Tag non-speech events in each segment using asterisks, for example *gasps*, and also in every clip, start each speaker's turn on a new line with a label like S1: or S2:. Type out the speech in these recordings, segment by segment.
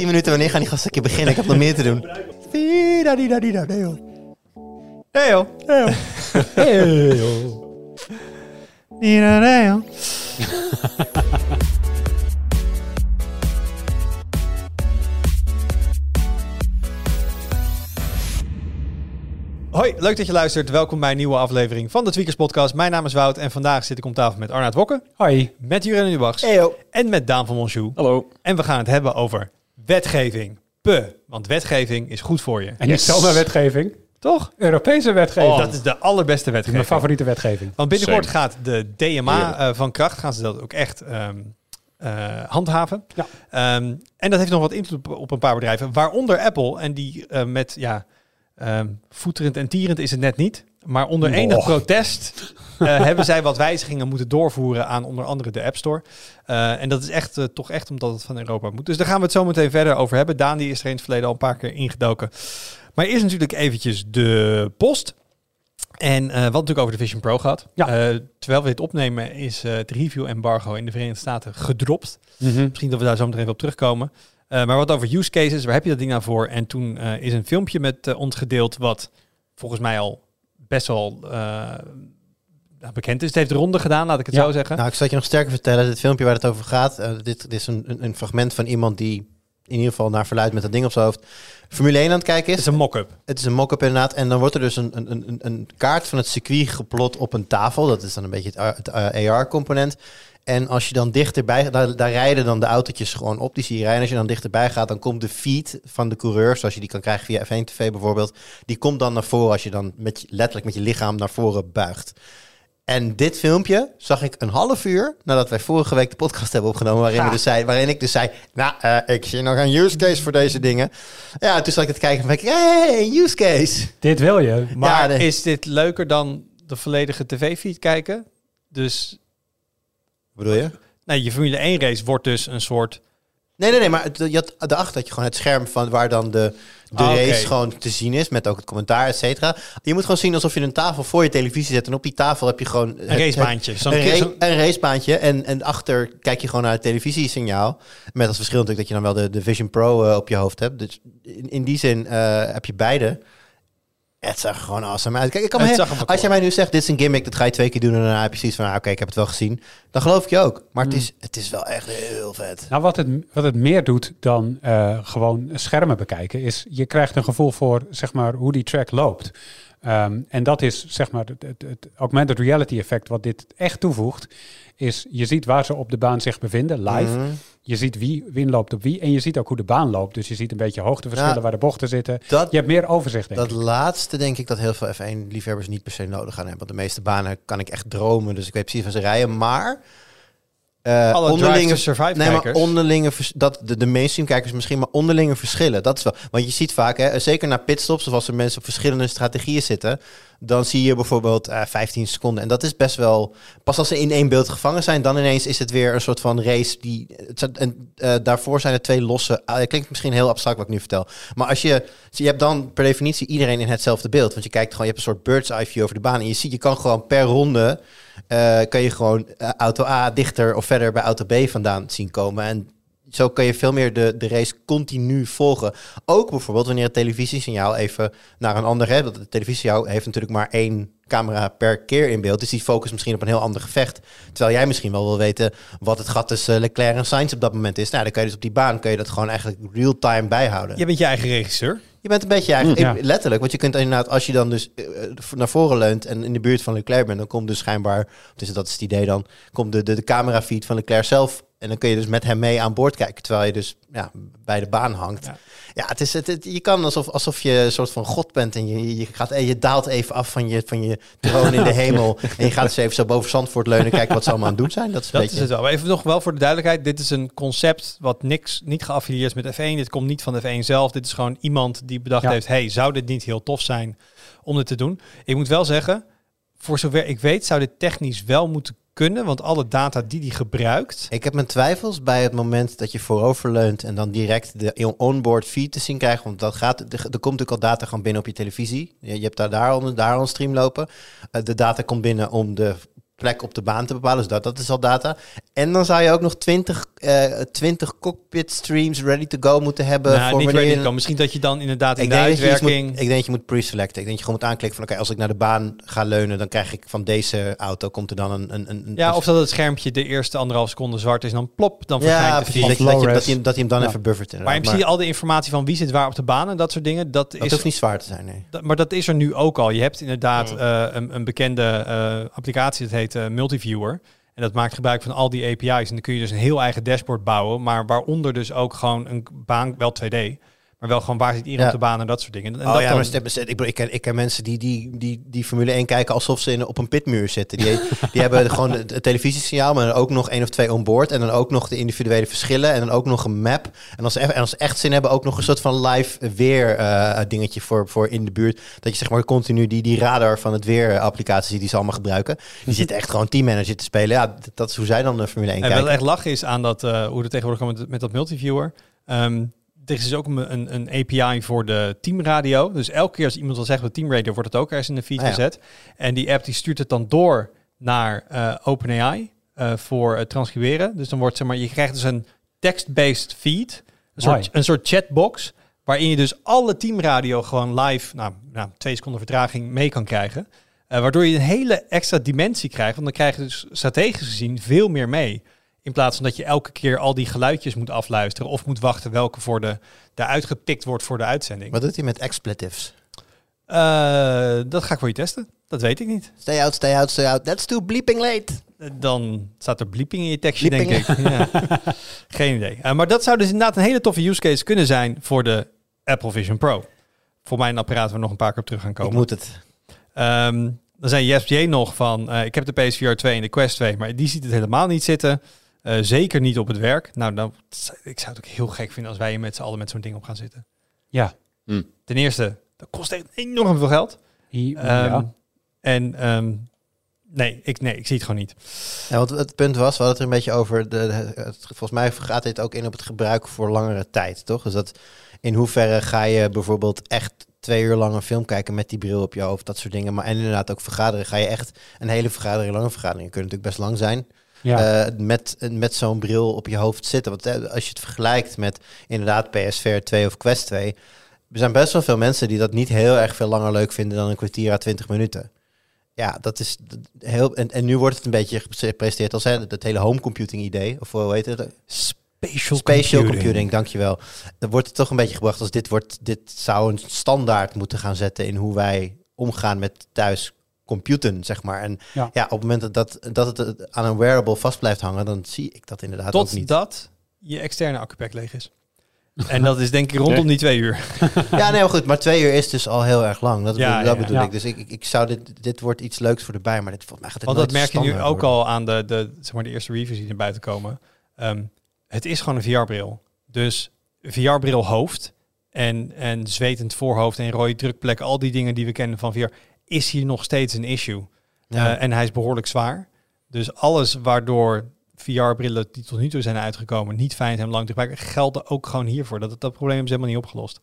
S1: 10 minuten, wanneer gaan die gasten een keer beginnen? Ik heb nog meer te doen. Joh. Nee joh.
S2: Hoi, leuk dat je luistert. Welkom bij een nieuwe aflevering van de Tweakers Podcast. Mijn naam is Wout en vandaag zit ik om tafel met Arnaud Wokke.
S3: Hoi.
S2: Met Jurgen Nubachs. En met Daan van Monsjoe.
S3: Hallo.
S2: En we gaan het hebben over wetgeving. Puh, want wetgeving is goed voor je.
S3: En niet zomaar wetgeving,
S2: Toch?
S3: Europese wetgeving.
S2: Dat is de allerbeste
S3: mijn
S2: wetgeving.
S3: favoriete wetgeving.
S2: Want binnenkort
S4: Same.
S2: gaat de DMA eh, van kracht, gaan ze dat ook echt ehm, eh, handhaven.
S3: Ja.
S2: Ehm, en dat heeft nog wat invloed op, op een paar bedrijven, waaronder Apple. En die eh, met, ja, ehm, voeterend en tierend is het net niet. Maar onder enig protest *laughs* hebben zij wat wijzigingen moeten doorvoeren aan onder andere de App Store. Eh, en dat is echt, eh, toch echt omdat het van Europa moet. Dus daar gaan we het zo meteen verder over hebben. Daan die is er in het verleden al een paar keer ingedoken. Maar eerst natuurlijk eventjes de post. En eh, wat natuurlijk over de Vision Pro.
S3: Ja.
S2: Eh, terwijl we dit opnemen is eh, het review embargo in de Verenigde Staten gedropt.
S3: Mhm.
S2: Misschien dat we daar zo meteen even op terugkomen. Eh, maar wat over use cases, waar heb je dat ding nou voor? En toen eh, is een filmpje met eh, ons gedeeld wat volgens mij al best wel eh, nou, bekend is. Het heeft de ronde gedaan, laat ik het
S3: Ja.
S2: zo zeggen.
S1: Nou, ik zal je nog sterker vertellen. Dit filmpje waar het over gaat, eh, dit, dit is een, een, een fragment van iemand die in ieder geval naar verluid met dat ding op zijn hoofd Formule 1 aan het kijken
S2: het
S1: is.
S2: is een mock-up.
S1: Het is een mock-up inderdaad. En dan wordt er dus een, een, een, een kaart van het circuit geplot op een tafel. Dat is dan een beetje het, A- het AR-component. En als je dan dichterbij, daar, daar rijden dan de autootjes gewoon op. Die zie je rijden. En als je dan dichterbij gaat, dan komt de feed van de coureur, zoals je die kan krijgen via F1 TV bijvoorbeeld. Die komt dan naar voren als je dan met, letterlijk met je lichaam naar voren buigt. En dit filmpje zag ik een half uur nadat wij vorige week de podcast hebben opgenomen. Waarin, we dus zei, waarin ik dus zei: Nou, eh, ik zie nog een use case voor deze dingen. Ja, toen zat ik het kijken en denk ik: Hey, een use case.
S3: Dit wil je.
S2: Maar
S1: Ja, de-
S2: is dit leuker dan de volledige tv-feed kijken? Dus
S1: Wat bedoel je?
S2: nou, je Formule 1 race wordt dus een soort...
S1: Nee, nee, nee, maar je had, daarachter had je gewoon het scherm van waar dan de, de
S2: Ah,
S1: race gewoon te zien is. Met ook het commentaar, et cetera. Je moet gewoon zien alsof je een tafel voor je televisie zet. En op die tafel heb je gewoon... het-
S2: Een racebaantje.
S1: Ra- een racebaantje. En, en achter kijk je gewoon naar het televisiesignaal. Met als verschil natuurlijk dat je dan wel de, de Vision Pro eh, op je hoofd hebt. Dus in, in die zin eh, heb je beide. Het zag er gewoon awesome uit. Kijk, ik kan me als jij mij nu zegt, dit is een gimmick, dat ga je twee keer doen. En daarna heb je zoiets van, ah, oké, ik heb het wel gezien. Dan geloof ik je ook. Maar
S2: Hmm.
S1: het, is, het is wel echt heel vet.
S3: Nou, wat het, wat het meer doet dan eh, gewoon schermen bekijken, is je krijgt een gevoel voor zeg maar, hoe die track loopt. Ehm, en dat is zeg maar het, het, het augmented reality effect wat dit echt toevoegt, is je ziet waar ze op de baan zich bevinden, live.
S1: Mhm.
S3: Je ziet wie, wie loopt op wie en je ziet ook hoe de baan loopt. Dus je ziet een beetje hoogteverschillen
S1: Ja.
S3: waar de bochten zitten.
S1: Dat,
S3: Je hebt meer overzicht, denk
S1: Dat
S3: ik.
S1: laatste denk ik dat heel veel F1-liefhebbers niet per se nodig gaan hebben. Want de meeste banen kan ik echt dromen, dus ik weet precies van ze rijden. Maar eh,
S2: Alle
S1: onderlinge,
S2: to Survive
S1: nee, maar onderlinge dat de, de mainstream kijkers misschien, maar onderlinge verschillen. Dat is wel. Want je ziet vaak, hè, zeker na pitstops of als er mensen op verschillende strategieën zitten, dan zie je bijvoorbeeld eh 15 seconden. En dat is best wel. Pas als ze in één beeld gevangen zijn, dan ineens is het weer een soort van race die. Het en eh, daarvoor zijn er twee losse. het klinkt misschien heel abstract wat ik nu vertel. Maar als je. Je hebt dan per definitie iedereen in hetzelfde beeld. Want je kijkt gewoon, je hebt een soort bird's eye view over de baan. En je ziet, je kan gewoon per ronde. Eh, kan je gewoon eh, auto A dichter of verder bij auto B vandaan zien komen. En zo kan je veel meer de, de race continu volgen. Ook bijvoorbeeld wanneer het televisiesignaal even naar een ander... Hè, het televisiesignaal heeft natuurlijk maar één camera per keer in beeld. Dus die focust misschien op een heel ander gevecht. Terwijl jij misschien wel wil weten wat het gat tussen Leclerc en Sainz op dat moment is. Nou, dan kan je dus op die baan kun je dat gewoon eigenlijk real-time bijhouden.
S2: Je bent je eigen regisseur.
S1: Je bent een beetje eigenlijk,
S3: ja.
S1: letterlijk, want je kunt inderdaad, als je dan dus eh, naar voren leunt en in de buurt van Leclerc bent, dan komt dus schijnbaar, dus dat is het idee dan, komt de, de, de camerafeed van Leclerc zelf en dan kun je dus met hem mee aan boord kijken, terwijl je dus ja, bij de baan hangt.
S2: Ja.
S1: Ja, het is, het, het- je kan alsof, alsof je een soort van god bent en je, je, gaat, en je daalt even af van je, van je troon in de *laughs* hemel en je gaat eens even zo boven Zandvoort leunen kijken wat ze allemaal aan het doen zijn. Dat is
S2: Dat
S1: beetje...
S2: is het wel. Maar even nog wel voor de duidelijkheid. Dit is een concept wat niks, niet geaffilieerd is met F1. Dit komt niet van de F1 zelf. Dit is gewoon iemand die bedacht
S3: Ja.
S2: heeft... hey, zou dit niet heel tof zijn om dit te doen? Ik moet wel zeggen, voor zover ik weet... zou dit technisch wel moeten kunnen. Want alle data die die gebruikt...
S1: Ik heb mijn twijfels bij het moment dat je vooroverleunt en dan direct de onboard feed te zien krijgt. Want dat gaat, er, komt natuurlijk al data gewoon binnen op je televisie. Je, hebt daar, daar, al, daar een stream lopen. Eh, de data komt binnen om de plek op de baan te bepalen. Dus dat, dat is al data. En dan zou je ook nog 20, eh 20 cockpit streams ready to go moeten hebben.
S2: Nou,
S1: voor
S2: niet
S1: wanneer
S2: ready
S1: je-
S2: to go. Misschien dat je dan inderdaad in
S1: ik
S2: de
S1: je
S2: uitwerking...
S1: moet, ik denk dat je moet pre-selecten. Ik denk dat je gewoon moet aanklikken van... oké, als ik naar de baan ga leunen... dan krijg ik van deze auto... komt er dan een... een, een
S2: Ja, of dat het schermpje de eerste anderhalf seconde zwart is en dan plop, dan verschijnt
S1: ja,
S2: de
S1: precies. Dat, je, dat, je, dat, hij hem dan
S3: Ja.
S1: even buffert.
S2: Maar in principe al de informatie van wie zit waar op de baan en dat soort dingen, dat,
S1: dat
S2: is...
S1: hoeft niet zwaar te zijn, nee.
S2: dat- maar dat is er nu ook al. Je hebt inderdaad eh, een, een bekende eh, applicatie, dat heet eh, Multiviewer. En dat maakt gebruik van al die API's. En dan kun je dus een heel eigen dashboard bouwen, maar waaronder dus ook gewoon een baan, wel 2D, maar wel gewoon waar zit iedereen
S1: Ja.
S2: op de baan en dat soort dingen. En
S1: oh
S2: dat
S1: ja, maar stem- stem- ik, ik, ken, ik ken mensen die, die, die, die Formule 1 kijken alsof ze in, op een pitmuur zitten. Die, *laughs* die hebben gewoon het, televisiesignaal, maar dan ook nog één of twee onboard. En dan ook nog de individuele verschillen. En dan ook nog een map. En als ze, en als ze echt zin hebben, ook nog een soort van live weer eh, dingetje voor, voor in de buurt. Dat je zeg maar continu die, die radar van het weer eh, applicaties die ze allemaal gebruiken. Die *laughs* zitten echt gewoon teammanager te spelen. Ja, dat, dat is hoe zij dan de Formule 1
S2: En
S1: kijken.
S2: wat echt lachen is aan dat, eh, hoe het tegenwoordig met, met dat multiviewer. Er is dus ook een, een, een API voor de teamradio. Dus elke keer als iemand wil zeggen op teamradio, wordt het ook ergens in de feed
S1: Ah, ja.
S2: gezet. En die app die stuurt het dan door naar eh, OpenAI eh, voor het transcriberen. Dus dan wordt zeg maar, je krijgt dus een text-based feed, een soort, een soort chatbox, waarin je dus alle teamradio gewoon live, nou, nou twee seconden vertraging mee kan krijgen. Eh, waardoor je een hele extra dimensie krijgt. Want dan krijg je dus strategisch gezien veel meer mee. In plaats van dat je elke keer al die geluidjes moet afluisteren. Of moet wachten welke voor de, de uitgepikt wordt voor de uitzending.
S1: Wat doet hij met expletives?
S2: Eh, dat ga ik voor je testen. Dat weet ik niet.
S1: Stay out, stay out, stay out. That's too bleeping late.
S2: Eh, Dan staat er blieping in je tekstje, denk ik. Ja. *laughs* Geen idee. Eh, maar dat zou dus inderdaad een hele toffe use case kunnen zijn voor de Apple Vision Pro. Voor mijn apparaat waar we nog een paar keer op terug gaan
S1: Ik
S2: komen.
S1: moet het.
S2: Ehm, dan zei Jeff J nog van, ik heb de PSVR 2 en de Quest 2, maar die ziet het helemaal niet zitten. Eh, zeker niet op het werk. Nou, dan, ik zou het ook heel gek vinden als wij met z'n allen met zo'n ding op gaan zitten.
S3: Ja.
S2: Ten eerste, dat kost echt enorm veel geld.
S3: I-
S2: Ehm,
S3: ja.
S2: En ehm, nee, ik, nee, ik zie het gewoon niet.
S1: Ja, want het punt was, we hadden het er een beetje over. De, het, volgens mij gaat dit ook in op het gebruik voor langere tijd, toch? Dus dat in hoeverre ga je bijvoorbeeld echt twee uur lang een film kijken met die bril op je hoofd, dat soort dingen. Maar en inderdaad ook vergaderen. Ga je echt een hele vergadering, lange vergaderingen kunnen natuurlijk best lang zijn.
S3: Ja.
S1: eh, met, met zo'n bril op je hoofd zitten. Want eh, als je het vergelijkt met inderdaad PSVR 2 of Quest 2, er zijn best wel veel mensen die dat niet heel erg veel langer leuk vinden dan een kwartier à 20 minuten. Ja, dat is heel. En, en nu wordt het een beetje gepresenteerd als hè, het hele home computing idee. Of hoe heet het?
S2: Spatial,
S1: Spatial computing. dankjewel. Dan wordt het toch een beetje gebracht als dit wordt. Dit zou een standaard moeten gaan zetten in hoe wij omgaan met thuis computen, zeg maar. En ja,
S3: Ja.
S1: op het moment dat, dat, dat het aan een wearable vast blijft hangen, dan zie ik dat inderdaad ook
S2: Tot
S1: niet.
S2: dat je externe accupack leeg is. En dat is denk ik rondom die twee uur. *laughs*
S1: Ja, nee, maar goed. Maar twee uur is dus al heel erg lang. Dat,
S2: Ja,
S1: bedoel, dat
S2: ja,
S1: bedoel
S3: ja.
S1: ik. Dus ik, ik, zou dit, dit wordt iets leuks voor de bij, maar dit volgens mij gaat dit
S2: Want dat merk je nu ook
S1: worden.
S2: al aan de, de, zeg maar de eerste reviews die er buiten komen. Ehm, het is gewoon een VR-bril. Dus VR-bril hoofd en, en zwetend voorhoofd en rode drukplekken, al die dingen die we kennen van VR, is hier nog steeds een issue.
S1: Ja.
S2: Eh, en hij is behoorlijk zwaar. Dus alles waardoor VR-brillen die tot nu toe zijn uitgekomen niet fijn zijn om lang te gebruiken, gelden ook gewoon hiervoor. Dat, dat probleem is helemaal niet opgelost.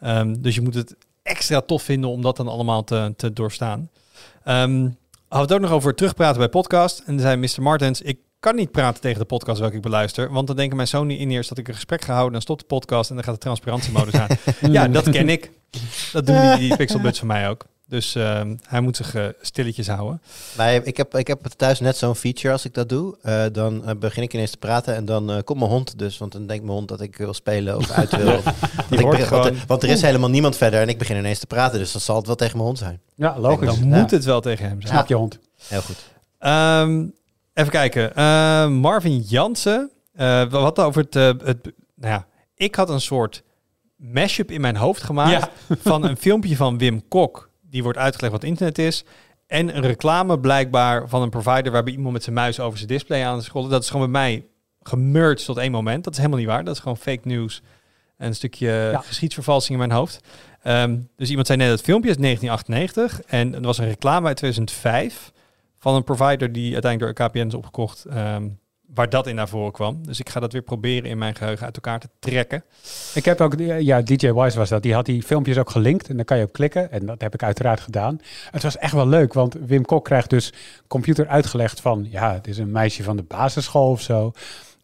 S2: Ehm, dus je moet het extra tof vinden om dat dan allemaal te, te doorstaan. Ehm hadden we het ook nog over terugpraten bij podcast. En dan zei Mr. Martens, ik kan niet praten tegen de podcast welke ik beluister. Want dan denken mijn Sony in eerst dat ik een gesprek ga houden. Dan stopt de podcast en dan gaat de transparantiemodus aan. *laughs* ja, dat ken ik. Dat doen die, die pixelbuds van mij ook. Dus ehm, hij moet zich eh, stilletjes houden.
S1: Nee, ik heb, ik heb thuis net zo'n feature als ik dat doe. Eh, dan eh, begin ik ineens te praten en dan komt mijn hond dus. Want dan denkt mijn hond dat ik wil spelen of uit wil. Of, *laughs* want, ik
S2: hoort
S1: begin- want,
S2: gewoon-
S1: er- want er is helemaal niemand verder en ik begin ineens te praten. Dus dan zal het wel tegen mijn hond zijn.
S3: ja, logisch.
S2: Dan
S1: Ja.
S2: moet het wel tegen hem zijn.
S3: Snap je hond.
S1: Heel goed.
S2: Ehm, even kijken. Ehm, Marvin Jansen. eh we hadden over het, eh, het... Nou ja, ik had een soort mashup in mijn hoofd gemaakt
S3: Ja.
S2: van een filmpje van Wim Kok. Die wordt uitgelegd wat internet is. En een reclame blijkbaar van een provider waarbij iemand met zijn muis over zijn display aan het scrollen. Dat is gewoon bij mij gemerged tot één moment. Dat is helemaal niet waar. Dat is gewoon fake news. En een stukje
S3: Ja.
S2: geschiedsvervalsing in mijn hoofd. Ehm, dus iemand zei net, het filmpje is 1998. En er was een reclame uit 2005 van een provider die uiteindelijk door KPN is opgekocht. ehm, waar dat in naar voren kwam. Dus ik ga dat weer proberen in mijn geheugen uit elkaar te trekken.
S3: Ik heb ook, ja, DJ Wise was dat. Die had die filmpjes ook gelinkt en dan kan je op klikken. En dat heb ik uiteraard gedaan. Het was echt wel leuk, want Wim Kok krijgt dus computer uitgelegd van, ja, het is een meisje van de basisschool of zo.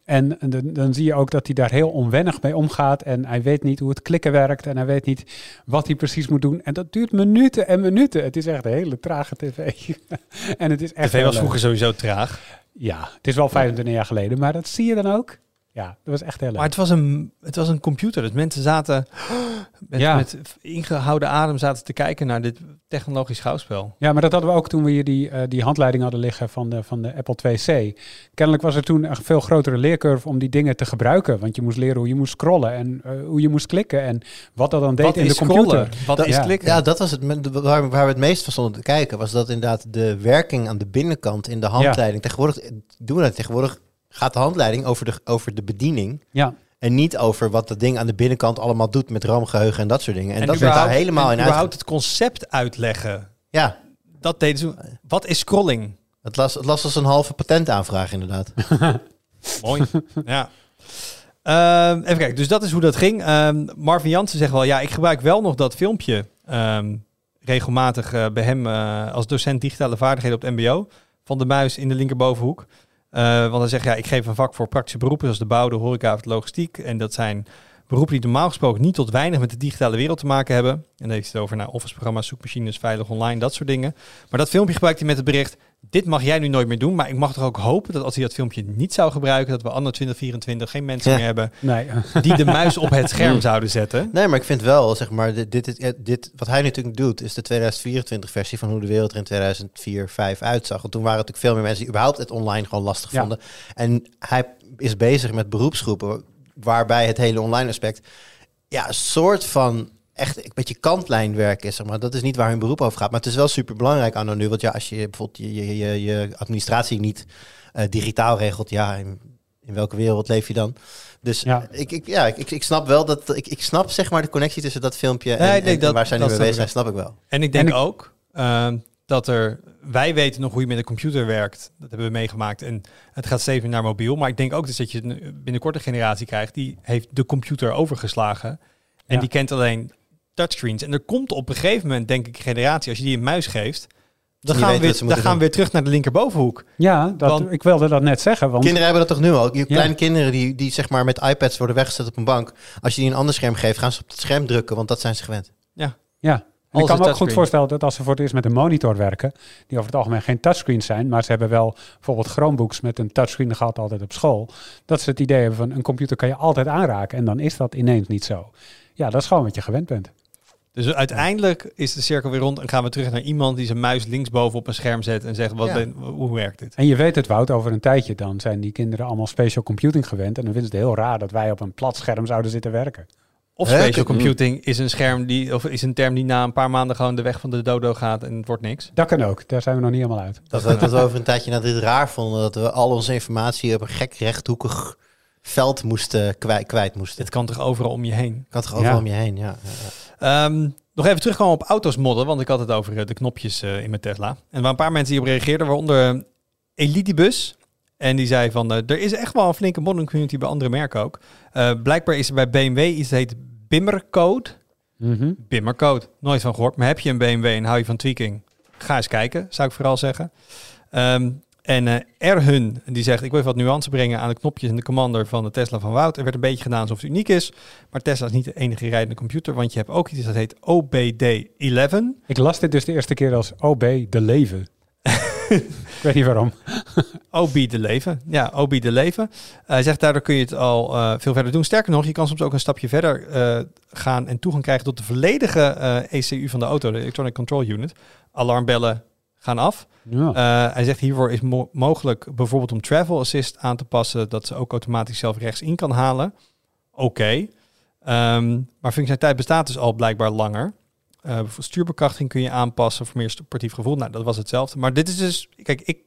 S3: En dan, dan zie je ook dat hij daar heel onwennig mee omgaat. En hij weet niet hoe het klikken werkt. En hij weet niet wat hij precies moet doen. En dat duurt minuten en minuten. Het is echt een hele trage tv. *laughs* en het is echt.
S2: TV was vroeger sowieso traag.
S3: Ja, het is wel 25 jaar geleden. Maar dat zie je dan ook. Ja, dat was echt heel leuk.
S2: Maar het was een, het was een computer. Dus mensen zaten *gasps* met,
S3: Ja.
S2: met ingehouden adem zaten te kijken naar dit technologisch schouwspel.
S3: Ja, maar dat hadden we ook toen we hier die, eh, die handleiding hadden liggen van de, van de Apple IIc. Kennelijk was er toen een veel grotere leercurve om die dingen te gebruiken. Want je moest leren hoe je moest scrollen en eh, hoe je moest klikken en wat dat dan deed
S2: Wat
S3: in de computer.
S2: scrollen? Wat
S1: Dat-
S2: is
S3: ja.
S2: klikken?
S1: Ja, dat was het waar, waar we het meest van stonden te kijken. Was dat inderdaad de werking aan de binnenkant in de handleiding. Tegenwoordig doen we dat. Tegenwoordig gaat de handleiding over de, over de bediening.
S3: Ja,
S1: En niet over wat dat ding aan de binnenkant allemaal doet met RAM-geheugen en dat soort dingen. En, dat werd daar helemaal in uit.
S2: het concept uitleggen.
S1: Ja,
S2: Dat deden ze. Wat is scrolling?
S1: het las, het las als een halve patentaanvraag inderdaad. *laughs*
S2: Mooi. ja. Ehm, even kijken, dus dat is hoe dat ging. Ehm, Marvin Jansen zegt wel, ja, ik gebruik wel nog dat filmpje ehm, regelmatig eh, bij hem eh, als docent digitale vaardigheden op het MBO van de muis in de linkerbovenhoek. Eh, want hij zegt, ja, ik geef een vak voor praktische beroepen zoals de bouw, de horeca of de logistiek. En dat zijn beroepen die normaal gesproken niet tot weinig met de digitale wereld te maken hebben. En dan heeft het over nou, office-programma's, zoekmachines, veilig online, dat soort dingen. Maar dat filmpje gebruikt hij met het bericht, dit mag jij nu nooit meer doen. Maar ik mag toch ook hopen dat als hij dat filmpje niet zou gebruiken, dat we anno 2024 geen mensen
S1: Ja.
S2: meer hebben
S3: nee. *laughs*
S2: die de muis op het scherm *laughs* zouden zetten.
S1: Nee, maar ik vind wel, zeg maar, dit, dit, dit, dit- wat hij natuurlijk doet, is de 2024 versie van hoe de wereld er in 2004, 5 uitzag. Want toen waren natuurlijk veel meer mensen die überhaupt het online gewoon lastig
S3: Ja.
S1: vonden. En hij is bezig met beroepsgroepen, waarbij het hele online aspect, ja, een soort van echt een beetje kantlijnwerk is, zeg maar. Dat is niet waar hun beroep over gaat, maar het is wel super belangrijk aan nu. Want ja, als je bijvoorbeeld je, je, je, je administratie niet eh, digitaal regelt, ja, in, in welke wereld leef je dan? Dus
S3: Ja.
S1: ik, ik, ja, ik, ik snap wel dat ik, ik snap zeg maar de connectie tussen dat filmpje en,
S2: Nee, nee,
S1: en- en
S2: dat-
S1: waar zij nu mee bezig
S2: snap
S1: zijn,
S2: ik
S1: snap ik wel.
S2: En ik denk
S3: En ik-
S2: ook ehm, dat er... Wij weten nog hoe je met een computer werkt. Dat hebben we meegemaakt. En het gaat steeds meer naar mobiel. Maar ik denk ook dus dat je een- binnenkort een generatie krijgt... die heeft de computer overgeslagen. En
S3: Ja.
S2: die kent alleen touchscreens. En er komt op een gegeven moment, denk ik, een generatie... als je die een muis geeft... Dan gaan, weer, dan gaan we weer terug naar de linkerbovenhoek.
S3: Ja, dat,
S2: Want-
S3: ik wilde dat net zeggen. Want
S1: Kinderen hebben dat toch nu al? Je
S3: Ja.
S1: kleine kinderen die, die zeg maar met iPads worden weggezet op een bank. Als je die een ander scherm geeft, gaan ze op het scherm drukken, want dat zijn ze gewend.
S3: Ja,
S2: Alles
S3: ik kan me ook goed voorstellen dat als ze voor het eerst met een monitor werken, die over het algemeen geen touchscreens zijn, maar ze hebben wel bijvoorbeeld Chromebooks met een touchscreen gehad altijd op school, dat ze het idee hebben van een computer kan je altijd aanraken en dan is dat ineens niet zo. Ja, dat is gewoon wat je gewend bent.
S2: Dus uiteindelijk is de cirkel weer rond... en gaan we terug naar iemand die zijn muis linksboven op een scherm zet... en zegt, wat
S1: Ja.
S2: ben- hoe werkt dit?
S3: En je weet het, Wout, over een tijdje dan zijn die kinderen allemaal spatial computing gewend en dan vinden ze het heel raar dat wij op een plat scherm zouden zitten werken.
S2: Of spatial
S1: K-
S2: computing is een scherm die, of is een term die na een paar maanden gewoon de weg van de dodo gaat en het wordt niks.
S3: Dat kan ook, daar zijn we nog niet helemaal uit.
S1: Dat we, dat we over een tijdje naar dit raar vonden, dat we al onze informatie op een gek rechthoekig veld moesten, kwijt, kwijt moesten.
S2: Dit kan toch overal om je heen.
S1: Ik had toch overal
S3: Ja.
S1: om je heen, ja.
S2: Ehm, nog even terugkomen op auto's modden, want ik had het over eh, de knopjes eh, in mijn Tesla. En er waren een paar mensen die op reageerden, waaronder Elitibus. En die zei van, eh, er is echt wel een flinke modding community bij andere merken ook. Eh, blijkbaar is er bij BMW iets dat heet Bimmercode.
S3: Mhm.
S2: Bimmercode, nooit van gehoord. Maar heb je een BMW en hou je van tweaking? Ga eens kijken, zou ik vooral zeggen. Ehm, en eh Erhun, die zegt, ik wil even wat nuance brengen aan de knopjes en de commander van de Tesla van Wout. Er werd een beetje gedaan alsof het uniek is. Maar Tesla is niet de enige rijdende computer, want je hebt ook iets dat heet OBD11.
S3: Ik las dit dus de eerste keer als OB de leven. *laughs* ik weet niet waarom. *laughs*
S2: OB de leven. Ja, OB de leven. Hij zegt daardoor kun je het al eh, veel verder doen. Sterker nog, je kan soms ook een stapje verder eh, gaan en toegang krijgen tot de volledige eh, ECU van de auto, de Electronic Control Unit. Alarmbellen gaan af.
S3: Ja.
S2: Hij zegt hiervoor is mo- mogelijk bijvoorbeeld om Travel Assist aan te passen, dat ze ook automatisch zelf rechts in kan halen. Oké. Ehm, maar functionaliteit bestaat dus al blijkbaar langer. Eh, bijvoorbeeld stuurbekrachtiging kun je aanpassen voor meer sportief gevoel. Nou, dat was hetzelfde. Maar dit is dus, kijk, ik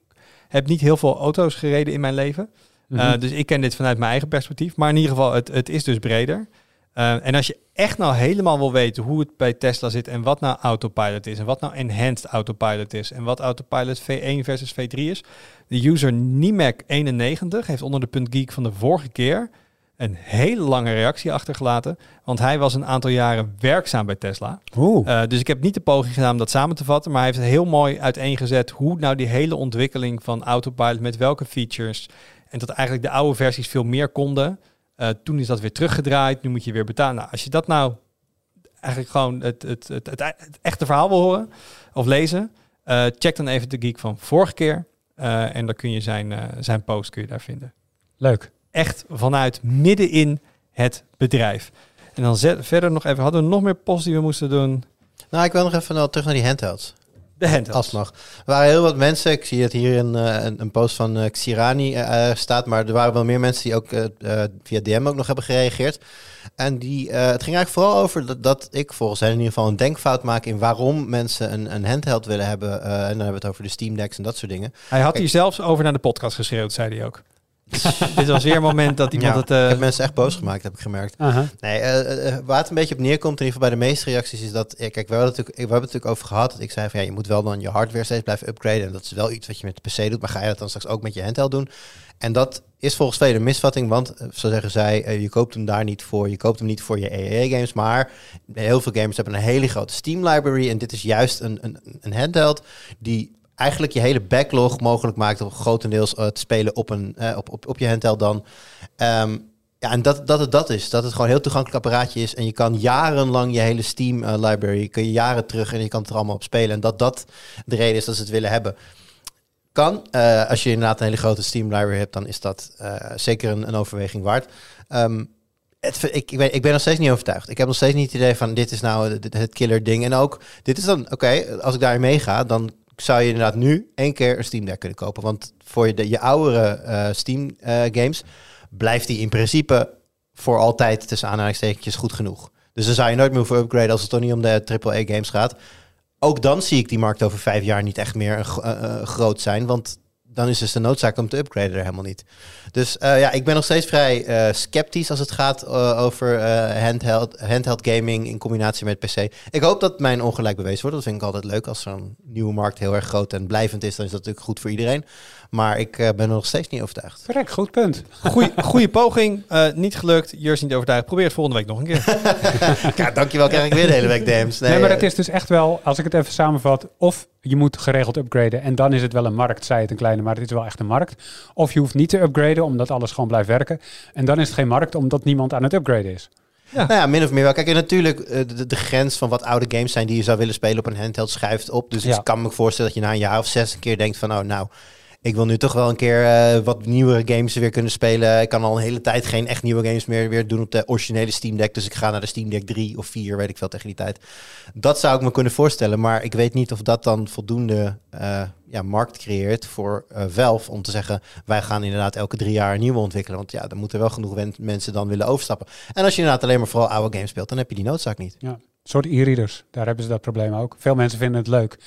S2: heb niet heel veel auto's gereden in mijn leven.
S3: Mhm.
S2: Uh, dus ik ken dit vanuit mijn eigen perspectief. Maar in ieder geval, het, het is dus breder. Eh, en als je echt nou helemaal wil weten hoe het bij Tesla zit en wat nou autopilot is en wat nou enhanced autopilot is en wat autopilot V1 versus V3 is, de user Nimac91 heeft onder de punt geek van de vorige keer een hele lange reactie achtergelaten, want hij was een aantal jaren werkzaam bij Tesla. Uh, dus ik heb niet de poging gedaan om dat samen te vatten, maar hij heeft heel mooi uiteengezet hoe nou die hele ontwikkeling van autopilot met welke features en dat eigenlijk de oude versies veel meer konden. Uh, toen is dat weer teruggedraaid, nu moet je weer betalen. Nou, als je dat nou eigenlijk gewoon het, het, het, het, het echte verhaal wil horen of lezen, uh, check dan even de geek van vorige keer. En dan kun je zijn, zijn post kun je daar vinden.
S3: Leuk.
S2: Echt vanuit midden in het bedrijf. En dan zet, verder nog even, hadden we nog meer posts die we moesten doen?
S1: Nou, ik wil nog even nou, terug naar die handhelds.
S2: De handhelds.
S1: Als mag. Er waren heel wat mensen, ik zie het hier in uh, een, een, post van uh, Xirani uh, staat, maar er waren wel meer mensen die ook via DM ook nog hebben gereageerd. En die, het ging eigenlijk vooral over dat, dat, ik volgens hen in ieder geval een denkfout maak in waarom mensen een, een handheld willen hebben. en dan hebben we het over de Steam Decks en dat soort dingen.
S2: Hij had hier zelfs over naar de podcast geschreeuwd, zei hij ook. *laughs* Dit was weer een moment dat iemand
S1: ja,
S2: het... Uh...
S1: Ik heb mensen echt boos gemaakt, heb ik gemerkt.
S3: Uh -huh.
S1: Nee, uh, waar het een beetje op neerkomt, in ieder geval bij de meeste reacties, is dat... Kijk, we hebben, het natuurlijk, we hebben het natuurlijk over gehad. Dat ik zei van, ja, je moet wel dan je hardware steeds blijven upgraden. En dat is wel iets wat je met de PC doet. Maar ga je dat dan straks ook met je handheld doen? En dat is volgens velen een misvatting, want zo zeggen zij, je koopt hem daar niet voor. Je koopt hem niet voor je EE-games, maar heel veel gamers hebben een hele grote Steam-library. En dit is juist een, een, een handheld die eigenlijk je hele backlog mogelijk maakt om grotendeels uh, te spelen op, een, uh, op, op, op je handheld dan. Um, ja, en dat, dat het dat is. Dat het gewoon een heel toegankelijk apparaatje is. En je kan jarenlang je hele Steam uh, library, kun je jaren terug en je kan het er allemaal op spelen. En dat dat de reden is dat ze het willen hebben. Kan. als je inderdaad een hele grote Steam library hebt, dan is dat zeker een, een, overweging waard. Het, ik, ik, ben, ik ben nog steeds niet overtuigd. Ik heb nog steeds niet het idee van dit is nou het, het killer ding. En ook, dit is dan, oké, als ik daarin meega, dan zou je inderdaad nu één keer een Steam Deck kunnen kopen. Want voor je, de, je oudere uh, Steam uh, games blijft die in principe voor altijd tussen aanhalingstekentjes goed genoeg. Dus dan zou je nooit meer hoeven upgraden als het toch niet om de AAA games gaat. Ook dan zie ik die markt over vijf jaar niet echt meer uh, groot zijn. Want dan is dus de noodzaak om te upgraden er helemaal niet. Dus uh, ja, ik ben nog steeds vrij uh, sceptisch als het gaat uh, over handheld, handheld gaming in combinatie met PC. Ik hoop dat mijn ongelijk bewezen wordt. Dat vind ik altijd leuk. Als zo'n nieuwe markt heel erg groot en blijvend is, dan is dat natuurlijk goed voor iedereen. Maar ik ben er nog steeds niet overtuigd.
S3: Correct, goed punt.
S2: Goeie, *laughs* goeie poging, niet gelukt. Jurs niet overtuigd. Probeer het volgende week nog een keer. *laughs*
S1: ja, dankjewel. Krijg ik weer de hele week DM's.
S3: Nee, nee maar het is dus echt wel, als ik het even samenvat, of je moet geregeld upgraden en dan is het wel een markt, zij het een kleine, maar het is wel echt een markt. Of je hoeft niet te upgraden omdat alles gewoon blijft werken. En dan is het geen markt omdat niemand aan het upgraden is.
S1: Ja. Nou ja, min of meer wel. Kijk, en natuurlijk, de, de, grens van wat oude games zijn die je zou willen spelen op een handheld schuift op. Dus ja. ik kan me voorstellen dat je na een jaar of zes een keer denkt van, oh nou, ik wil nu toch wel een keer uh, wat nieuwere games weer kunnen spelen. Ik kan al een hele tijd geen echt nieuwe games meer weer doen op de originele Steam Deck. Dus ik ga naar de Steam Deck 3 of 4, weet ik veel tegen die tijd. Dat zou ik me kunnen voorstellen. Maar ik weet niet of dat dan voldoende uh, ja, markt creëert voor uh, Valve om te zeggen... wij gaan inderdaad elke drie jaar een nieuwe ontwikkelen. Want ja, dan moeten wel genoeg mensen dan willen overstappen. En als je inderdaad alleen maar vooral oude games speelt, dan heb je die noodzaak niet.
S3: Ja, soort e-readers. Daar hebben ze dat probleem ook. Veel mensen vinden het leuk.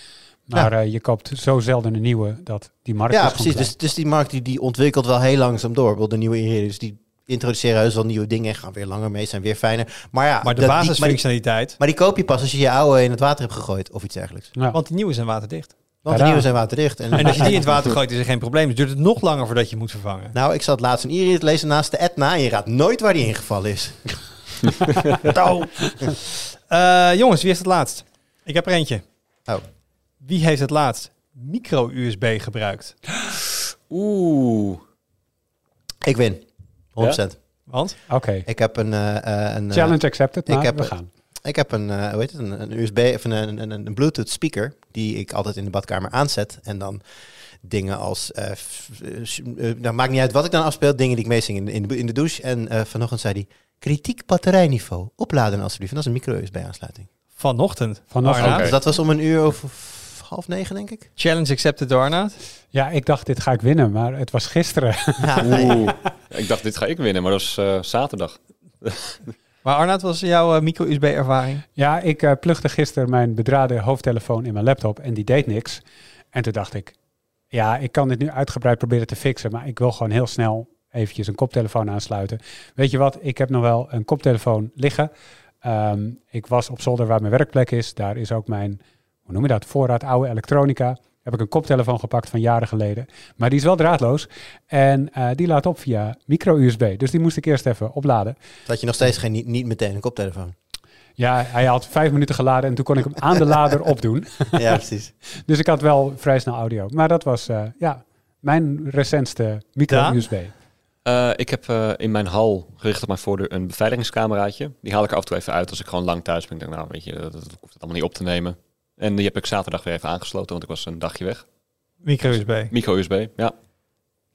S3: Maar ja. uh, je koopt zo zelden een nieuwe dat die markt.
S1: Ja, precies. Dus, dus die markt die, die ontwikkelt wel heel langzaam door. Wel de nieuwe e-readers die introduceren heus wel nieuwe dingen en gaan weer langer mee, zijn weer fijner. Maar ja,
S2: maar de basisfunctionaliteit.
S1: Maar, maar, die koop je pas als je je oude in het water hebt gegooid of iets dergelijks.
S2: Ja. Want die nieuwe zijn waterdicht.
S1: Want de nieuwe zijn waterdicht.
S2: En, en als je die in het water gooit, is er geen probleem. Dus duurt het nog langer voordat je moet vervangen.
S1: Nou, ik zat laatst een e-reader lezen naast de Etna en je raadt nooit waar die ingevallen is.
S2: uh, *laughs* *laughs* jongens, wie is het laatst? Ik heb er eentje.
S1: Oh.
S2: Wie heeft het laatst micro-USB gebruikt?
S4: Oeh.
S1: Ik win. 100%. Ja?
S2: Want?
S3: Oké. Okay.
S1: Ik heb een... Uh, een
S3: Challenge accepted,
S1: ik heb,
S3: we gaan.
S1: Ik heb een, uh, hoe heet het, een, een USB of een, een, een, een, Bluetooth speaker die ik altijd in de badkamer aanzet. En dan dingen als, uh, nou maakt niet uit wat ik dan afspeel, dingen die ik meezing in, in, de, in de douche. En vanochtend zei hij, kritiek batterijniveau, opladen alsjeblieft. En dat is een micro-USB aansluiting.
S2: Vanochtend?
S3: Vanochtend.
S1: Okay. Dus dat was om een uur of half negen, denk ik.
S2: Challenge accepted door Arnaud?
S3: Ja, ik dacht dit ga ik winnen, maar het was gisteren. *laughs*
S4: Ja, ik dacht dit ga ik winnen, maar dat was uh, zaterdag. *laughs*
S2: maar Arnaud, was jouw uh, micro-USB-ervaring?
S3: Ja, ik uh, plugde gisteren mijn bedrade hoofdtelefoon in mijn laptop en die deed niks. En toen dacht ik, ja, ik kan dit nu uitgebreid proberen te fixen, maar ik wil gewoon heel snel eventjes een koptelefoon aansluiten. Weet je wat, ik heb nog wel een koptelefoon liggen. Ehm, ik was op zolder waar mijn werkplek is. Daar is ook mijn, hoe noem je dat, voorraad oude elektronica. Heb ik een koptelefoon gepakt van jaren geleden. Maar die is wel draadloos. En eh, die laat op via micro-USB. Dus die moest ik eerst even opladen.
S1: Dat je nog steeds geen, niet, niet meteen een koptelefoon.
S3: Ja, hij had vijf minuten geladen en toen kon ik hem aan de lader *laughs* opdoen.
S1: ja, precies. *laughs*
S3: Dus ik had wel vrij snel audio. Maar dat was eh, ja, mijn recentste micro-USB.
S4: Uh, ik heb uh, in mijn hal gericht op mijn voordeur een beveiligingscameraatje. Die haal ik af en toe even uit als ik gewoon lang thuis ben. Ik denk, nou weet je, dat, dat hoeft het allemaal niet op te nemen. En die heb ik zaterdag weer even aangesloten, want ik was een dagje weg.
S2: Micro-USB.
S4: Micro-USB, ja.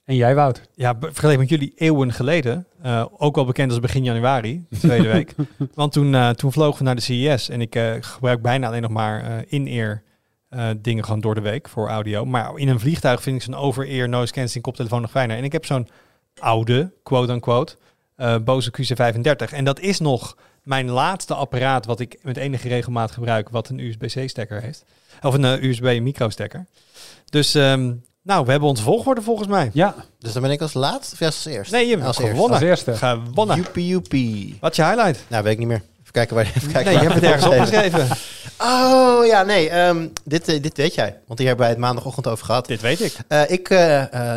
S3: En jij, Wout?
S2: Ja, vergeleken met jullie eeuwen geleden. eh, ook wel bekend als begin januari, de tweede week. *laughs* Want toen, eh, toen vlogen we naar de CES. En ik eh, gebruik bijna alleen nog maar eh, in-ear eh, dingen gewoon door de week voor audio. Maar in een vliegtuig vind ik zo'n over-ear noise cancelling koptelefoon nog fijner. En ik heb zo'n oude, quote-unquote, eh Bose QC35. En dat is nog mijn laatste apparaat wat ik met enige regelmaat gebruik, wat een USB-C-stekker heeft. Of een eh, USB-micro-stekker. Dus, ehm, nou, we hebben onze volgorde volgens mij.
S3: Ja,
S1: Dus dan ben ik als laatst of als eerst?
S2: Nee, je hebt
S1: als
S2: gewonnen.
S3: als eerste.
S2: Gewonnen.
S1: Joepie joepie.
S2: Wat is je highlight?
S1: Nou, weet ik niet meer. Even kijken waar... *laughs* Even kijken
S2: Nee, je
S1: waar-
S2: hebt het ergens *laughs* opgeschreven.
S1: Oh, ja, nee. ehm, dit, eh, dit weet jij. Want hier hebben wij het maandagochtend over gehad.
S2: Dit weet ik.
S1: Eh, ik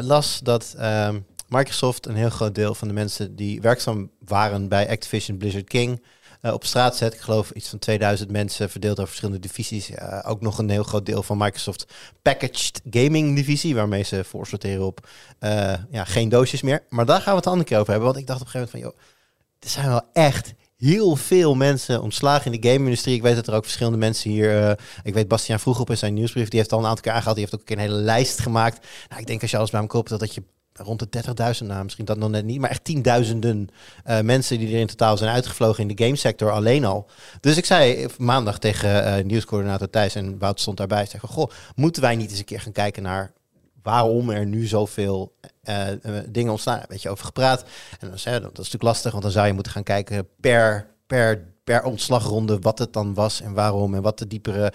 S1: las dat ehm, Microsoft een heel groot deel van de mensen die werkzaam waren bij Activision Blizzard King eh, op straat zet. Ik geloof iets van 2000 mensen verdeeld over verschillende divisies. Eh, ook nog een heel groot deel van Microsoft Packaged Gaming divisie, waarmee ze voorsorteren op eh, ja, geen doosjes meer. Maar daar gaan we het een andere keer over hebben. Want ik dacht op een gegeven moment van, joh, er zijn wel echt heel veel mensen ontslagen in de game-industrie. Ik weet dat er ook verschillende mensen hier... ik weet, Bastiaan vroeg op in zijn nieuwsbrief, die heeft al een aantal keer aangehaald. Die heeft ook een hele lijst gemaakt. Nou, ik denk als je alles bij elkaar optelt, dat je rond de 30.000, nou misschien dat nog net niet, maar echt tienduizenden eh, mensen die er in totaal zijn uitgevlogen in de gamesector alleen al. Dus ik zei maandag tegen eh, nieuwscoördinator Thijs en Wout stond daarbij. Zei van, goh, moeten wij niet eens een keer gaan kijken naar waarom er nu zoveel eh, dingen ontstaan? Weet je over gepraat. En dan zei dat is natuurlijk lastig, want dan zou je moeten gaan kijken per, per, per ontslagronde wat het dan was en waarom en wat de diepere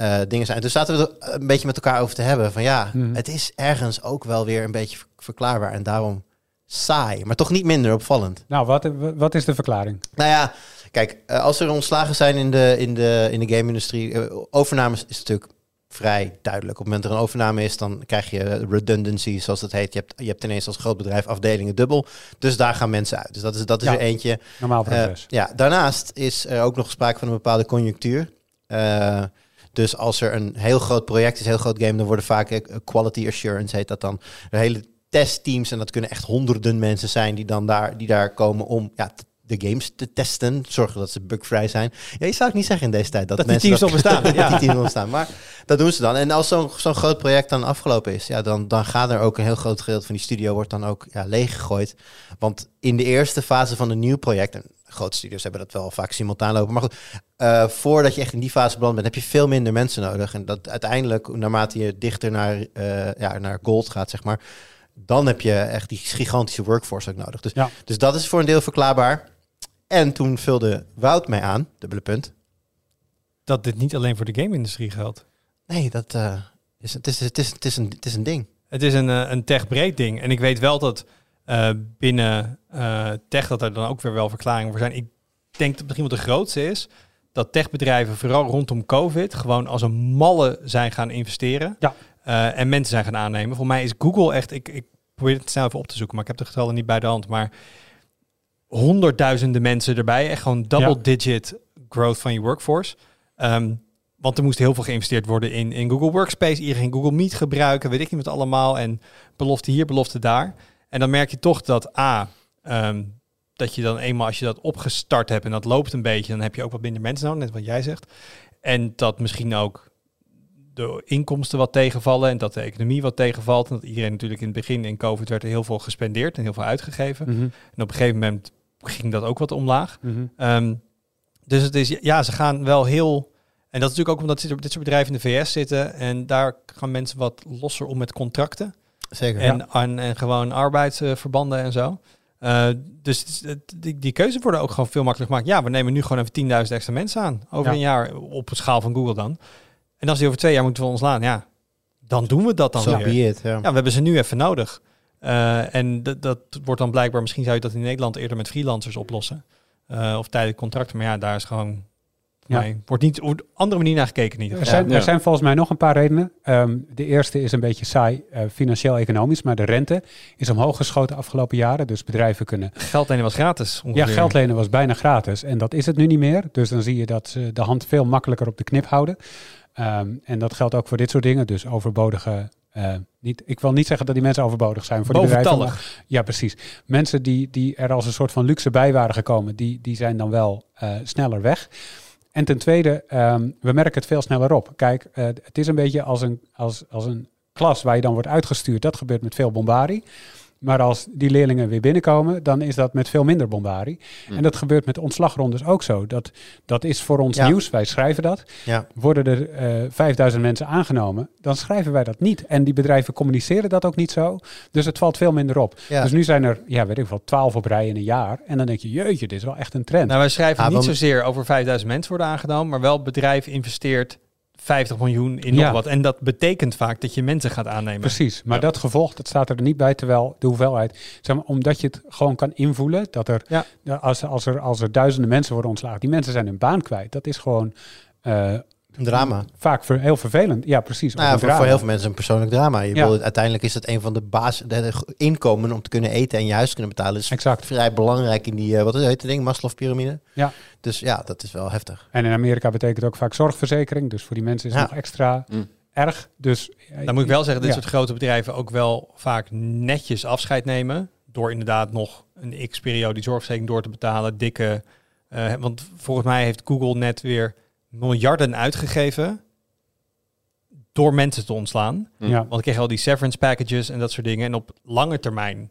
S1: eh, dingen zijn. Dus zaten we er een beetje met elkaar over te hebben van ja,
S3: Mhm.
S1: het is ergens ook wel weer een beetje ver- verklaarbaar en daarom saai, maar toch niet minder opvallend.
S3: Nou, wat, wat is de verklaring?
S1: Nou ja, kijk, eh, als er ontslagen zijn in de, in de, in de game-industrie, eh, overnames is natuurlijk vrij duidelijk. Op het moment dat er een overname is, dan krijg je redundancy, zoals dat heet. Je hebt, je hebt ineens als groot bedrijf afdelingen dubbel. Dus daar gaan mensen uit. Dus dat is, dat is
S3: Ja.
S1: er eentje.
S3: Normaal proces.
S1: ja, daarnaast is er ook nog sprake van een bepaalde conjunctuur. Dus als er een heel groot project is, een heel groot game, dan worden vaak eh, quality assurance heet dat dan. De hele testteams, en dat kunnen echt honderden mensen zijn die dan daar, die daar komen om ja, de games te testen, zorgen dat ze bugvrij zijn. Ja, je zou ik niet zeggen in deze tijd dat,
S2: Dat die
S1: mensen
S2: teams
S1: dat *laughs*
S2: ja.
S1: die teams nog bestaan. Maar dat doen ze dan. En als zo'n zo'n groot project dan afgelopen is, ja, dan, dan gaat er ook een heel groot gedeelte van die studio wordt dan ook ja, leeggegooid. Want in de eerste fase van een nieuw project, en grote studios hebben dat wel vaak simultaan lopen, maar goed, eh, voordat je echt in die fase beland bent, heb je veel minder mensen nodig. En dat uiteindelijk, naarmate je dichter naar, eh, ja, naar gold gaat, zeg maar, dan heb je echt die gigantische workforce ook nodig. Dus,
S3: Ja.
S1: dus dat is voor een deel verklaarbaar. En toen vulde Wout mij aan, dubbele punt.
S2: Dat dit niet alleen voor de game-industrie geldt.
S1: Nee, dat eh, is, het, is, het, is, het, is een, het is een ding.
S2: Het is een, een tech-breed ding. En ik weet wel dat eh, binnen eh, tech dat er dan ook weer wel verklaringen voor zijn. Ik denk dat misschien wat de grootste is, dat techbedrijven vooral rondom COVID gewoon als een malle zijn gaan investeren.
S3: Ja.
S2: Eh, en mensen zijn gaan aannemen. Voor mij is Google echt, ik, ik probeer het snel even op te zoeken, maar ik heb de getallen niet bij de hand. Maar honderdduizenden mensen erbij. Echt gewoon double-digit growth van je workforce. Ehm, want er moest heel veel geïnvesteerd worden in, in Google Workspace. Iedereen Google Meet gebruiken, weet ik niet wat allemaal. En belofte hier, belofte daar. En dan merk je toch dat A, ehm, dat je dan eenmaal als je dat opgestart hebt en dat loopt een beetje, dan heb je ook wat minder mensen nodig, net wat jij zegt. En dat misschien ook de inkomsten wat tegenvallen en dat de economie wat tegenvalt. En dat iedereen natuurlijk in het begin in COVID werd er heel veel gespendeerd en heel veel uitgegeven.
S3: Mhm,
S2: En op een gegeven moment ging dat ook wat omlaag.
S3: mhm.
S2: Ehm, dus het is, ja, ze gaan wel heel. En dat is natuurlijk ook omdat dit dit soort bedrijven in de VS zitten. En daar gaan mensen wat losser om met contracten.
S1: Zeker.
S2: En, en, en gewoon arbeidsverbanden en zo. Eh, dus die, die keuzes worden ook gewoon veel makkelijker gemaakt. Ja, we nemen nu gewoon even 10.000 extra mensen aan. Over
S3: Ja.
S2: een jaar op een schaal van Google dan. En als die over twee jaar moeten we ontslaan, ja, dan doen we dat dan weer.
S1: be it, ja.
S2: Ja, we hebben ze nu even nodig. Eh, en dat, dat wordt dan blijkbaar, misschien zou je dat in Nederland eerder met freelancers oplossen. Eh, of tijdelijk contracten. Maar ja, daar is gewoon.
S3: Ja.
S2: Nee, wordt niet op een andere manier naar gekeken. in ieder
S3: Er zijn,
S4: Ja.
S3: er zijn volgens mij nog een paar redenen. Ehm, de eerste is een beetje saai eh, financieel-economisch, maar de rente is omhoog geschoten de afgelopen jaren. Dus bedrijven kunnen.
S2: Geld lenen was gratis. Ongeveer.
S3: Ja, geld lenen was bijna gratis en dat is het nu niet meer. Dus dan zie je dat ze de hand veel makkelijker op de knip houden. Ehm, en dat geldt ook voor dit soort dingen. Dus overbodige. eh, niet, ik wil niet zeggen dat die mensen overbodig zijn voor die bedrijven. Ja, precies. Mensen die, die er als een soort van luxe bij waren gekomen, die, die zijn dan wel eh, sneller weg. En ten tweede, ehm, we merken het veel sneller op. Kijk, eh, het is een beetje als een, als, als een klas waar je dan wordt uitgestuurd. Dat gebeurt met veel bombarie. Maar als die leerlingen weer binnenkomen, dan is dat met veel minder bombarie.
S4: Hm.
S3: En dat gebeurt met ontslagrondes ook zo. Dat, dat is voor ons
S1: Ja.
S3: nieuws. Wij schrijven dat.
S1: Ja.
S3: Worden er eh 5000 mensen aangenomen, dan schrijven wij dat niet. En die bedrijven communiceren dat ook niet zo. Dus het valt veel minder op.
S1: Ja.
S3: Dus nu zijn er, ja, weet ik wel, 12 op rij in een jaar. En dan denk je, jeetje, dit is wel echt een trend.
S2: Nou, wij schrijven
S1: Ah,
S2: niet
S1: want-
S2: zozeer over 5000 mensen worden aangenomen, maar wel het bedrijf investeert 50 miljoen in
S3: Ja.
S2: nog wat. En dat betekent vaak dat je mensen gaat aannemen.
S3: Precies, maar
S2: Ja.
S3: dat gevolg, dat staat er niet bij, terwijl de hoeveelheid, zeg maar, omdat je het gewoon kan invoelen, dat er,
S2: Ja.
S3: ja, als, als, er, als er duizenden mensen worden ontslagen, die mensen zijn hun baan kwijt. Dat is gewoon eh,
S1: Een drama.
S3: vaak ver- heel vervelend. Ja, precies.
S1: Nou voor, heel veel mensen een persoonlijk drama. Je
S3: Ja.
S1: wil, uiteindelijk is het een van de basis de, inkomen om te kunnen eten en je huis te kunnen betalen. is
S3: Exact.
S1: vrij belangrijk in die, eh, wat is het ding, Maslow-pyramide.
S3: Ja.
S1: Dus ja, dat is wel heftig.
S3: En in Amerika betekent het ook vaak zorgverzekering, dus voor die mensen is het
S1: Ja.
S3: nog extra
S4: Mm.
S3: erg. Dus, eh,
S2: Dan moet ik wel zeggen, dit
S3: ja.
S2: soort grote bedrijven ook wel vaak netjes afscheid nemen. Door inderdaad nog een x-periode die zorgverzekering door te betalen. Dikke. eh, want volgens mij heeft Google net weer miljarden uitgegeven. Door mensen te ontslaan.
S3: Ja.
S2: Want ik kreeg al die severance packages en dat soort dingen. En op lange termijn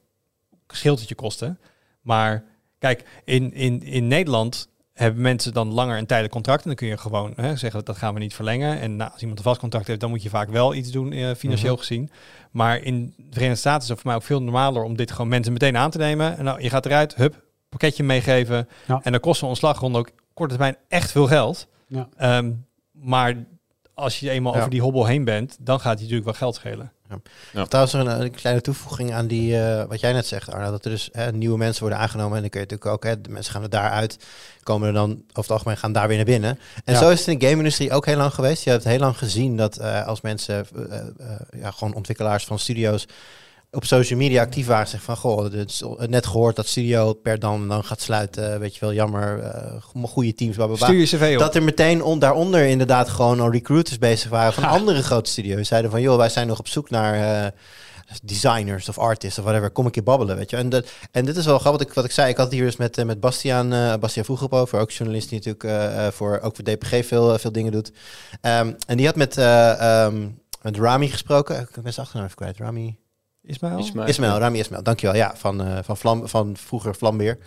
S2: scheelt het je kosten. Maar kijk, in, in, in Nederland hebben mensen dan langer een tijdelijk contract. En dan kun je gewoon hè, zeggen dat gaan we niet verlengen. En nou, als iemand een vast contract heeft, dan moet je vaak wel iets doen eh, financieel
S1: Mhm.
S2: gezien. Maar in de Verenigde Staten is het voor mij ook veel normaler om dit gewoon mensen meteen aan te nemen. En nou, je gaat eruit, hup, pakketje meegeven.
S3: Ja.
S2: En dan kost een ontslagronde ook korte termijn echt veel geld.
S3: Ja.
S2: Ehm, maar als je eenmaal
S1: Ja.
S2: over die hobbel heen bent, dan gaat het je natuurlijk wel geld schelen.
S4: Ja.
S1: Trouwens, er een, een kleine toevoeging aan die, eh, wat jij net zegt, Arno. Dat er dus hè, nieuwe mensen worden aangenomen. En dan kun je natuurlijk ook, hè, de mensen gaan er daaruit. Komen er dan, over het algemeen, gaan daar weer naar binnen. En
S3: Ja.
S1: zo is het in de game-industrie ook heel lang geweest. Je hebt heel lang gezien dat eh, als mensen, eh, eh, ja, gewoon ontwikkelaars van studio's op social media actief waren, zeggen van, goh, het is net gehoord dat studio per dan dan gaat sluiten. Weet je wel, jammer, eh, goede teams, bla, bla, bla.
S2: Stuur je cv op.
S1: Dat er meteen on, daaronder inderdaad gewoon al recruiters bezig waren van
S3: Ha.
S1: andere grote studio's. Zeiden van, joh, wij zijn nog op zoek naar eh, designers of artists of whatever. Kom ik je babbelen, weet je. En, dat, en dit is wel grappig wat ik, wat ik zei. Ik had het hier dus met, eh, met Bastiaan, Bastiaan Vroegrop over. Ook journalist die natuurlijk voor, ook voor DPG veel, veel dingen doet. Ehm, en die had met, eh, ehm, met Rami gesproken. Ik ben zijn achternaam even kwijt. Rami...
S2: Ismaël?
S4: Ismaël.
S1: Ismail, Rami Ismail, dankjewel. Ja, van, eh, van, Vlam, van vroeger Vlambeer.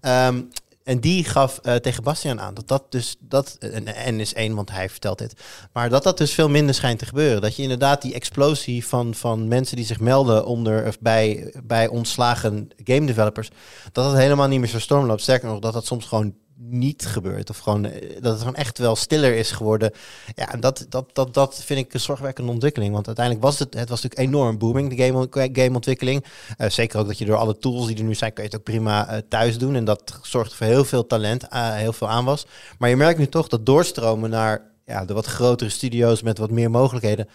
S1: Ehm, en die gaf eh, tegen Bastiaan aan dat dat dus, dat, en, en is één, want hij vertelt dit, maar dat dat dus veel minder schijnt te gebeuren. Dat je inderdaad die explosie van, van mensen die zich melden onder, of bij, bij ontslagen game developers, dat dat helemaal niet meer zo storm loopt. Sterker nog, dat dat soms gewoon niet gebeurt. Of gewoon, eh, dat het gewoon echt wel stiller is geworden. Ja, en dat, dat, dat, dat vind ik een zorgwekkende ontwikkeling. Want uiteindelijk was het, het was natuurlijk enorm booming, de game. Eh, zeker ook dat je door alle tools die er nu zijn, kun je het ook prima thuis doen. En dat zorgt voor heel veel talent, heel veel aanwas. Maar je merkt nu toch dat doorstromen naar ja, de wat grotere studio's met wat meer mogelijkheden.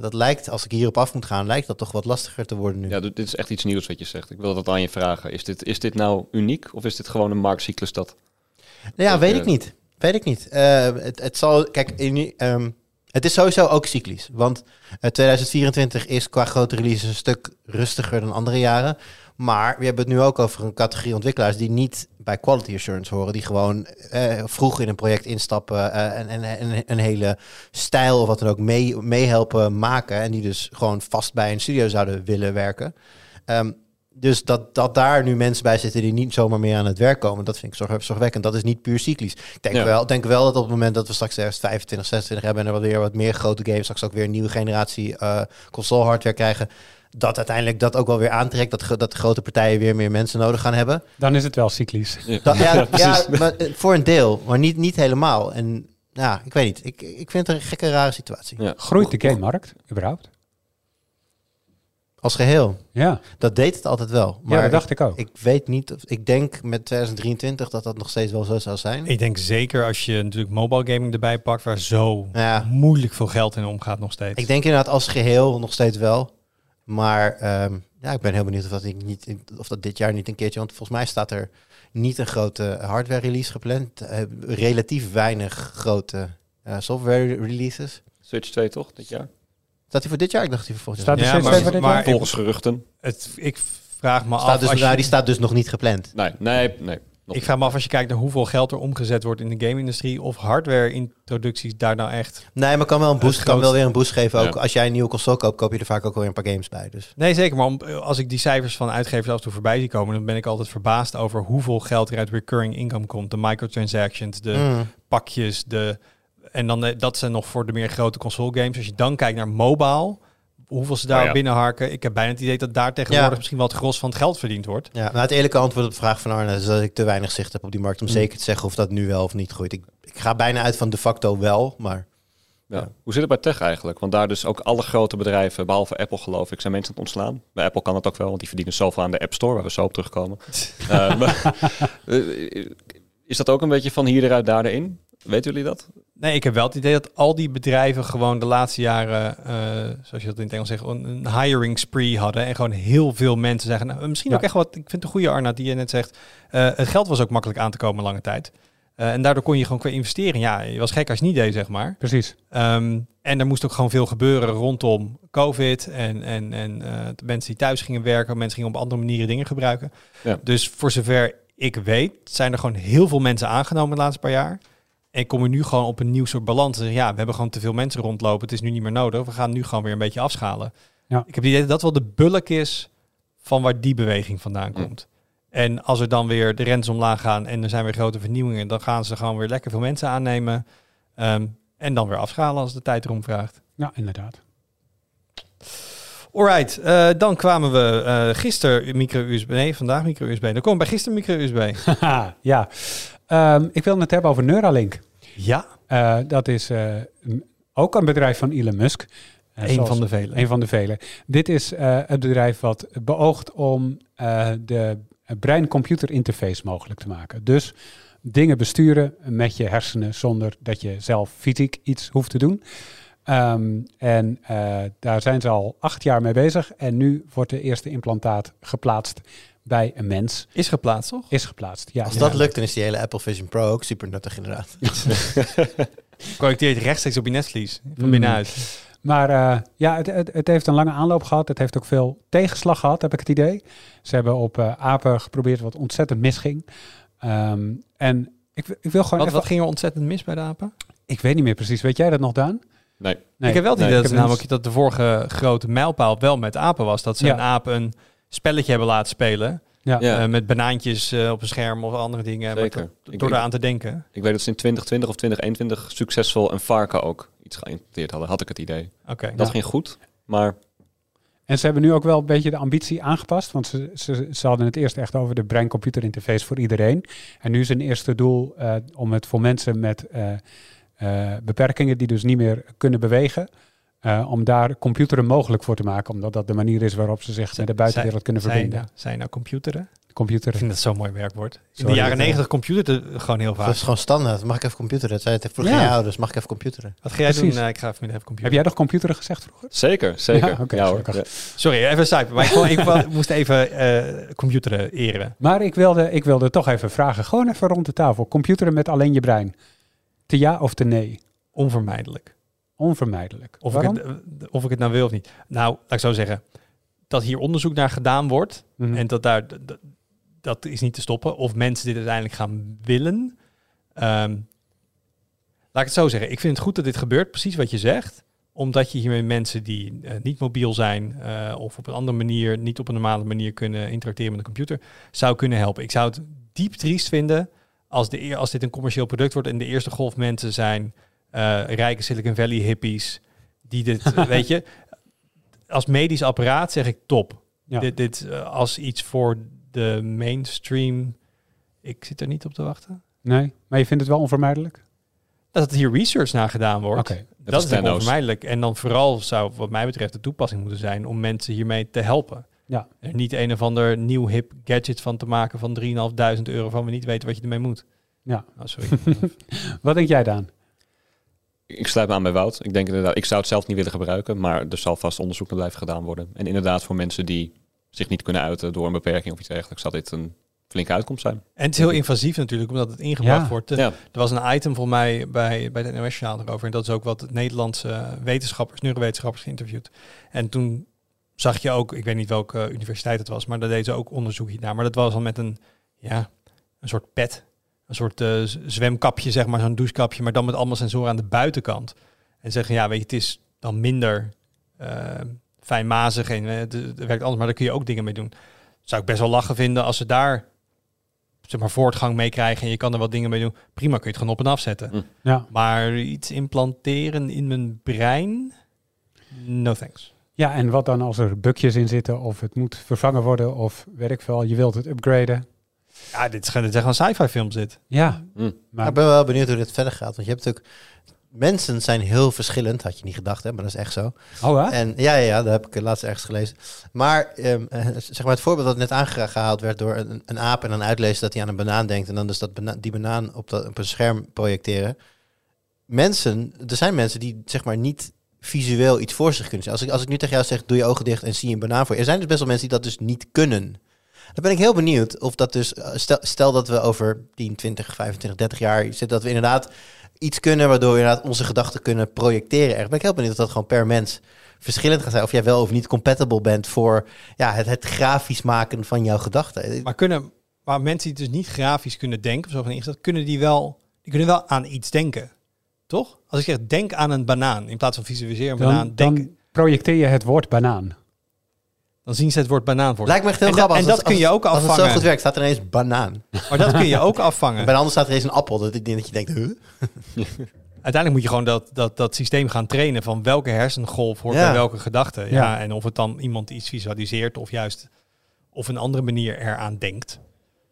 S1: Dat lijkt, als ik hierop af moet gaan, lijkt dat toch wat lastiger te worden nu.
S4: Ja, dit is echt iets nieuws wat je zegt. Ik wil dat aan je vragen. Is dit, is dit nou uniek of is dit gewoon een marktcyclus dat...
S1: Nou ja, weet
S4: eh,
S1: ik niet. Weet ik niet. Eh, het, het zal, kijk, in, ehm, het is sowieso ook cyclisch. Want eh, 2024 is qua grote releases een stuk rustiger dan andere jaren. Maar we hebben het nu ook over een categorie ontwikkelaars die niet bij quality assurance horen. Die gewoon eh, vroeg in een project instappen eh, en, en, en een hele stijl of wat dan ook mee, meehelpen maken. En die dus gewoon vast bij een studio zouden willen werken. Ehm, dus dat, dat daar nu mensen bij zitten die niet zomaar meer aan het werk komen, dat vind ik zorg, zorgwekkend. Dat is niet puur cyclisch. Ik denk,
S4: Ja.
S1: wel, denk wel dat op het moment dat we straks ergens 25, 26 hebben en er wat weer wat meer grote games, straks ook weer een nieuwe generatie eh, console hardware krijgen, dat uiteindelijk dat ook wel weer aantrekt, dat, dat de grote partijen weer meer mensen nodig gaan hebben.
S3: Dan is het wel cyclisch.
S1: Dat, *laughs* ja, ja,
S4: precies.
S1: maar, eh, voor een deel, maar niet, niet helemaal. En ja, ik weet niet. Ik, ik vind het een gekke, rare situatie.
S4: Ja.
S3: Groeit de gamemarkt überhaupt?
S1: Als geheel.
S3: Ja,
S1: Dat deed het altijd wel. Maar
S3: ja dat dacht ik ook.
S1: ik weet niet, of, ik denk met 2023 dat dat nog steeds wel zo zou zijn.
S2: Ik denk zeker als je natuurlijk mobile gaming erbij pakt, waar zo
S1: Ja.
S2: moeilijk veel geld in omgaat nog steeds.
S1: Ik denk inderdaad als geheel nog steeds wel. Maar ehm, ja, ik ben heel benieuwd of dat, ik niet, in- of dat dit jaar niet een keertje... Want volgens mij staat er niet een grote hardware release gepland. Eh, relatief weinig grote eh, software releases.
S4: Switch 2 toch, dit jaar?
S1: Staat die voor dit jaar? Ik dacht die voor volgend
S3: Staat
S1: jaar.
S3: er
S2: Ja,
S3: steeds
S2: maar-
S3: dit jaar?
S4: Volgens geruchten.
S2: het, ik vraag me
S1: Staat
S2: af
S1: dus,
S2: als
S1: nou,
S2: je,
S1: die staat dus nog niet gepland.
S4: Nee, nee, nee. nog
S2: ik vraag me af als je kijkt naar hoeveel geld er omgezet wordt in de game-industrie of hardware-introducties daar nou echt.
S1: Nee, maar kan wel een boost, kan wel weer een boost geven. Ook
S4: Ja.
S1: als jij een nieuwe console koopt, koop je er vaak ook weer een paar games bij. Dus.
S2: Nee, zeker. Maar om, als ik die cijfers van uitgevers af en toe voorbij zie komen, dan ben ik altijd verbaasd over hoeveel geld er uit recurring income komt. De microtransactions, de
S1: Mm.
S2: pakjes, de. En dan eh, dat zijn nog voor de meer grote console games. Als je dan kijkt naar mobile, hoeveel ze daar
S4: Oh ja.
S2: binnenharken. Ik heb bijna het idee dat daar tegenwoordig
S1: Ja.
S2: misschien wel het gros van het geld verdiend wordt.
S1: Ja, nou, het eerlijke antwoord op de vraag van Arne is dat ik te weinig zicht heb op die markt om
S2: Mm.
S1: zeker te zeggen of dat nu wel of niet groeit. Ik, ik ga bijna uit van de facto wel, maar
S4: Ja. Hoe zit het bij tech eigenlijk? Want daar dus ook alle grote bedrijven, behalve Apple geloof ik, zijn mensen aan het ontslaan. Bij Apple kan het ook wel, want die verdienen zoveel aan de App Store, waar we zo op terugkomen. *laughs* Eh, maar, eh, is dat ook een beetje van hier eruit, daar erin? Weten jullie dat?
S2: Nee, ik heb wel het idee dat al die bedrijven gewoon de laatste jaren, eh, zoals je dat in het Engels zegt, een hiring spree hadden. En gewoon heel veel mensen zeggen, nou, misschien
S3: Ja.
S2: ook echt wat, ik vind het een goede Arna die je net zegt, eh, het geld was ook makkelijk aan te komen lange tijd. Eh, en daardoor kon je gewoon qua investeren. Ja, je was gek als je niet deed, zeg maar.
S3: Precies.
S2: Ehm, en er moest ook gewoon veel gebeuren rondom COVID en, en, en de mensen die thuis gingen werken, mensen gingen op andere manieren dingen gebruiken.
S4: Ja.
S2: Dus voor zover ik weet, zijn er gewoon heel veel mensen aangenomen de laatste paar jaar. En kom je nu gewoon op een nieuw soort balans. Ja, we hebben gewoon te veel mensen rondlopen. Het is nu niet meer nodig. We gaan nu gewoon weer een beetje afschalen.
S3: Ja.
S2: Ik heb het idee dat dat wel de bulk is van waar die beweging vandaan
S4: Mm.
S2: komt. En als er dan weer de rentes omlaag gaan en er zijn weer grote vernieuwingen, dan gaan ze gewoon weer lekker veel mensen aannemen. Ehm, en dan weer afschalen als de tijd erom vraagt.
S3: Ja, inderdaad.
S2: Alright, eh, dan kwamen we eh gisteren micro-USB. Nee, vandaag micro-USB. Dan komen we bij gisteren micro-USB.
S3: Haha, *laughs* ja. Ehm, ik wil het hebben over Neuralink.
S2: ja,
S3: Eh, dat is eh, ook een bedrijf van Elon Musk. Eh,
S2: een
S3: zoals-
S2: van de vele.
S3: Een van de vele. Dit is eh, het bedrijf wat beoogt om eh, de brein-computer interface mogelijk te maken. Dus dingen besturen met je hersenen zonder dat je zelf fysiek iets hoeft te doen. Ehm, en eh, daar zijn ze al acht jaar mee bezig. En nu wordt de eerste implantaat geplaatst bij een mens.
S2: Is geplaatst, toch?
S3: Is geplaatst. Ja,
S1: als
S3: ja.
S1: dat lukt, dan is die hele Apple Vision Pro ook super nuttig inderdaad. *laughs*
S2: Connecteert rechtstreeks op je netvlies. Van
S3: Mm.
S2: binnenuit.
S3: Maar eh, ja, het, het, het heeft een lange aanloop gehad. Het heeft ook veel tegenslag gehad, heb ik het idee. Ze hebben op eh, apen geprobeerd wat ontzettend misging. Ehm, en ik, ik wil gewoon
S2: Wat,
S3: even...
S2: wat ging er ontzettend mis bij de apen?
S3: Ik weet niet meer precies. Weet jij dat nog, Daan?
S4: Nee.
S3: Nee.
S2: ik heb wel het idee dat, namelijk dat de vorige grote mijlpaal wel met apen was. Dat ze
S3: Ja.
S2: een aap een spelletje hebben laten spelen.
S3: Ja.
S4: Ja.
S2: eh, met banaantjes eh, op een scherm of andere dingen.
S4: Zeker.
S2: Maar to- door eraan te denken.
S4: Ik weet dat ze in 2020 of 2021 succesvol een varken ook iets geïmplementeerd hadden, had ik het idee.
S2: Oké.
S4: Dat
S3: Ja.
S4: ging goed, maar
S3: En ze hebben nu ook wel een beetje de ambitie aangepast. Want ze, ze, ze hadden het eerst echt over de brein-computer interface voor iedereen. En nu is een eerste doel eh, om het voor mensen met eh, eh, beperkingen die dus niet meer kunnen bewegen. Eh, om daar computeren mogelijk voor te maken. Omdat dat de manier is waarop ze zich met de buitenwereld kunnen
S2: zijn,
S3: verbinden.
S2: zijn nou computeren? Ik
S3: Computeren.
S2: vind dat zo'n mooi werkwoord. In
S3: Sorry,
S2: de jaren
S3: dat,
S2: negentig computeren gewoon heel
S1: Dat
S2: vaak.
S1: is gewoon standaard. Mag ik even computeren? Dat zei het vroeger
S3: Ja.
S1: je ouders. Mag ik even computeren?
S2: Wat ga jij
S3: Precies.
S2: doen? Eh, ik ga even computeren.
S3: Heb jij nog computeren gezegd vroeger?
S4: zeker, zeker.
S3: Ja, oké,
S4: Ja, hoor.
S3: gelukkig.
S4: Ja.
S2: Sorry, even cyber. Maar ik, ik moest even eh computeren eren.
S3: Maar ik wilde, ik wilde toch even vragen. Gewoon even rond de tafel. Computeren met alleen je brein. Te ja of te nee?
S2: Onvermijdelijk.
S3: Onvermijdelijk.
S2: Of
S3: Waarom?
S2: ik, het, eh, of ik het nou wil of niet. Nou, laat ik zo zeggen. Dat hier onderzoek naar gedaan wordt.
S3: Mhm.
S2: En dat daar, dat is niet te stoppen. Of mensen dit uiteindelijk gaan willen. Ehm, laat ik het zo zeggen. Ik vind het goed dat dit gebeurt, precies wat je zegt. Omdat je hiermee mensen die eh, niet mobiel zijn eh, of op een andere manier, niet op een normale manier kunnen interacteren met een computer, zou kunnen helpen. Ik zou het diep triest vinden als, de, als dit een commercieel product wordt en de eerste golf mensen zijn rijke Silicon Valley hippies die dit, eh, *laughs* weet je, als medisch apparaat zeg ik top.
S3: Ja.
S2: Dit, dit eh, als iets voor de mainstream. Ik zit er niet op te wachten.
S3: Nee, maar je vindt het wel onvermijdelijk?
S2: dat hier research naar gedaan wordt.
S3: Oké.
S2: Dat
S4: als
S2: is onvermijdelijk. En dan vooral zou, wat mij betreft, de toepassing moeten zijn om mensen hiermee te helpen.
S3: Ja.
S2: Er niet een of ander nieuw hip gadget van te maken van 3.500 euro van we niet weten wat je ermee moet.
S3: Ja.
S2: Nou, sorry. *laughs*
S3: Wat denk jij, Daan?
S4: Ik sluit me aan bij Wout. Ik denk inderdaad, ik zou het zelf niet willen gebruiken, maar er zal vast onderzoek naar blijven gedaan worden. En inderdaad, voor mensen die zich niet kunnen uiten door een beperking of iets dergelijks, zal dit een flinke uitkomst zijn.
S2: en het is heel invasief natuurlijk, omdat het ingebracht
S3: Ja.
S2: wordt.
S4: Ja,
S2: Er was een item voor mij bij, bij de NOS-journaal erover. En dat is ook wat Nederlandse wetenschappers, neurowetenschappers geïnterviewd. En toen zag je ook, ik weet niet welke universiteit het was, maar daar deden ze ook onderzoek naar. Maar dat was al met een, ja, een soort pet. Een soort eh, zwemkapje, zeg maar, zo'n douchekapje. Maar dan met allemaal sensoren aan de buitenkant. En zeggen, ja, weet je, het is dan minder eh, fijnmazig en eh, het, het werkt anders. Maar daar kun je ook dingen mee doen. Zou ik best wel lachen vinden als ze daar zeg maar, voortgang mee krijgen en je kan er wat dingen mee doen. Prima, kun je het gewoon op en afzetten.
S4: Hm.
S3: Ja.
S2: Maar iets implanteren in mijn brein? No thanks.
S3: Ja, en wat dan als er bukjes in zitten of het moet vervangen worden of weet ik veel, je wilt het upgraden.
S2: Ja, dit is, gewoon- dit is echt een sci-fi film zit.
S3: Ja,
S4: Hm.
S1: Maar ik ben wel benieuwd hoe dit verder gaat. Want je hebt natuurlijk... Mensen zijn heel verschillend, had je niet gedacht, hè, maar dat is echt zo.
S3: oh ja?
S1: En ja, ja, ja, dat heb ik laatst ergens gelezen. Maar ehm, eh, zeg maar het voorbeeld dat net aangehaald werd door een, een aap en dan uitlezen dat hij aan een banaan denkt en dan dus dat bana- die banaan op, dat, op een scherm projecteren. Mensen, er zijn mensen die zeg maar niet visueel iets voor zich kunnen zien. Als ik, als ik nu tegen jou zeg, doe je ogen dicht en zie een banaan voor je. Er zijn dus best wel mensen die dat dus niet kunnen. Dan ben ik heel benieuwd of dat dus, eh, stel, stel dat we over 10, 20, 25, 30 jaar zitten, dat we inderdaad iets kunnen waardoor we inderdaad onze gedachten kunnen projecteren. Echt ben ik heel benieuwd of dat gewoon per mens verschillend gaat zijn. Of jij wel of niet compatible bent voor ja, het, het grafisch maken van jouw gedachten.
S2: Maar, kunnen, maar mensen die dus niet grafisch kunnen denken, of zo van ingesteld, kunnen die wel, die kunnen wel aan iets denken. Toch? Als ik zeg, denk aan een banaan, in plaats van visualiseer een banaan, denk,
S3: dan projecteer je het woord banaan.
S2: Dan zien ze het woord banaan voor.
S1: Lijkt me echt heel
S2: En
S1: grappig.
S2: en
S1: als
S2: dat kun je ook
S1: Als het zo
S2: afvangen.
S1: goed werkt, staat er ineens banaan.
S2: Maar dat kun je ook
S1: En *laughs*
S2: afvangen.
S1: bij de ander staat er ineens een appel. Dat, ik denk dat je denkt, huh? *laughs*
S2: Uiteindelijk moet je gewoon dat, dat, dat systeem gaan trainen van welke hersengolf hoort
S1: Ja.
S2: bij welke gedachte. Ja.
S3: Ja.
S2: en of het dan iemand iets visualiseert of juist op een andere manier eraan denkt.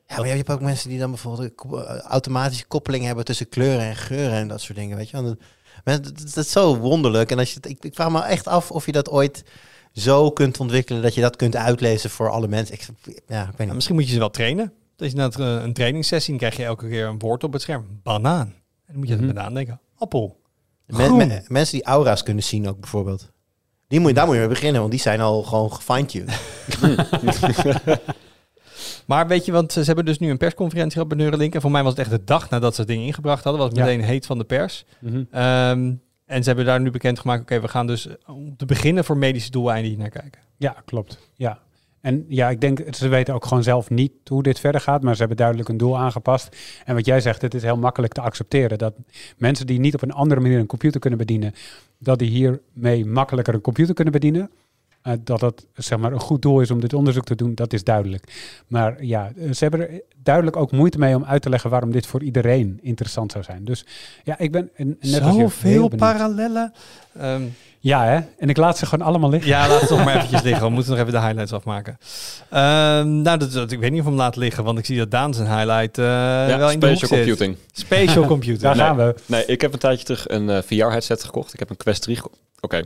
S1: Ja, maar je hebt ook mensen die dan bijvoorbeeld eh, automatische koppeling hebben tussen kleuren en geuren en dat soort dingen, weet je. wel. Dat, dat, dat is zo wonderlijk. En als je, ik, ik vraag me echt af of je dat ooit zo kunt ontwikkelen dat je dat kunt uitlezen voor alle mensen. Ik, ja, ik weet
S2: Ja,
S1: niet.
S2: misschien moet je ze wel trainen. Dat je net eh, een trainingssessie, dan krijg je elke keer een woord op het scherm. Banaan. En dan moet je aan de banaan denken. Appel.
S1: Men- mensen die aura's kunnen zien ook bijvoorbeeld. Die moet je, daar moet je mee beginnen, want die zijn al gewoon gefine-tuned. *laughs* *laughs*
S2: Maar weet je, want ze hebben dus nu een persconferentie gehad bij Neuralink. En voor mij was het echt de dag nadat ze het ding ingebracht hadden. Was
S3: Ja.
S2: meteen heet van de pers.
S3: Mhm.
S2: Ehm, en ze hebben daar nu bekendgemaakt, oké, we gaan dus eh, om te beginnen voor medische doeleinden hier naar kijken.
S3: Ja, klopt. Ja. En ja, ik denk, ze weten ook gewoon zelf niet hoe dit verder gaat, maar ze hebben duidelijk een doel aangepast. En wat jij zegt, het is heel makkelijk te accepteren dat mensen die niet op een andere manier een computer kunnen bedienen, dat die hiermee makkelijker een computer kunnen bedienen. Eh, dat het zeg maar, een goed doel is om dit onderzoek te doen, dat is duidelijk. Maar ja, eh, ze hebben er duidelijk ook moeite mee om uit te leggen waarom dit voor iedereen interessant zou zijn. Dus ja, ik ben net als je heel
S2: Zoveel parallellen. Ehm,
S3: Ja, hè? En ik laat ze gewoon allemaal liggen.
S2: ja, laat het nog maar *laughs* eventjes liggen. We moeten nog even de highlights afmaken. Ehm, nou, dat, dat- ik weet niet of we hem laten liggen, want ik zie dat Daan zijn highlight eh,
S4: ja
S2: wel in de hoek
S4: spatial
S2: zit.
S4: computing.
S2: Spatial *laughs* computing.
S3: Daar
S4: Nee.
S3: gaan we.
S4: Nee, ik heb een tijdje terug een eh, VR-headset gekocht. Ik heb een Quest 3 gekocht. Oké,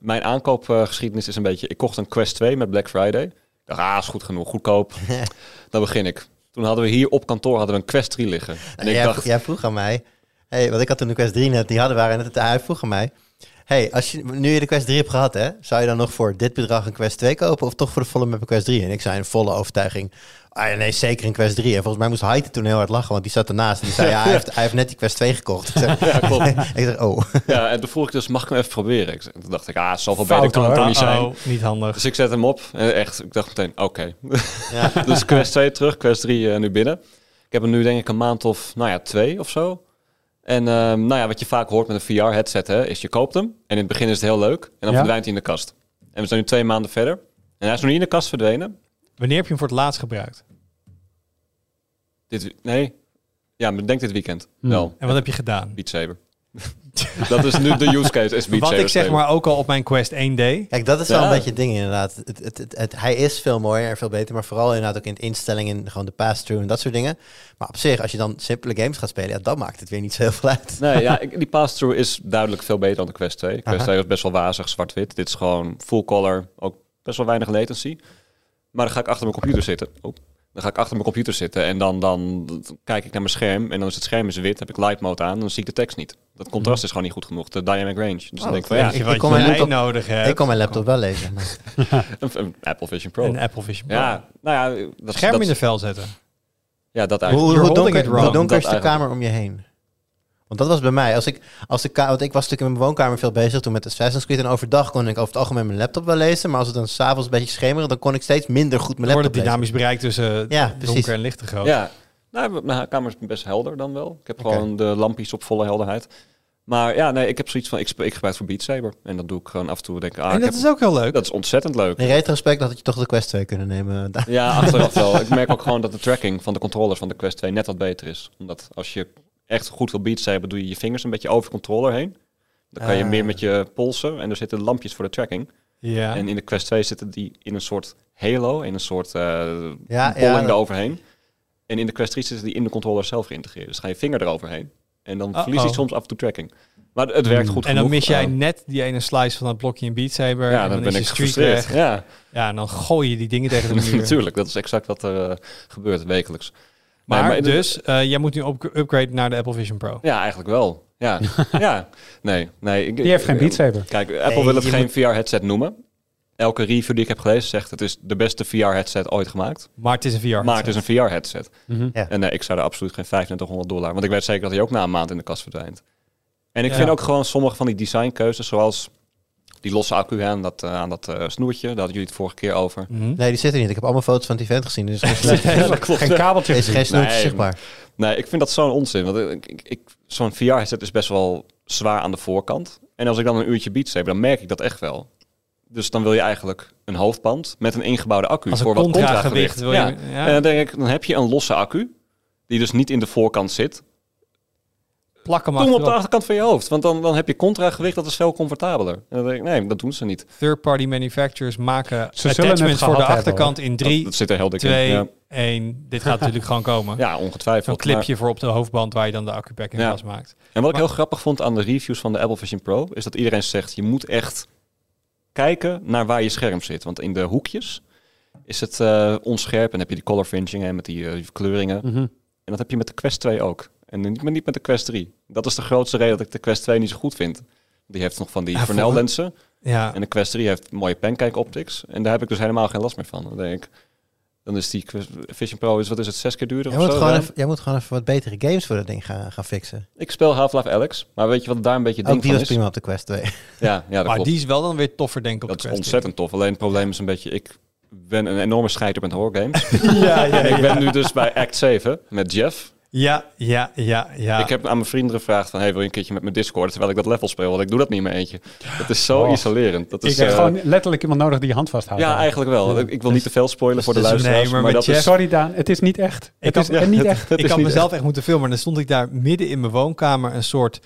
S4: mijn aankoopgeschiedenis is een beetje... Ik kocht een Quest 2 met Black Friday. Dacht, ah, is goed genoeg, goedkoop. *laughs* Dan begin ik. Toen hadden we hier op kantoor hadden we een Quest 3 liggen. En ik
S1: jij,
S4: dacht,
S1: jij vroeg aan mij, hey, want ik had toen de Quest 3 net, die hadden waren net, hij vroeg aan mij, hey, als je, nu je de Quest 3 hebt gehad, hè, zou je dan nog voor dit bedrag een Quest 2 kopen of toch voor de volle met een Quest 3? En ik zei in volle overtuiging, ah, nee, zeker een Quest 3. En volgens mij moest Heite toen heel hard lachen, want die zat ernaast en die zei, ja, hij heeft, hij heeft net die Quest 2 gekocht. Ik *laughs* zeg,
S4: ja, klopt. *laughs*
S1: ik zeg oh.
S4: Ja, en toen vroeg ik dus, mag ik hem even proberen? Ik, zei- toen dacht ik, ah, zoveel beter kan het niet zijn.
S2: Oh, niet handig.
S4: Dus ik zet hem op. En echt, ik dacht meteen, oké.
S1: Ja. *laughs*
S4: dus Quest 2 terug, Quest 3 eh, nu binnen. Ik heb hem nu denk ik een maand of, nou ja, twee of zo. En ehm, nou ja, wat je vaak hoort met een VR-headset, hè, is je koopt hem. En in het begin is het heel leuk. En dan
S3: Ja.
S4: verdwijnt hij in de kast. En we zijn nu twee maanden verder. En hij is nog niet in de kast verdwenen.
S2: Wanneer heb je hem voor het laatst gebruikt?
S4: Dit, nee. Ja, maar ik denk dit weekend.
S3: Hmm.
S4: Wel.
S2: En wat heb je gedaan?
S4: Beat Saber. *laughs* Dat is nu de use case. Is
S2: Wat ik zeg maar ook al op mijn Quest 1 deed.
S1: Kijk, dat is wel
S4: Ja.
S1: een beetje het ding inderdaad. Het, het, het, het- hij is veel mooier en veel beter, maar vooral inderdaad ook in het instellingen, gewoon de pass-through en dat soort dingen. Maar op zich, als je dan simpele games gaat spelen, ja, dan maakt het weer niet zo heel veel uit.
S4: Nee, ja, ik- die pass-through is duidelijk veel beter dan de Quest 2. Quest
S1: Aha.
S4: 2 was best wel wazig, zwart-wit. Dit is gewoon full color, ook best wel weinig latency. Maar dan ga ik achter mijn computer zitten. Oh. Dan ga ik achter mijn computer zitten en dan, dan kijk ik naar mijn scherm. En dan is het scherm is wit, heb ik light mode aan, dan zie ik de tekst niet. Dat contrast is gewoon niet goed genoeg, de dynamic range. Dus dan denk ik van ja,
S1: ik kon mijn laptop-
S2: nodig hebt.
S1: Ik kon mijn laptop wel lezen. *laughs*
S4: een, een Apple Vision Pro.
S2: Een Apple Vision Pro.
S4: ja, nou ja, dat,
S2: Scherm
S4: dat,
S2: in de vel zetten.
S4: Ja, dat
S1: Hoe,
S4: eigenlijk.
S1: hoe,
S2: holding
S1: donker, hoe donker is de kamer om je heen? Want dat was bij mij. Als ik, als de ka want ik was natuurlijk in mijn woonkamer veel bezig toen met Assassin's Creed. En overdag kon ik over het algemeen mijn laptop wel lezen. Maar als het dan s'avonds een beetje schemeren, dan kon ik steeds minder goed mijn
S2: Dan wordt
S1: laptop
S2: het
S1: lezen.
S2: dynamisch bereik tussen
S1: Ja,
S2: donker
S1: precies.
S2: en licht te groot.
S4: Ja, nou, mijn kamer is best helder dan wel. Ik heb gewoon de lampjes op volle helderheid. Maar ja, nee, ik heb zoiets van, ik, ik gebruik voor Beat Saber. En dat doe ik gewoon af en toe. Denk, ah,
S2: en
S4: ik
S2: dat
S4: heb-
S2: is ook heel leuk.
S4: dat is ontzettend leuk.
S1: In retrospect had je toch de Quest 2 kunnen nemen. *laughs*
S4: Ja, achteraf wel. Ik merk ook gewoon dat de tracking van de controllers van de Quest 2 net wat beter is. Omdat als je echt goed wil Beat Saber, doe je je vingers een beetje over de controller heen. Dan kan je
S1: Ah.
S4: meer met je polsen. En er zitten lampjes voor de tracking.
S2: Ja.
S4: En in de Quest 2 zitten die in een soort halo, in een soort eh
S1: Ja,
S4: bolling
S1: ja, dat-
S4: eroverheen. En in de Quest 3 zitten die in de controller zelf geïntegreerd. Dus ga je vinger eroverheen. En dan verlies je soms af en toe tracking. Maar het werkt goed
S2: en dan
S4: genoeg.
S2: mis jij net die ene slice van dat blokje in Beat Saber.
S4: ja,
S2: en
S4: dan ben
S2: is
S4: ik gefrustreerd.
S2: weg.
S4: Ja,
S2: Ja, en dan gooi je die dingen tegen de *laughs* muur.
S4: natuurlijk. Dat is exact wat er eh, gebeurt wekelijks.
S2: Maar,
S4: Nee, maar-
S2: dus, eh, jij moet nu op upgrade naar de Apple Vision Pro.
S4: Ja, eigenlijk wel. Ja, *laughs* ja. Nee, nee. Ik,
S3: Die heeft geen Beat Saber.
S4: Kijk, Apple wil het geen
S1: moet-
S4: VR-headset noemen. Elke review die ik heb gelezen zegt het is de beste VR-headset ooit gemaakt.
S2: Maar het is een VR.
S4: Maar het is een VR-headset.
S3: Mhm.
S1: Ja.
S4: En nee, ik zou er absoluut geen 3500 dollar. Want ik weet zeker dat hij ook na een maand in de kast verdwijnt. En ik
S2: Ja.
S4: vind ook gewoon sommige van die designkeuzes, zoals die losse accu aan dat, eh, aan dat eh, snoertje. Daar hadden jullie het vorige keer over.
S2: Mhm.
S1: Nee, die zit er niet. Ik heb allemaal foto's van het event gezien. Dus er is *laughs* geen-
S4: dat klopt.
S3: Geen kabeltje.
S1: er is geen snoertje
S4: Nee,
S1: zichtbaar.
S4: Nee, ik vind dat zo'n onzin. Want ik, ik, ik- zo'n VR-headset is best wel zwaar aan de voorkant. En als ik dan een uurtje beats heb, dan merk ik dat echt wel. Dus dan wil je eigenlijk een hoofdband met een ingebouwde accu
S2: Als een
S4: voor wat
S2: contragewicht
S4: contragewicht.
S2: wil je-
S4: ja.
S2: ja.
S4: En dan denk ik, dan heb je een losse accu die dus niet in de voorkant zit.
S2: Plak hem
S4: Doe hem op de achterkant van je hoofd, want dan, dan heb je contragewicht, dat is veel comfortabeler. En dan denk ik, nee, dat doen ze niet.
S2: Third-party manufacturers maken
S3: zullen het
S2: attachments voor de
S3: gehad hebben,
S2: achterkant in 3,
S4: dat, dat zit er heel dik
S2: 2,
S4: in. Ja,
S2: 1. Dit gaat natuurlijk *laughs* gewoon komen.
S4: ja ongetwijfeld.
S2: Zo'n clipje voor op de hoofdband waar je dan de accupack in
S4: Ja.
S2: vastmaakt.
S4: En wat ik heel grappig vond aan de reviews van de Apple Vision Pro, is dat iedereen zegt, je moet echt kijken naar waar je scherm zit. Want in de hoekjes is het eh, onscherp en heb je die color fringing hè, met die, eh, die verkleuringen.
S3: Mhm.
S4: En dat heb je met de Quest 2 ook. En niet, maar niet met de Quest 3. Dat is de grootste reden dat ik de Quest 2 niet zo goed vind. Die heeft nog van die
S2: Ja,
S4: Fresnel lenzen.
S2: Ja,
S4: En de Quest 3 heeft mooie pancake optics. En daar heb ik dus helemaal geen last meer van. Dan denk ik, dan is die Vision Pro, is, wat is het, zes keer duurder
S1: Jij
S4: of
S1: moet,
S4: zo?
S1: gewoon
S4: Ja.
S1: even, jij moet gewoon even wat betere games voor dat ding gaan, gaan fixen.
S4: Ik speel Half-Life Alex. Maar weet je wat daar een beetje
S1: Ook
S4: ding
S1: die
S4: van
S1: was
S4: is?
S1: prima op de Quest 2. *laughs*
S4: Ja, ja, dat
S2: maar
S4: klopt.
S2: die is wel dan weer toffer denk ik op
S4: dat
S2: de
S4: is
S2: Quest
S4: ontzettend tof. Alleen het probleem is een beetje, ik ben een enorme scheider met horrorgames. *laughs*
S2: ja, ja,
S4: en ik ben nu dus bij Act 7 met Jeff.
S2: Ja, ja, ja, ja.
S4: Ik heb aan mijn vrienden gevraagd van, hey, wil je een keertje met mijn Discord? Terwijl ik dat level speel, want ik doe dat niet mijn eentje. Dat is zo
S3: Oh.
S4: isolerend. Dat
S3: Ik
S4: is,
S3: heb
S4: eh,
S3: gewoon letterlijk iemand nodig die je hand vasthoudt.
S4: ja, eigenlijk wel. Ik, ik wil niet te veel spoilen voor de
S2: dus-
S4: luisteraars.
S2: nee, maar
S4: dat is,
S3: Sorry Daan, het is niet echt. Het
S2: had- *laughs*
S3: is niet echt.
S4: het
S2: ik
S4: is
S2: had
S4: niet
S2: mezelf echt moeten filmen. En dan stond ik daar midden in mijn woonkamer een soort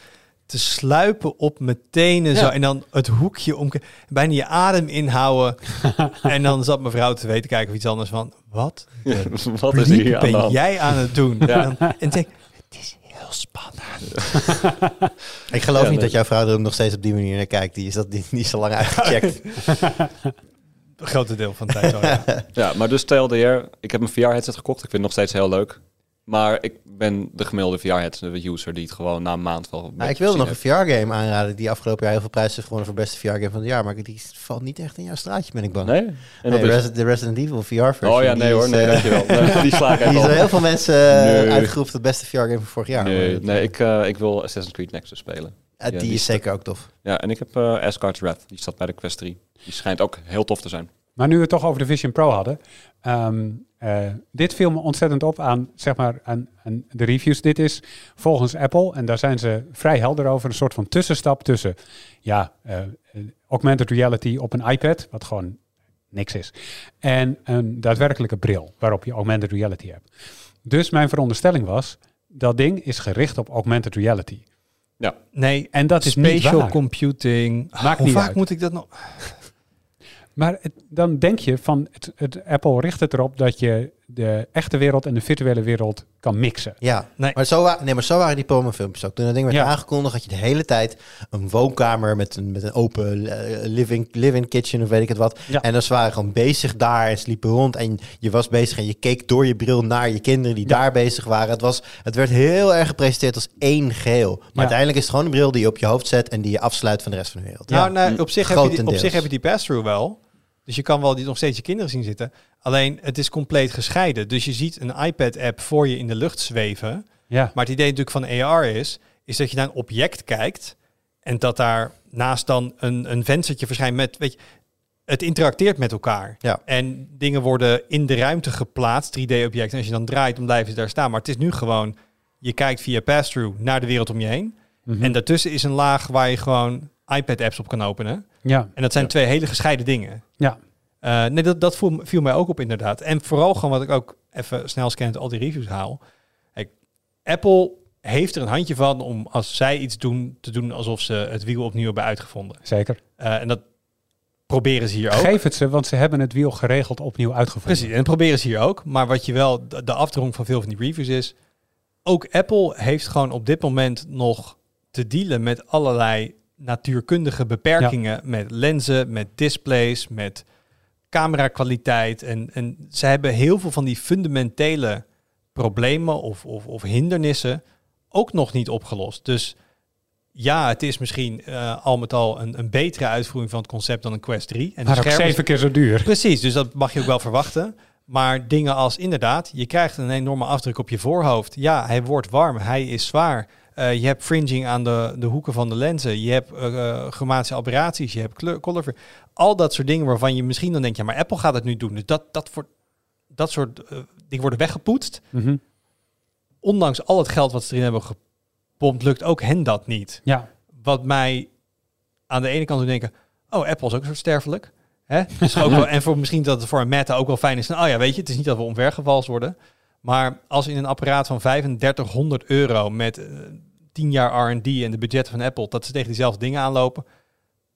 S2: te sluipen op mijn tenen. Zo,
S4: Ja.
S2: en dan het hoekje om, bijna je adem inhouden. *laughs* en dan zat mijn vrouw te weten kijken of iets anders van, wat *laughs*
S4: wat is hier aan
S2: ben
S4: hand?
S2: jij aan het doen?
S4: Ja.
S2: En, dan, en ik denk, het is heel spannend. *laughs*
S1: Ik geloof
S4: Ja,
S1: niet
S4: nee.
S1: dat jouw vrouw er nog steeds op die manier naar kijkt. Die is dat niet, niet zo lang uitgecheckt.
S2: Een grote deel van de tijd ja.
S4: Ja, maar dus TLDR, ik heb een VR-headset gekocht. Ik vind het nog steeds heel leuk. Maar ik ben de gemiddelde VR-headset-user die het gewoon na een maand wel... een
S1: Nou, ik wilde nog een VR-game aanraden die afgelopen jaar heel veel prijzen heeft gewonnen voor beste VR-game van het jaar. Maar die valt niet echt in jouw straatje, ben ik bang.
S4: Nee? En
S1: Nee, de Resident Evil VR-versie.
S4: Oh ja, nee hoor, nee, dankjewel. Nee, die sla ik *laughs*
S1: Die is heel veel mensen eh,
S4: Nee.
S1: uitgeroepen tot beste VR-game van vorig jaar.
S4: Nee, nee ik, eh, ik wil Assassin's Creed Nexus spelen.
S1: eh, die,
S4: ja, die
S1: is
S4: is-
S1: zeker ook tof.
S4: Ja, en ik heb eh Asgard's Wrath. Die staat bij de Quest 3. Die schijnt ook heel tof te zijn.
S3: Maar nu we het toch over de Vision Pro hadden. ehm, eh, dit viel me ontzettend op aan, zeg maar, aan, aan de reviews. Dit is volgens Apple, en daar zijn ze vrij helder over, een soort van tussenstap tussen ja, eh, augmented reality op een iPad, wat gewoon niks is, en een daadwerkelijke bril waarop je augmented reality hebt. Dus mijn veronderstelling was, dat ding is gericht op augmented reality.
S2: Nee,
S3: En dat is niet
S2: spatial computing.
S3: Maakt
S2: Hoe
S3: niet
S2: vaak
S3: uit.
S2: moet ik dat nog?
S3: Maar het- dan denk je van, het, het, Apple richt het erop dat je de echte wereld en de virtuele wereld kan mixen.
S1: Ja,
S2: Nee.
S1: Maar, zo nee, maar zo waren die promofilmpjes ook. Toen dat ding werd
S3: Ja.
S1: aangekondigd, had je de hele tijd een woonkamer met een, met een open eh, living, living kitchen of weet ik het wat.
S3: Ja.
S1: En dan ze waren gewoon bezig daar en sliepen rond. En je was bezig en je keek door je bril naar je kinderen die
S3: Ja.
S1: daar bezig waren. Het, was, het werd heel erg gepresenteerd als één geheel. Maar uiteindelijk is het gewoon een bril die je op je hoofd zet en die je afsluit van de rest van de wereld.
S2: Nou, nou, op, zich heb je die, op zich heb je die pass-through wel. Dus je kan wel die nog steeds je kinderen zien zitten. Alleen het is compleet gescheiden. Dus je ziet een iPad-app voor je in de lucht zweven.
S3: Ja,
S2: Maar het idee natuurlijk van AR is, is dat je naar een object kijkt en dat daar naast dan een, een venstertje verschijnt met, weet je, het interacteert met elkaar.
S1: Ja.
S2: En dingen worden in de ruimte geplaatst, 3D-objecten. En als je dan draait, dan blijven ze daar staan. Maar het is nu gewoon, je kijkt via pass-through naar de wereld om je heen.
S3: Mhm.
S2: En daartussen is een laag waar je gewoon iPad-apps op kan openen.
S3: Ja,
S2: En dat zijn
S4: Ja.
S2: twee hele gescheiden dingen.
S3: ja.
S2: Eh, nee, dat, dat viel, viel mij ook op inderdaad. En vooral gewoon wat ik ook even snel scannend al die reviews haal. Kijk, Apple heeft er een handje van om als zij iets doen, te doen alsof ze het wiel opnieuw hebben uitgevonden.
S3: zeker.
S2: Eh, en dat proberen ze hier ook.
S3: Geef het ze, want ze hebben het wiel geregeld opnieuw uitgevonden.
S2: Precies, en dat proberen ze hier ook. Maar wat je wel, de, de afdrong van veel van die reviews is, ook Apple heeft gewoon op dit moment nog te dealen met allerlei natuurkundige beperkingen met lenzen, met displays, met camerakwaliteit. En, en ze hebben heel veel van die fundamentele problemen of, of, of hindernissen ook nog niet opgelost. Dus ja, het is misschien eh, al met al een, een betere uitvoering van het concept dan een Quest 3. En
S3: Maar ook zeven keer zo duur.
S2: Precies, dus dat mag je ook wel verwachten. Maar dingen als inderdaad, je krijgt een enorme afdruk op je voorhoofd. Ja, hij wordt warm, hij is zwaar. Eh, je hebt fringing aan de, de hoeken van de lenzen. Je hebt uh, chromatische aberraties, je hebt kleur, color. Al dat soort dingen waarvan je misschien dan denkt, ja, maar Apple gaat het nu doen. Dus dat, dat, voor, dat soort eh, dingen worden weggepoetst.
S3: Mhm.
S2: Ondanks al het geld wat ze erin hebben gepompt, lukt ook hen dat niet.
S3: Ja,
S2: Wat mij aan de ene kant doet denken, oh, Apple is ook een soort sterfelijk. Hè? Dus ook wel, *laughs* en voor misschien dat het voor een Meta ook wel fijn is. Nou, oh ja, weet je, het is niet dat we omvergevalst worden. Maar als in een apparaat van 3500 euro met eh, 10 jaar R&D en de budget van Apple, dat ze tegen diezelfde dingen aanlopen,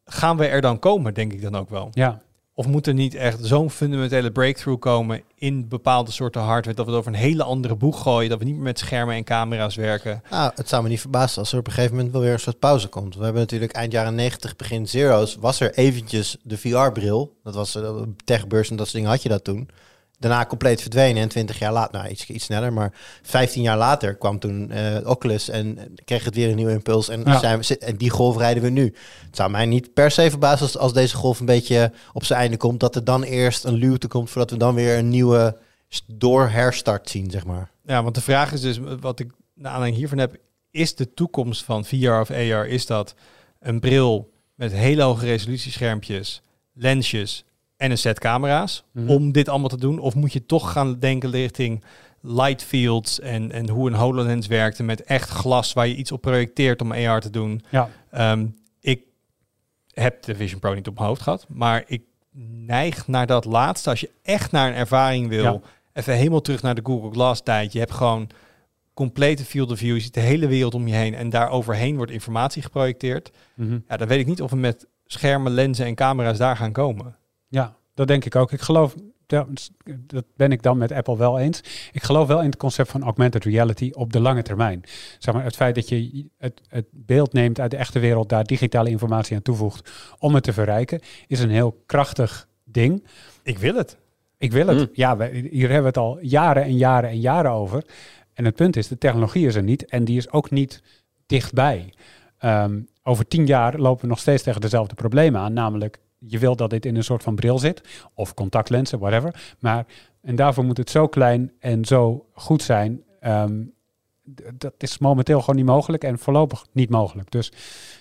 S2: gaan we er dan komen, denk ik dan ook wel.
S3: ja.
S2: Of moet er niet echt zo'n fundamentele breakthrough komen in bepaalde soorten hardware, dat we het over een hele andere boeg gooien, dat we niet meer met schermen en camera's werken.
S1: Nou, het zou me niet verbazen als er op een gegeven moment wel weer een soort pauze komt. We hebben natuurlijk eind jaren 90, begin zero's, was er eventjes de VR-bril. Dat was uh, techbeurs en dat soort dingen had je dat toen. Daarna compleet verdwenen en 20 jaar later, nou iets, iets sneller, maar 15 jaar later kwam toen uh, Oculus en kreeg het weer een nieuwe impuls. En,
S3: Ja.
S1: zijn we, en die golf rijden we nu. Het zou mij niet per se verbazen als, als deze golf een beetje op zijn einde komt, dat er dan eerst een luwte komt voordat we dan weer een nieuwe doorherstart zien, zeg maar.
S2: Ja, want de vraag is dus, wat ik naar aanleiding hiervan heb, is de toekomst van VR of AR, is dat een bril met hele hoge resolutieschermpjes, lensjes en een set camera's
S3: Mhm.
S2: om dit allemaal te doen? Of moet je toch gaan denken richting light fields en, en hoe een HoloLens werkte met echt glas waar je iets op projecteert om AR te doen?
S3: Ja.
S2: Ehm, ik heb de Vision Pro niet op mijn hoofd gehad, maar ik neig naar dat laatste. Als je echt naar een ervaring wil,
S3: Ja.
S2: even helemaal terug naar de Google Glass tijd. Je hebt gewoon complete field of view, je ziet de hele wereld om je heen en daar overheen wordt informatie geprojecteerd.
S3: Mhm.
S2: Ja, dan weet ik niet of we met schermen, lenzen en camera's daar gaan komen.
S3: Ja, dat denk ik ook. Ik geloof, dat dat ben ik dan met Apple wel eens. Ik geloof wel in het concept van augmented reality op de lange termijn. Zeg maar het feit dat je het, het beeld neemt uit de echte wereld, daar digitale informatie aan toevoegt om het te verrijken, is een heel krachtig ding.
S2: Ik wil het.
S3: Ik wil het.
S4: Mm.
S3: Ja, we, hier hebben we het al jaren en jaren en jaren over. En het punt is, de technologie is er niet en die is ook niet dichtbij. Ehm, over tien jaar lopen we nog steeds tegen dezelfde problemen aan. Namelijk, je wil dat dit in een soort van bril zit. Of contactlenzen, whatever. Maar, en daarvoor moet het zo klein en zo goed zijn. ehm, dat is momenteel gewoon niet mogelijk en voorlopig niet mogelijk. Dus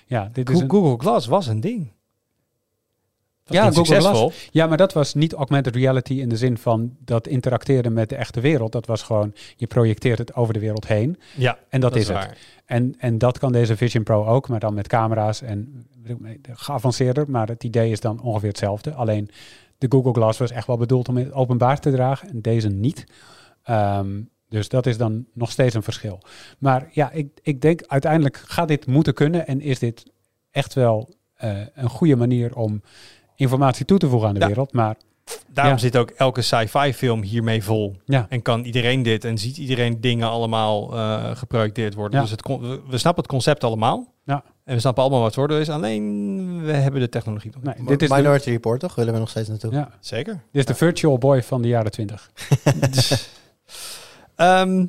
S3: ja, dit is een,
S2: Google Glass was een ding.
S3: Ja, Google
S2: succesvol.
S3: Ja, maar dat was niet augmented reality in de zin van dat interacteren met de echte wereld. Dat was gewoon, je projecteert het over de wereld heen.
S2: Ja,
S3: En dat, is het.
S2: waar.
S3: En, en dat kan deze Vision Pro ook, maar dan met camera's en geavanceerder. Maar het idee is dan ongeveer hetzelfde. Alleen de Google Glass was echt wel bedoeld om het openbaar te dragen en deze niet. Ehm, Dus dat is dan nog steeds een verschil. Maar ja, ik, ik denk uiteindelijk gaat dit moeten kunnen en is dit echt wel eh, een goede manier om informatie toe te voegen aan de
S2: Ja.
S3: wereld. Maar
S2: Daarom
S3: Ja.
S2: zit ook elke sci-fi film hiermee vol.
S3: ja,
S2: En kan iedereen dit en ziet iedereen dingen allemaal eh, geprojecteerd worden.
S3: Ja.
S2: Dus het we, snappen het concept allemaal.
S3: Ja.
S2: En we snappen allemaal wat het voordeel is. Alleen we hebben de technologie nog niet.
S3: nee, dit is, de,
S1: Minority Report, toch? Willen we nog steeds naartoe?
S3: ja,
S2: Zeker.
S3: dit is de virtual boy van de jaren twintig. *laughs*
S2: Ehm,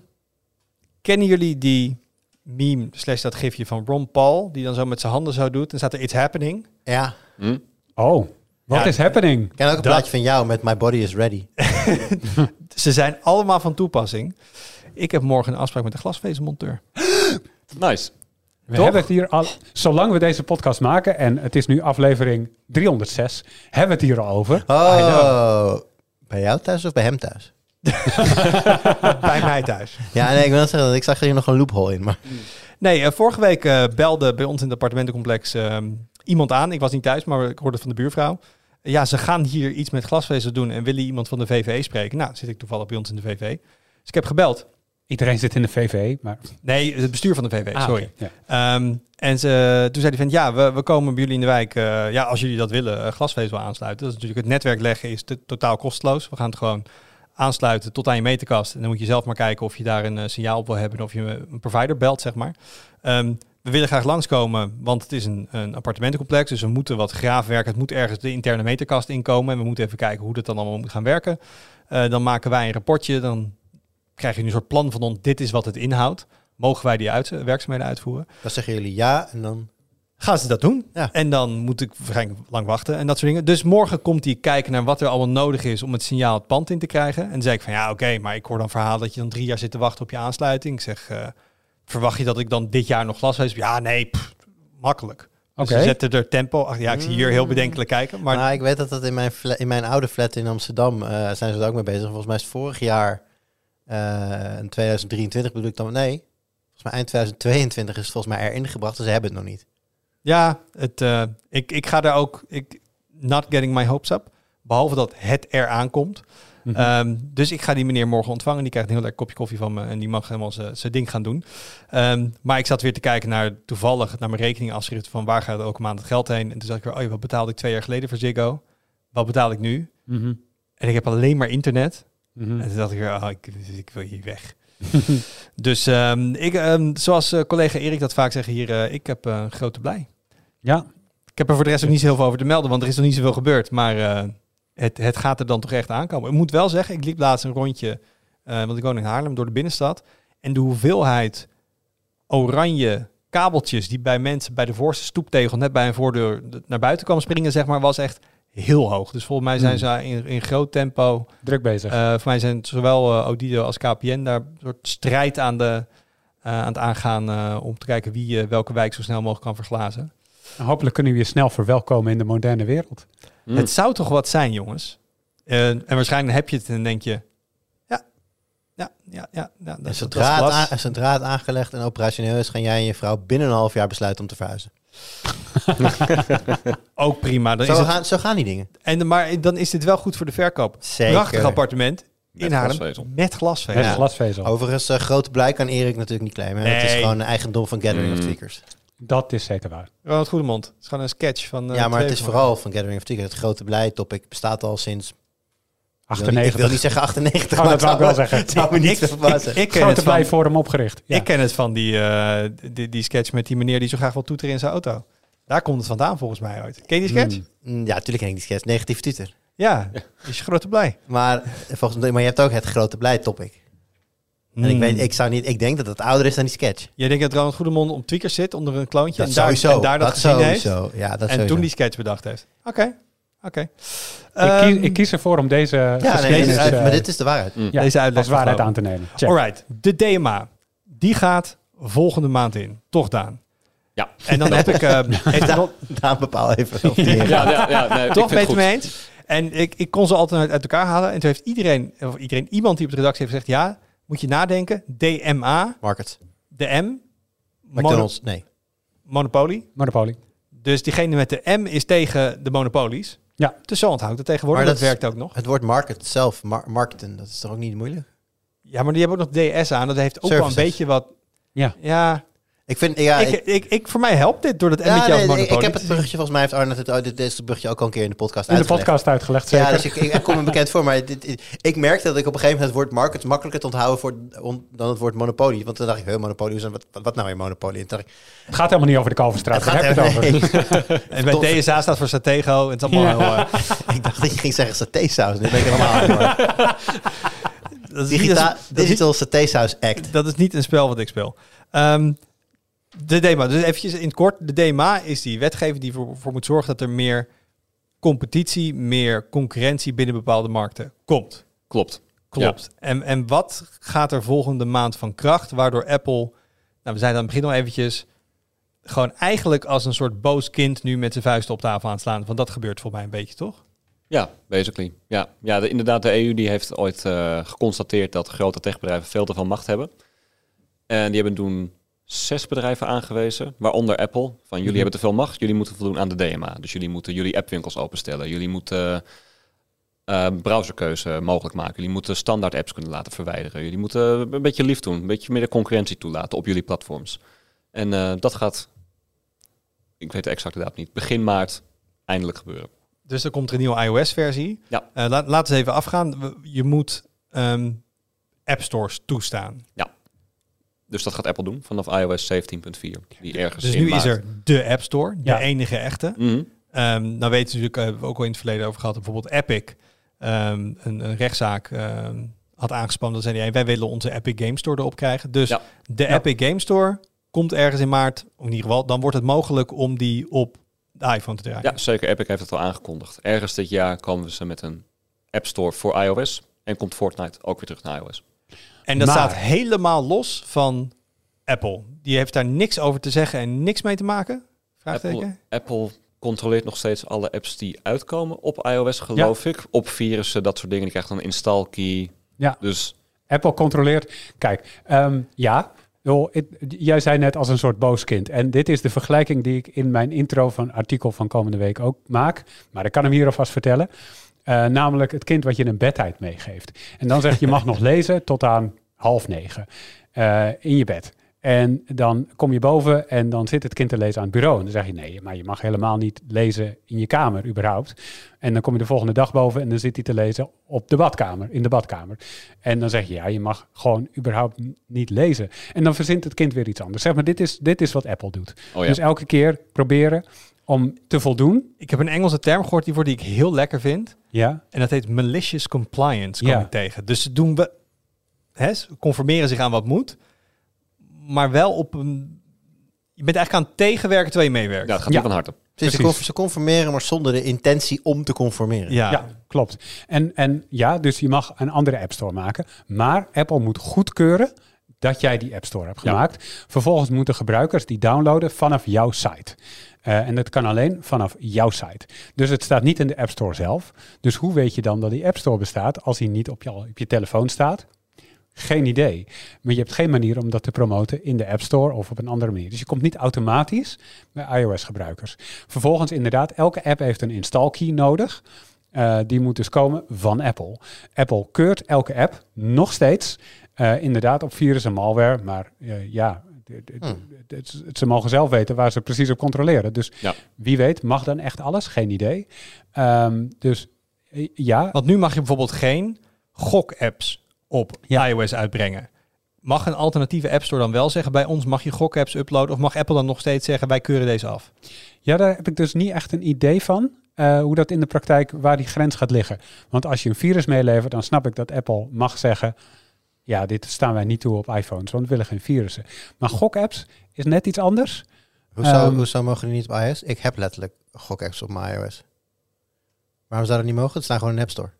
S2: kennen jullie die meme slash dat gifje van Ron Paul, die dan zo met zijn handen zo doet en staat er It's Happening?
S1: Ja.
S4: Hm?
S3: Oh, wat
S2: Ja.
S3: is happening?
S1: Ik ken ook een
S2: Dat-
S1: plaatje van jou met My Body is Ready. *laughs*
S2: Ze zijn allemaal van toepassing. Ik heb morgen een afspraak met de glasvezelmonteur. *gasps*
S4: Nice.
S3: We
S2: Toch?
S3: hebben het hier al, zolang we deze podcast maken, en het is nu aflevering 306, hebben we het hier al over.
S1: Oh, bij jou thuis of bij hem thuis? *laughs*
S2: Bij mij thuis.
S1: Ja, nee, ik wil zeggen, dat ik zag er hier nog een loophole in. Maar
S2: Nee, eh, vorige week eh, belde bij ons in het appartementencomplex ehm, iemand aan. Ik was niet thuis, maar ik hoorde van de buurvrouw. Ja, ze gaan hier iets met glasvezel doen en willen iemand van de VVE spreken. Nou, zit ik toevallig bij ons in de VVE. Dus ik heb gebeld.
S3: Iedereen zit in de VVE, maar...
S2: Nee, het bestuur van de VVE,
S3: Ah,
S2: sorry.
S3: ja.
S2: Ehm, en ze, toen zei hij van, ja, we, we komen bij jullie in de wijk, eh, ja, als jullie dat willen, eh, glasvezel aansluiten. Dat is natuurlijk het netwerk leggen is te- totaal kosteloos. We gaan het gewoon aansluiten tot aan je meterkast. En dan moet je zelf maar kijken of je daar een eh, signaal op wil hebben of je een provider belt, zeg maar. Ehm, we willen graag langskomen, want het is een, een appartementencomplex. Dus we moeten wat graafwerk. Het moet ergens de interne meterkast inkomen. En we moeten even kijken hoe dat dan allemaal moet gaan werken. Eh, dan maken wij een rapportje. Dan krijg je een soort plan van ons. Dit is wat het inhoudt. Mogen wij die uit, werkzaamheden uitvoeren?
S1: dan zeggen jullie ja en dan...
S2: Gaan ze dat doen?
S1: Ja.
S2: En dan moet ik waarschijnlijk lang wachten en dat soort dingen. Dus morgen komt hij kijken naar wat er allemaal nodig is om het signaal het pand in te krijgen. En dan zei ik van ja, oké, maar ik hoor dan verhaal dat je dan drie jaar zit te wachten op je aansluiting. Ik zeg, eh, verwacht je dat ik dan dit jaar nog glasvezel heb? Ja, nee, pff, makkelijk. Dus
S3: Oké.
S2: ze zetten er tempo. Ach, ja, ik zie hier heel bedenkelijk kijken. Maar
S1: nou, ik weet dat dat in mijn, in mijn oude flat in Amsterdam eh, zijn ze er ook mee bezig. Volgens mij is het vorig jaar, eh, in 2023 bedoel ik dan, nee. Volgens mij eind 2022 is het volgens mij erin gebracht, dus ze hebben het nog niet.
S2: ja, het, eh, ik, ik ga daar ook, ik, not getting my hopes up. Behalve dat het er
S3: Mhm.
S2: Ehm, dus ik ga die meneer morgen ontvangen. Die krijgt een heel lekker kopje koffie van me. En die mag helemaal zijn ding gaan doen. Ehm, maar ik zat weer te kijken naar toevallig naar mijn rekening afschrift van waar gaat elke maand het geld heen. En toen zag ik weer, oh ja, wat betaalde ik twee jaar geleden voor Ziggo? Wat betaal ik nu?
S3: Mhm.
S2: En ik heb alleen maar internet.
S3: Mhm.
S2: En toen dacht ik weer, oh, ik, ik wil hier weg. *laughs* dus ehm, ik, zoals eh, collega Erik dat vaak zegt hier, eh, ik heb eh, een grote blij.
S3: Ja,
S2: Ik heb er voor de rest ook niet zo heel veel over te melden, want er is nog niet zoveel gebeurd. Maar het, het gaat er dan toch echt aankomen. Ik moet wel zeggen, ik liep laatst een rondje, eh, want ik woon in Haarlem, door de binnenstad. En de hoeveelheid oranje kabeltjes die bij mensen bij de voorste stoeptegel net bij een voordeur naar buiten kwam springen, zeg maar, was echt heel hoog. Dus volgens mij zijn
S3: Hmm.
S2: ze in, in groot tempo.
S3: druk bezig.
S2: eh voor mij zijn zowel eh, Odido als KPN daar een soort strijd aan, de, aan het aangaan om te kijken wie welke wijk zo snel mogelijk kan verglazen.
S3: En Hopelijk kunnen we je snel verwelkomen in de moderne wereld.
S4: Hm.
S2: Het zou toch wat zijn, jongens? Eh, en waarschijnlijk heb je het en denk je... Ja, ja, ja, ja. ja dat,
S1: En
S2: dat
S1: zodra,
S2: is
S1: het aan- zodra het aangelegd en operationeel is, gaan jij en je vrouw binnen een half jaar besluiten om te verhuizen. *laughs*
S2: Ook prima. Dan
S1: Zo
S2: is het,
S1: gaan, zo gaan die dingen.
S2: en, maar dan is dit wel goed voor de verkoop.
S1: Zeker.
S2: Prachtig appartement
S4: Met
S2: in Haarlem
S4: glasvezel.
S2: met glasvezel.
S3: Met
S1: Ja.
S3: glasvezel.
S1: Overigens, eh, grote blij kan Erik natuurlijk niet claimen. hè. Het is
S2: Nee.
S1: gewoon een eigendom van Gathering of
S4: Mm.
S1: Tweakers.
S3: Dat is zeker waar.
S2: Ronald Goedemond. Het is gewoon een sketch van... eh,
S1: ja, maar het is vooral van Gathering of Tweakers. Het grote blij topic bestaat al sinds... Ik wil, niet,
S3: 98.
S1: ik wil niet zeggen 98,
S3: Oh,
S1: maar
S3: dat wou ik wel
S1: zou-
S3: zeggen.
S1: Het zou me niet verbazen.
S2: Ik ken,
S3: Grote
S2: het van,
S3: Blijforum opgericht. Ja.
S2: ik ken het van die, eh, die, die sketch met die meneer die zo graag wil toeteren in zijn auto. Daar komt het vandaan volgens mij uit. Ken je die sketch?
S3: Mm.
S1: Mm, Ja, natuurlijk ken ik die sketch. Negatief tutor.
S2: Ja, is je grote blij.
S1: Maar, volgens mij, maar je hebt ook het grote blij topic. En ik,
S2: Hmm.
S1: weet, ik, zou niet, ik denk dat het ouder is dan die sketch.
S2: Jij denkt dat Ronald Goedemond op tweakers zit onder een kloontje
S1: Dat
S2: en, daar, en daar dat, gezien heeft.
S1: sowieso. Ja, dat
S2: en
S1: sowieso.
S2: toen die sketch bedacht heeft. Oké, oké.
S3: ik,
S2: Ehm,
S3: kies, ik kies ervoor om deze
S1: Ja, nee,
S3: eh,
S1: maar dit is de waarheid.
S3: Ja,
S2: deze uitleg
S3: als waarheid aan te nemen. Check.
S2: Alright, de DMA. Die gaat volgende maand in. Toch, Daan?
S4: Ja.
S2: En dan heb ik... eh *laughs* heeft er nog-
S1: Daan, bepaal even. *laughs* Of die
S4: Ja, ja, ja, nee,
S2: toch
S4: vind
S2: met
S4: het
S2: me
S4: goed.
S2: eens. En ik, ik kon ze altijd uit, uit elkaar halen. En toen heeft iedereen, of iedereen, iemand die op de redactie heeft gezegd... Ja, moet je nadenken. DMA,
S1: Market.
S2: de M. mono-
S1: McDonald's, nee.
S2: Monopolie.
S3: Monopoly.
S2: Dus diegene met de M is tegen de monopolies.
S3: Ja.
S2: Dus zo onthoudt het tegenwoordig.
S1: Maar
S2: Dat, werkt ook nog.
S1: Het woord market zelf, mar marketen, dat is toch ook niet moeilijk?
S2: Ja, maar die hebben ook nog DS aan. Dat heeft ook wel een beetje wat...
S3: Ja.
S2: Ja,
S1: Ik vind, ja,
S2: ik,
S1: ik,
S2: ik, ik, voor mij helpt dit door dat
S1: ja,
S2: emmetje
S1: nee,
S2: als
S1: ik, heb het bruggetje, volgens mij heeft Arne het, oh, dit het bruggetje ook al een keer in de podcast
S3: In de
S1: uitgelegd.
S3: podcast uitgelegd, zeker.
S1: Ja, dus ik, ik, ik kom me bekend voor, maar dit, ik merkte dat ik op een gegeven moment het woord market makkelijker te onthouden voor, on- dan het woord monopolie. Want toen dacht ik, hey, monopolie, wat, wat, wat nou weer monopolie? En toen dacht ik,
S3: Het gaat helemaal niet over de Kalverstraat.
S1: Het
S3: Waar heb je het
S1: gaat
S3: over?
S1: nee. *laughs*
S2: En bij
S1: Tof.
S2: DSA staat voor Satego. Het is allemaal
S3: Ja.
S2: heel... eh,
S1: ik dacht dat je ging zeggen satésaus. Nu ben ik helemaal aan. hoor. *laughs*
S2: dat, is niet
S1: Digita
S2: een- dat, is,
S1: Digital satésaus act.
S2: dat is niet een spel wat ik speel. Ehm, de DMA, dus eventjes in het kort. De DMA is die wetgeving die ervoor voor moet zorgen dat er meer competitie, meer concurrentie binnen bepaalde markten komt.
S4: Klopt.
S2: Klopt. En, en wat gaat er volgende maand van kracht, waardoor Apple, nou we zijn aan het begin al eventjes, gewoon eigenlijk als een soort boos kind nu met zijn vuisten op tafel aan het slaan. Want dat gebeurt volgens mij een beetje, toch?
S4: Ja, basically. Ja, ja de, inderdaad, de EU die heeft ooit eh, geconstateerd dat grote techbedrijven veel te veel macht hebben. En die hebben toen zes bedrijven aangewezen, waaronder Apple. Van jullie
S3: Mhm.
S4: hebben te veel macht, jullie moeten voldoen aan de DMA. Dus jullie moeten jullie appwinkels openstellen. Jullie moeten eh, browserkeuze mogelijk maken. Jullie moeten standaard apps kunnen laten verwijderen. Jullie moeten een beetje lief doen, een beetje meer de concurrentie toelaten op jullie platforms. En eh, dat gaat, ik weet de exacte datum niet, begin maart eindelijk gebeuren.
S2: Dus er komt er een nieuwe iOS-versie.
S4: Ja.
S2: Eh, laat, laten we even afgaan. Je moet ehm, app stores toestaan.
S4: Dus dat gaat Apple doen vanaf iOS 17.4. Die ergens
S2: Dus nu is er de App Store, de
S3: Ja.
S2: enige echte. Ehm nou weten we natuurlijk, eh, hebben we ook al in het verleden over gehad, bijvoorbeeld Epic ehm, een, een rechtszaak ehm, had aangespannen. Dat zei hij, wij willen onze Epic Game Store erop krijgen. Dus
S4: Ja.
S2: de
S3: Ja.
S2: Epic Game Store komt ergens in maart, of in ieder geval, dan wordt het mogelijk om die op de iPhone te draaien.
S4: Ja, zeker. Epic heeft het al aangekondigd. Ergens dit jaar komen ze met een App Store voor iOS. En komt Fortnite ook weer terug naar iOS.
S2: En dat
S3: Maar-
S2: staat helemaal los van Apple. Die heeft daar niks over te zeggen en niks mee te maken? Vraagteken?
S4: Apple, Apple controleert nog steeds alle apps die uitkomen op iOS, geloof ik. Op virussen, dat soort dingen. Die krijgt dan een install key.
S3: Ja.
S4: Dus
S3: Apple controleert. Kijk, ehm, ja. joh, jij zei net als een soort boos kind. En dit is de vergelijking die ik in mijn intro van artikel van komende week ook maak. Maar ik kan hem hier alvast vertellen. Eh, namelijk het kind wat je een bedtijd meegeeft. En dan zeg je, je mag nog *laughs* lezen tot aan half negen eh, in je bed. En dan kom je boven en dan zit het kind te lezen aan het bureau. En dan zeg je, nee, maar je mag helemaal niet lezen in je kamer überhaupt. En dan kom je de volgende dag boven en dan zit hij te lezen op de badkamer, in de badkamer. En dan zeg je, ja, je mag gewoon überhaupt niet lezen. En dan verzint het kind weer iets anders. Zeg maar, dit is, dit is wat Apple doet.
S4: oh ja.
S3: Dus elke keer proberen om te voldoen.
S2: Ik heb een Engelse term gehoord hiervoor die ik heel lekker vind.
S3: Ja,
S2: En dat heet malicious compliance, kom
S3: Ja.
S2: ik tegen. Dus ze doen we, hè, ze conformeren zich aan wat moet, maar wel op een... Je bent eigenlijk aan het tegenwerken terwijl je meewerkt.
S4: ja, het gaat
S3: Ja.
S4: niet van harte.
S1: Dus conf- ze conformeren, maar zonder de intentie om te conformeren.
S2: ja.
S3: ja. klopt. En, en ja, dus je mag een andere App Store maken. Maar Apple moet goedkeuren dat jij die App Store hebt
S4: Ja.
S3: gemaakt. Vervolgens moeten gebruikers die downloaden vanaf jouw site. Eh, en dat kan alleen vanaf jouw site. Dus het staat niet in de App Store zelf. Dus hoe weet je dan dat die App Store bestaat als die niet op je, op je telefoon staat? Geen idee. Maar je hebt geen manier om dat te promoten in de App Store of op een andere manier. Dus je komt niet automatisch bij iOS-gebruikers. Vervolgens inderdaad, elke app heeft een install key nodig. Eh, die moet dus komen van Apple. Apple keurt elke app nog steeds eh, inderdaad op virus en malware. Maar eh, ja,
S1: Hmm.
S3: ze mogen zelf weten waar ze precies op controleren. Dus
S4: Ja.
S3: wie weet, mag dan echt alles? Geen idee. Ehm, dus eh, ja,
S2: Want nu mag je bijvoorbeeld geen gok-apps op
S3: Ja.
S2: iOS uitbrengen. Mag een alternatieve App Store dan wel zeggen, bij ons mag je gok-apps uploaden? Of mag Apple dan nog steeds zeggen, wij keuren deze af?
S3: Ja, daar heb ik dus niet echt een idee van. eh, hoe dat in de praktijk, waar die grens gaat liggen. Want als je een virus meelevert, dan snap ik dat Apple mag zeggen... ja, dit staan wij niet toe op iPhones, want we willen geen virussen. Maar gokapps is net iets anders.
S1: Hoezo,
S3: Ehm,
S1: hoezo mogen die niet op iOS? Ik heb letterlijk gokapps op mijn iOS. Waarom zou dat niet mogen? Het staan gewoon in de App Store.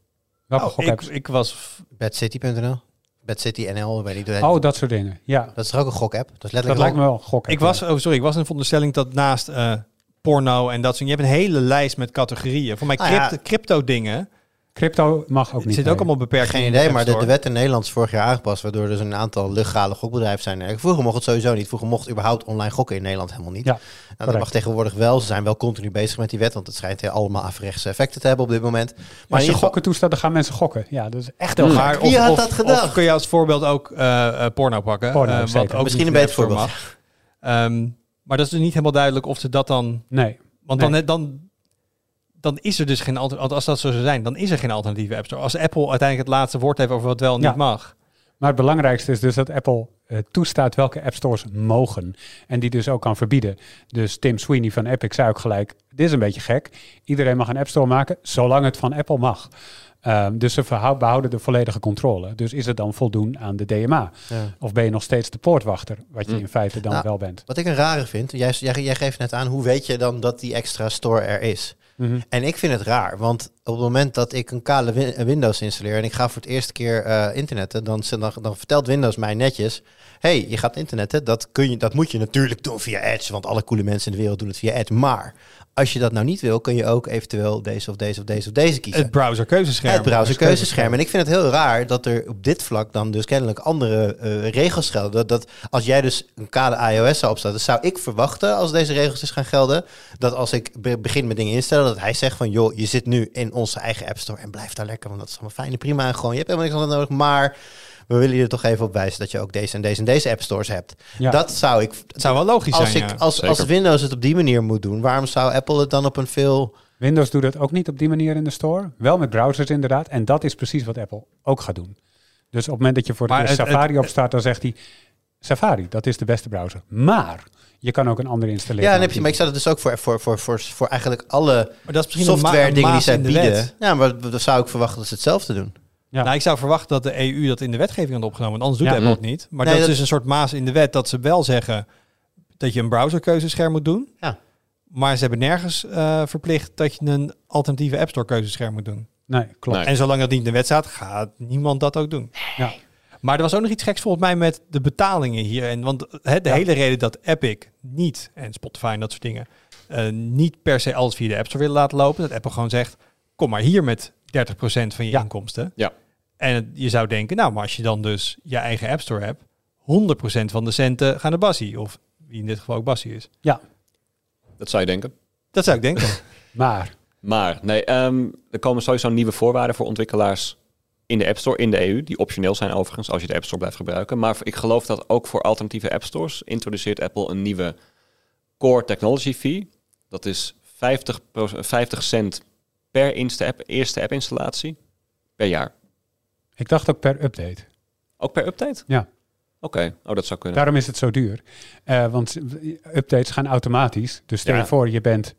S3: Welke
S2: Oh, ik,
S3: gokapps?
S2: ik was...
S1: Badcity.nl, Badcity NL, weet ik niet.
S3: Oh, dat soort dingen. Ja,
S1: Dat is toch ook een gokapp? Dat is
S3: dat
S1: letterlijk
S3: lijkt me wel een gokapp.
S2: Ik was, oh sorry, ik was in de veronderstelling dat naast eh, porno en dat soort... Je hebt een hele lijst met categorieën. Voor mij
S1: ja.
S2: crypto, crypto dingen
S3: Crypto mag ook niet.
S2: zit
S3: bij.
S2: ook allemaal beperkingen
S1: Geen idee, maar de, wet in Nederland is vorig jaar aangepast, waardoor dus een aantal legale gokbedrijven zijn. er. Vroeger mocht het sowieso niet. Vroeger mocht überhaupt online gokken in Nederland helemaal niet.
S3: Ja,
S1: nou, dat
S3: correct.
S1: mag tegenwoordig wel. Ze zijn wel continu bezig met die wet, want het schijnt heel allemaal averechtse effecten te hebben op dit moment. Maar
S3: Als je
S1: geval-
S3: gokken toestaat, dan gaan mensen gokken. Ja, dat is echt heel.
S2: Maar
S1: Wie
S2: of,
S1: had
S2: of-
S1: dat gedacht?
S2: Of kun je als voorbeeld ook eh, eh, porno pakken?
S3: Porno,
S2: eh, wat ook
S1: Misschien een beter voorbeeld.
S2: mag. Ehm, maar dat is dus niet helemaal duidelijk of ze dat dan...
S3: Nee.
S2: Want
S3: Nee.
S2: dan, dan, dan is er dus geen alternatief... Als dat zo zou zijn, dan is er geen alternatieve App Store. Als Apple uiteindelijk het laatste woord heeft over wat wel en
S3: Ja.
S2: niet mag.
S3: Maar het belangrijkste is dus dat Apple eh, toestaat welke app stores mogen. En die dus ook kan verbieden. Dus Tim Sweeney van Epic zei ook gelijk, dit is een beetje gek. Iedereen mag een app store maken, zolang het van Apple mag. Ehm, dus ze behouden de volledige controle. Dus is het dan voldoen aan de DMA?
S1: Ja.
S3: Of ben je nog steeds de poortwachter, wat je
S4: Hm.
S3: in feite dan
S1: Nou,
S3: wel bent?
S1: Wat ik een rare vind, jij, jij, jij geeft net aan, hoe weet je dan dat die extra store er is? En ik vind het raar, want op het moment dat ik een kale win- Windows installeer en ik ga voor het eerste keer eh, internetten, dan, dan, dan vertelt Windows mij netjes, hey, je gaat internetten, dat, kun je, dat moet je natuurlijk doen via Edge, want alle coole mensen in de wereld doen het via Edge. Maar als je dat nou niet wil, kun je ook eventueel deze of deze of deze of deze kiezen.
S2: Het browser keuzescherm.
S1: Het browser keuzescherm. En ik vind het heel raar dat er op dit vlak dan dus kennelijk andere eh, regels gelden. Dat, dat als jij dus een kale iOS zou opstellen, dan zou ik verwachten als deze regels dus gaan gelden, dat als ik be- begin met dingen instellen, dat hij zegt van joh, je zit nu in onze eigen App Store en blijf daar lekker, want dat is allemaal fijn en prima en gewoon, je hebt helemaal niks anders nodig, maar we willen je er toch even op wijzen dat je ook deze en deze en deze App Stores hebt.
S3: Ja.
S1: Dat zou ik...
S2: Het zou wel logisch
S1: als,
S2: zijn,
S1: ik,
S2: ja.
S1: als, als. Windows het op die manier moet doen, waarom zou Apple het dan op een veel...
S3: Windows doet het ook niet op die manier in de store. Wel met browsers inderdaad. En dat is precies wat Apple ook gaat doen. Dus op het moment dat je voor het- Safari opstart, dan zegt hij... Safari, dat is de beste browser. Maar je kan ook een andere installeren.
S1: Ja, dan heb je, maar ik zou dat dus ook voor, voor, voor, voor, voor eigenlijk alle
S2: Maar dat is misschien een ma-
S1: software dingen die zij bieden.
S2: wet.
S1: Ja, maar dan zou ik verwachten dat ze hetzelfde doen.
S3: Ja.
S2: Nou, ik zou verwachten dat de EU dat in de wetgeving had opgenomen. Want anders doet
S3: Ja.
S2: Apple het niet. Maar
S1: Nee,
S2: dat,
S1: dat-
S2: is dus een soort maas in de wet dat ze wel zeggen dat je een browserkeuzescherm moet doen.
S1: Ja.
S2: Maar ze hebben nergens eh, verplicht dat je een alternatieve App Store keuzescherm moet doen.
S3: Nee, klopt.
S4: Nee.
S2: En zolang dat niet in de wet staat, gaat niemand dat ook doen.
S3: Ja.
S2: Maar er was ook nog iets geks volgens mij met de betalingen hier. En want hè, de
S3: Ja.
S2: hele reden dat Epic niet, en Spotify en dat soort dingen, eh, niet per se alles via de App Store willen laten lopen. Dat Apple gewoon zegt, kom maar hier met 30% van je
S3: Ja.
S2: inkomsten.
S4: Ja.
S2: En het- je zou denken, nou, maar als je dan dus je eigen App Store hebt, 100% van de centen gaan naar Bassie. Of wie in dit geval ook Bassie is.
S4: Dat zou je denken.
S2: Dat zou ik denken. *laughs*
S3: Maar
S4: Maar nee, ehm, er komen sowieso nieuwe voorwaarden voor ontwikkelaars in de App Store, in de EU, die optioneel zijn overigens als je de App Store blijft gebruiken. Maar ik geloof dat ook voor alternatieve App Stores introduceert Apple een nieuwe Core Technology Fee. Dat is 50, 50 cent per app, eerste app-installatie per jaar.
S3: ik dacht ook per update.
S4: Ook per update?
S3: Ja.
S4: Oké, oh, dat zou kunnen.
S3: Daarom is het zo duur. Eh, want updates gaan automatisch. Dus stel je
S4: Ja.
S3: voor, je bent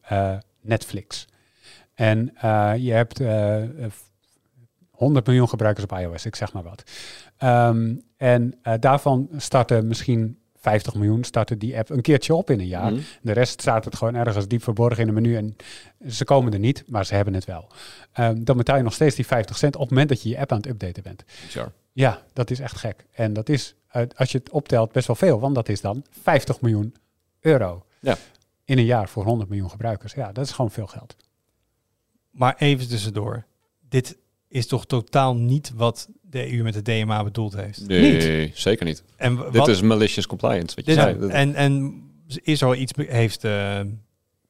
S3: eh, Netflix. En eh, je hebt 100 miljoen gebruikers op iOS, ik zeg maar wat. Ehm, en eh, daarvan starten misschien 50 miljoen, starten die app een keertje op in een jaar.
S4: Mhm.
S3: De rest staat het gewoon ergens diep verborgen in een menu. En ze komen er niet, maar ze hebben het wel. Ehm, dan betaal je nog steeds die 50 cent op het moment dat je je app aan het updaten bent.
S4: Bizar.
S3: Ja, dat is echt gek. En dat is, eh, als je het optelt, best wel veel. Want dat is dan 50 miljoen euro.
S4: Ja.
S3: In een jaar voor 100 miljoen gebruikers. Ja, dat is gewoon veel geld.
S2: maar even tussendoor. Dit is toch totaal niet wat de EU met de DMA bedoeld heeft.
S4: Nee, zeker niet.
S2: En
S4: Dit is malicious compliance, wat je
S2: Dit-
S4: zei.
S2: En, en is er al iets, heeft eh,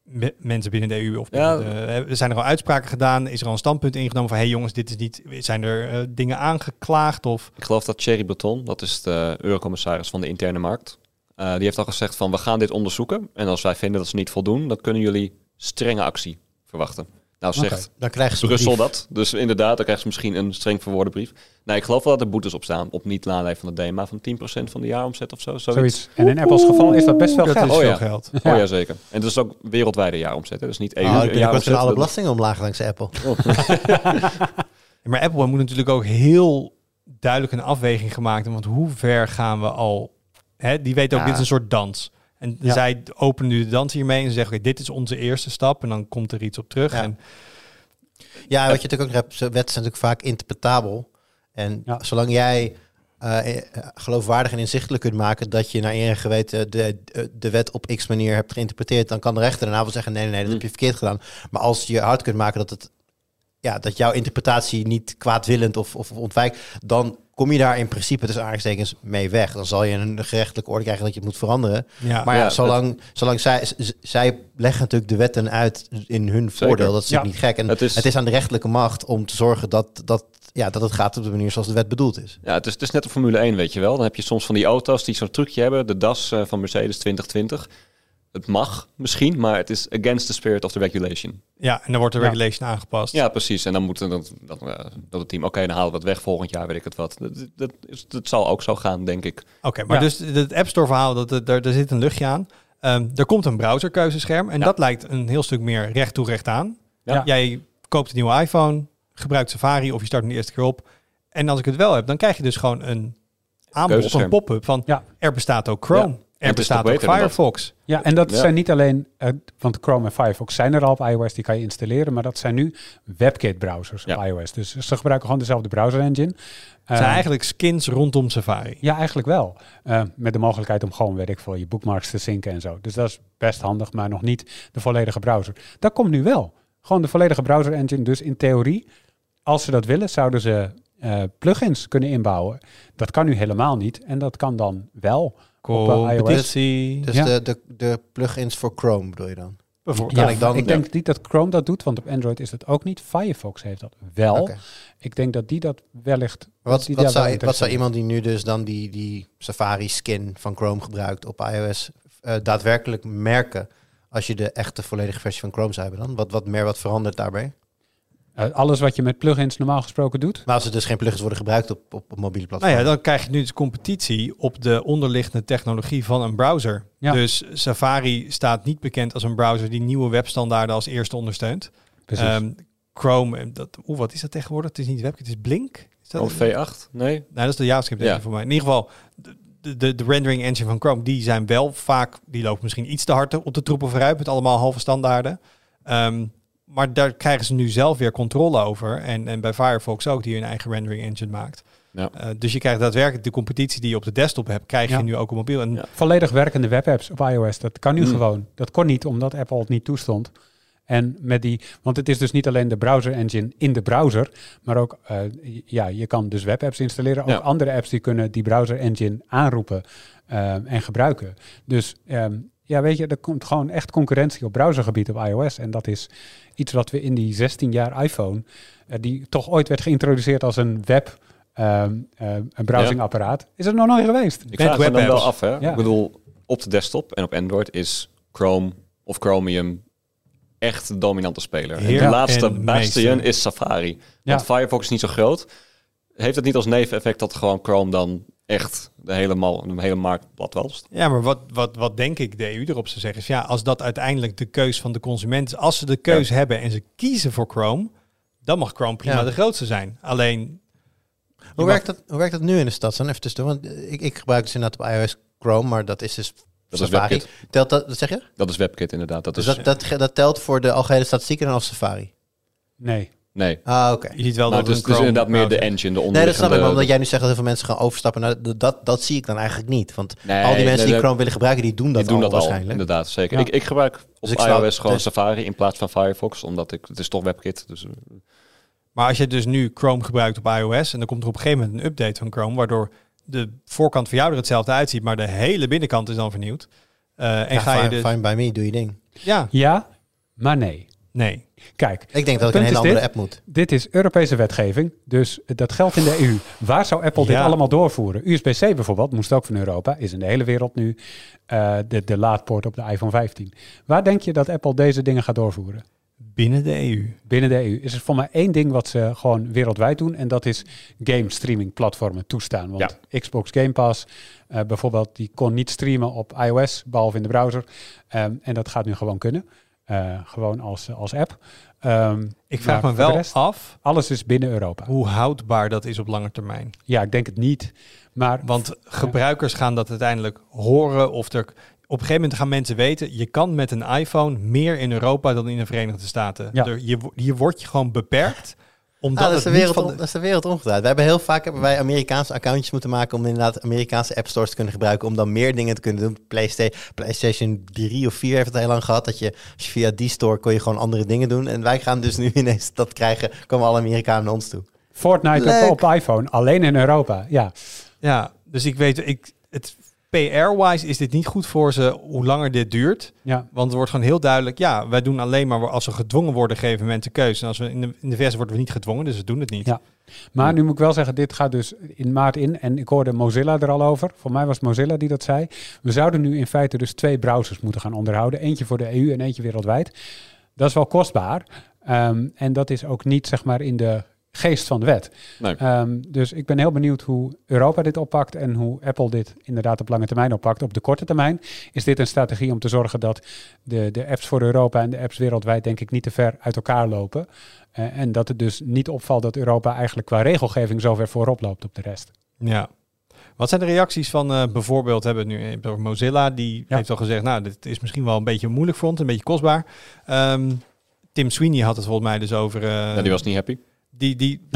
S2: me- mensen binnen de EU of
S4: Ja.
S2: de- er zijn er al uitspraken gedaan? Is er al een standpunt ingenomen van, hé hey jongens, dit is niet, zijn er eh, dingen aangeklaagd of?
S4: Ik geloof dat Thierry Breton, dat is de eurocommissaris van de interne markt, eh, die heeft al gezegd van we gaan dit onderzoeken. En als wij vinden dat ze niet voldoen, dan kunnen jullie strenge actie verwachten. Nou zegt
S1: Dan krijgen ze
S4: Brussel
S1: brief.
S4: dat. Dus inderdaad, dan krijgen ze misschien een streng verwoorde brief. Nee, ik geloof wel dat er boetes op staan op niet naleven van de DMA van 10% van de jaaromzet of zo. Zoiets.
S3: Zoiets. En in Apples geval is dat best
S2: dat
S3: geld.
S2: is
S4: Oh
S2: veel
S4: ja.
S2: geld.
S4: Oh ja, zeker. En dat is ook wereldwijde jaaromzet. Hè? Dus niet EU
S1: Oh, binnenkort
S4: jaaromzet.
S1: zijn alle
S4: dat-
S1: belastingen omlaag langs Apple. *laughs*
S2: Maar Apple moet natuurlijk ook heel duidelijk een afweging gemaakt hebben. Want hoe ver gaan we al? Hè, die weten ook,
S1: Ja.
S2: dit is een soort dans. En
S3: Ja.
S2: zij openen nu de dans hiermee en ze zeggen, oké, dit is onze eerste stap. En dan komt er iets op terug.
S1: Ja.
S2: En
S1: Ja, wat je natuurlijk ook hebt, wetten zijn natuurlijk vaak interpretabel. En
S3: Ja.
S1: zolang jij eh, eh, geloofwaardig en inzichtelijk kunt maken dat je naar eer en geweten de, de, de wet op x manier hebt geïnterpreteerd, dan kan de rechter daarna wel zeggen, nee, nee, nee, dat
S4: Hm.
S1: heb je verkeerd gedaan. Maar als je hard kunt maken dat het ja, dat jouw interpretatie niet kwaadwillend of, of ontwijkt, dan kom je daar in principe tussen aangestekens mee weg. Dan zal je een gerechtelijke orde krijgen dat je het moet veranderen.
S2: Ja.
S1: Maar ja,
S4: Ja,
S1: zolang, zolang zij, zij leggen natuurlijk de wetten uit in hun voordeel, dat is
S3: Ja.
S1: natuurlijk niet gek. En
S4: Het
S1: het
S4: is-
S1: is, aan de rechterlijke macht om te zorgen dat, dat, ja, dat het gaat op de manier zoals de wet bedoeld is.
S4: Ja, het is, het is net een Formule 1, weet je wel. Dan heb je soms van die auto's die zo'n trucje hebben. De DAS eh, van Mercedes 2020. Het mag misschien, maar het is against the spirit of the regulation.
S2: ja, en dan wordt de
S3: Ja.
S2: regulation aangepast.
S4: Ja, precies. En dan moet dan, dan, eh, dat het team, oké, dan halen we dat weg volgend jaar, weet ik het wat. Dat, dat, is, dat zal ook zo gaan, denk ik.
S2: Oké, maar
S3: Ja.
S2: dus het App Store verhaal, dat, dat, daar, daar zit een luchtje aan. Ehm, er komt een browserkeuzescherm en
S4: Ja.
S2: dat lijkt een heel stuk meer recht toe recht aan.
S3: Ja.
S2: Jij koopt een nieuwe iPhone, gebruikt Safari of je start hem de eerste keer op. En als ik het wel heb, dan krijg je dus gewoon een aanbod, een pop-up van
S3: Ja.
S2: er bestaat ook Chrome. Er bestaat ook? Firefox.
S3: Ja, en dat
S4: Ja.
S3: zijn niet alleen, eh, want Chrome en Firefox zijn er al op iOS, die kan je installeren, maar dat zijn nu WebKit-browsers op iOS. Dus ze gebruiken gewoon dezelfde browser-engine.
S2: Het zijn eigenlijk skins rondom Safari.
S3: Ja, eigenlijk wel. Eh, met de mogelijkheid om gewoon, weet ik veel, je bookmarks te synken en zo. Dus dat is best handig, maar nog niet de volledige browser. Dat komt nu wel. Gewoon de volledige browser engine. Dus in theorie, als ze dat willen, zouden ze eh, plugins kunnen inbouwen. Dat kan nu helemaal niet. En dat kan dan wel. Eh.
S2: Competitie.
S1: Dus
S3: Ja.
S1: de, de, de plugins voor Chrome bedoel je dan?
S2: bijvoorbeeld.
S1: Kan
S3: Ja,
S1: ik dan-
S3: ik denk niet dat Chrome dat doet, want op Android is dat ook niet. Firefox heeft dat wel. Ik denk dat die dat wellicht...
S1: Wat,
S3: die
S1: wat, zou, wat zou iemand die nu dus dan die, die Safari skin van Chrome gebruikt op iOS eh, daadwerkelijk merken als je de echte volledige versie van Chrome zou hebben dan? Wat, wat meer wat verandert daarbij?
S3: Eh, alles wat je met plugins normaal gesproken doet.
S1: Maar als er dus geen plugins worden gebruikt op, op, op mobiele
S2: Nou
S1: platforms.
S2: ja, dan krijg je nu dus competitie op de onderliggende technologie van een browser.
S3: Ja.
S2: Dus Safari staat niet bekend als een browser die nieuwe webstandaarden als eerste ondersteunt.
S3: Precies.
S2: Ehm, Chrome, eh, dat, oeh, wat is dat tegenwoordig? Het is niet WebKit, het is Blink. Is dat,
S4: Of V8? Nee?
S2: Nou, dat is de JavaScript
S4: Ja.
S2: voor mij. In ieder geval, de, de, de rendering engine van Chrome, die zijn wel vaak, die lopen misschien iets te hard op de troepen vooruit met allemaal halve standaarden. Ehm, maar daar krijgen ze nu zelf weer controle over. En, en bij Firefox ook, die hun eigen rendering engine maakt.
S4: Ja.
S2: Eh, dus je krijgt daadwerkelijk de competitie die je op de desktop hebt, krijg
S3: Ja.
S2: je nu ook op mobiel. En
S4: Ja.
S3: Volledig werkende webapps op iOS. Dat kan nu
S4: Mm.
S3: gewoon. Dat kon niet, omdat Apple het niet toestond. En met die, want het is dus niet alleen de browser engine in de browser, maar ook, eh, ja, je kan dus webapps installeren. Ook
S4: Ja.
S3: andere apps die kunnen die browser engine aanroepen eh, en gebruiken. Dus ehm, ja, weet je, er komt gewoon echt concurrentie op browsergebied op iOS. En dat is iets wat we in die 16 jaar iPhone, eh, die toch ooit werd geïntroduceerd als een web, ehm, eh, een browsingapparaat, is er nog nooit geweest.
S4: Ik vraag me dan wel af, hè?
S3: Ja.
S4: Ik bedoel, op de desktop en op Android is Chrome of Chromium echt de dominante speler. En
S2: Heer
S4: de laatste bastion is Safari.
S3: Ja.
S4: Want Firefox is niet zo groot. Heeft het niet als neveneffect dat gewoon Chrome dan echt de hele, mal, de hele markt platwalst?
S2: ja, maar wat, wat, wat denk ik de EU erop zou zeggen is, ja, als dat uiteindelijk de keus van de consument is, als ze de keus hebben en ze kiezen voor Chrome, dan mag Chrome prima
S1: Ja.
S2: de grootste zijn. Alleen,
S1: Hoe werkt, dat, hoe werkt dat nu in de stad? Dan even tussendoor, want ik, ik gebruik dus inderdaad op iOS Chrome, maar dat is dus
S4: Dat is
S1: Safari.
S4: WebKit.
S1: Telt dat, wat zeg je?
S4: Dat is WebKit inderdaad. Dat
S1: Dus
S4: is,
S1: dat, dat, dat telt voor de algehele statistieken dan als Safari?
S3: Nee.
S4: Nee.
S1: Ah, oké.
S2: je ziet wel
S4: Nou,
S2: dat
S4: dus,
S2: het een
S4: dus inderdaad meer de
S2: is.
S4: engine, de
S1: Nee, dat
S4: onderliggende...
S1: snap ik, maar omdat jij nu zegt dat heel veel mensen gaan overstappen naar de- dat, dat zie ik dan eigenlijk niet. Want
S4: Nee,
S1: al die mensen
S4: nee,
S1: die
S4: dat-
S1: Chrome willen gebruiken, die doen dat,
S4: die doen
S1: al
S4: dat al,
S1: waarschijnlijk.
S4: inderdaad, zeker.
S3: Ja.
S4: Ik, ik gebruik op
S1: Dus ik snap-
S4: iOS gewoon
S1: dus-
S4: Safari in plaats van Firefox, omdat ik, het is toch WebKit. Dus, eh,
S2: Maar als je dus nu Chrome gebruikt op iOS en dan komt er op een gegeven moment een update van Chrome, waardoor de voorkant van jou er hetzelfde uitziet, maar de hele binnenkant is dan vernieuwd. Eh, en
S1: Ja,
S2: ga je dus...
S1: fine by me, doe je ding.
S2: Ja,
S3: Ja, maar nee.
S2: Nee.
S3: Kijk,
S1: Ik denk dat ik een hele andere
S3: dit.
S1: app moet.
S3: dit is Europese wetgeving, dus dat geldt in de EU. Waar zou Apple dit allemaal doorvoeren? USB-C bijvoorbeeld, moest ook van Europa, is in de hele wereld nu eh, de, de laadpoort op de iPhone 15. Waar denk je dat Apple deze dingen gaat doorvoeren?
S2: Binnen de EU.
S3: Binnen de EU is er voor mij één ding wat ze gewoon wereldwijd doen. En dat is game streaming platformen toestaan. Want Xbox Game Pass eh, bijvoorbeeld, die kon niet streamen op iOS, behalve in de browser. Ehm, en dat gaat nu gewoon kunnen. Eh, gewoon als, als app. Ehm,
S2: Ik vraag me wel
S3: rest,
S2: af
S3: Alles is binnen Europa.
S2: hoe houdbaar dat is op lange termijn.
S3: Ja, ik denk het niet. Maar
S2: Want gebruikers gaan dat uiteindelijk horen of er... Op een gegeven moment gaan mensen weten, je kan met een iPhone meer in Europa dan in de Verenigde Staten.
S3: Ja.
S2: Er, je, hier word je gewoon beperkt Omdat
S1: Ah, dat, is de wereld,
S2: de-
S1: dat is de wereld omgedraaid. We hebben heel vaak hebben wij Amerikaanse accountjes moeten maken om inderdaad Amerikaanse app stores te kunnen gebruiken. Om dan meer dingen te kunnen doen. PlayStation, PlayStation 3 of 4 heeft het heel lang gehad. Dat je, als je via die store kon je gewoon andere dingen doen. En wij gaan dus nu *laughs* ineens dat krijgen. Komen alle Amerikanen naar ons toe.
S3: Fortnite op, op iPhone, alleen in Europa. Ja,
S2: Ja, dus ik weet, ik, het PR-wise is dit niet goed voor ze hoe langer dit duurt.
S3: ja.
S2: Want het wordt gewoon heel duidelijk, ja, wij doen alleen maar als we gedwongen worden, geven mensen keuze. En als we in de, in de VS worden we niet gedwongen, dus we doen het niet.
S3: Ja. Maar nu moet ik wel zeggen, dit gaat dus in maart in. En ik hoorde Mozilla er al over. Voor mij was Mozilla die dat zei. We zouden nu in feite dus twee browsers moeten gaan onderhouden. Eentje voor de EU en eentje wereldwijd. Dat is wel kostbaar. Ehm, en dat is ook niet zeg maar in de geest van de wet.
S4: Nee.
S3: Ehm, dus ik ben heel benieuwd hoe Europa dit oppakt en hoe Apple dit inderdaad op lange termijn oppakt. Op de korte termijn is dit een strategie om te zorgen dat de, de apps voor Europa en de apps wereldwijd denk ik niet te ver uit elkaar lopen. Eh, en dat het dus niet opvalt dat Europa eigenlijk qua regelgeving zo ver voorop loopt op de rest.
S2: Ja. Wat zijn de reacties van eh, bijvoorbeeld, hebben we het nu over Mozilla, die
S3: Ja.
S2: heeft al gezegd, nou, dit is misschien wel een beetje moeilijk voor ons, een beetje kostbaar. Ehm, Tim Sweeney had het volgens mij dus over... eh,
S4: Ja, die was niet happy.
S2: Die, die,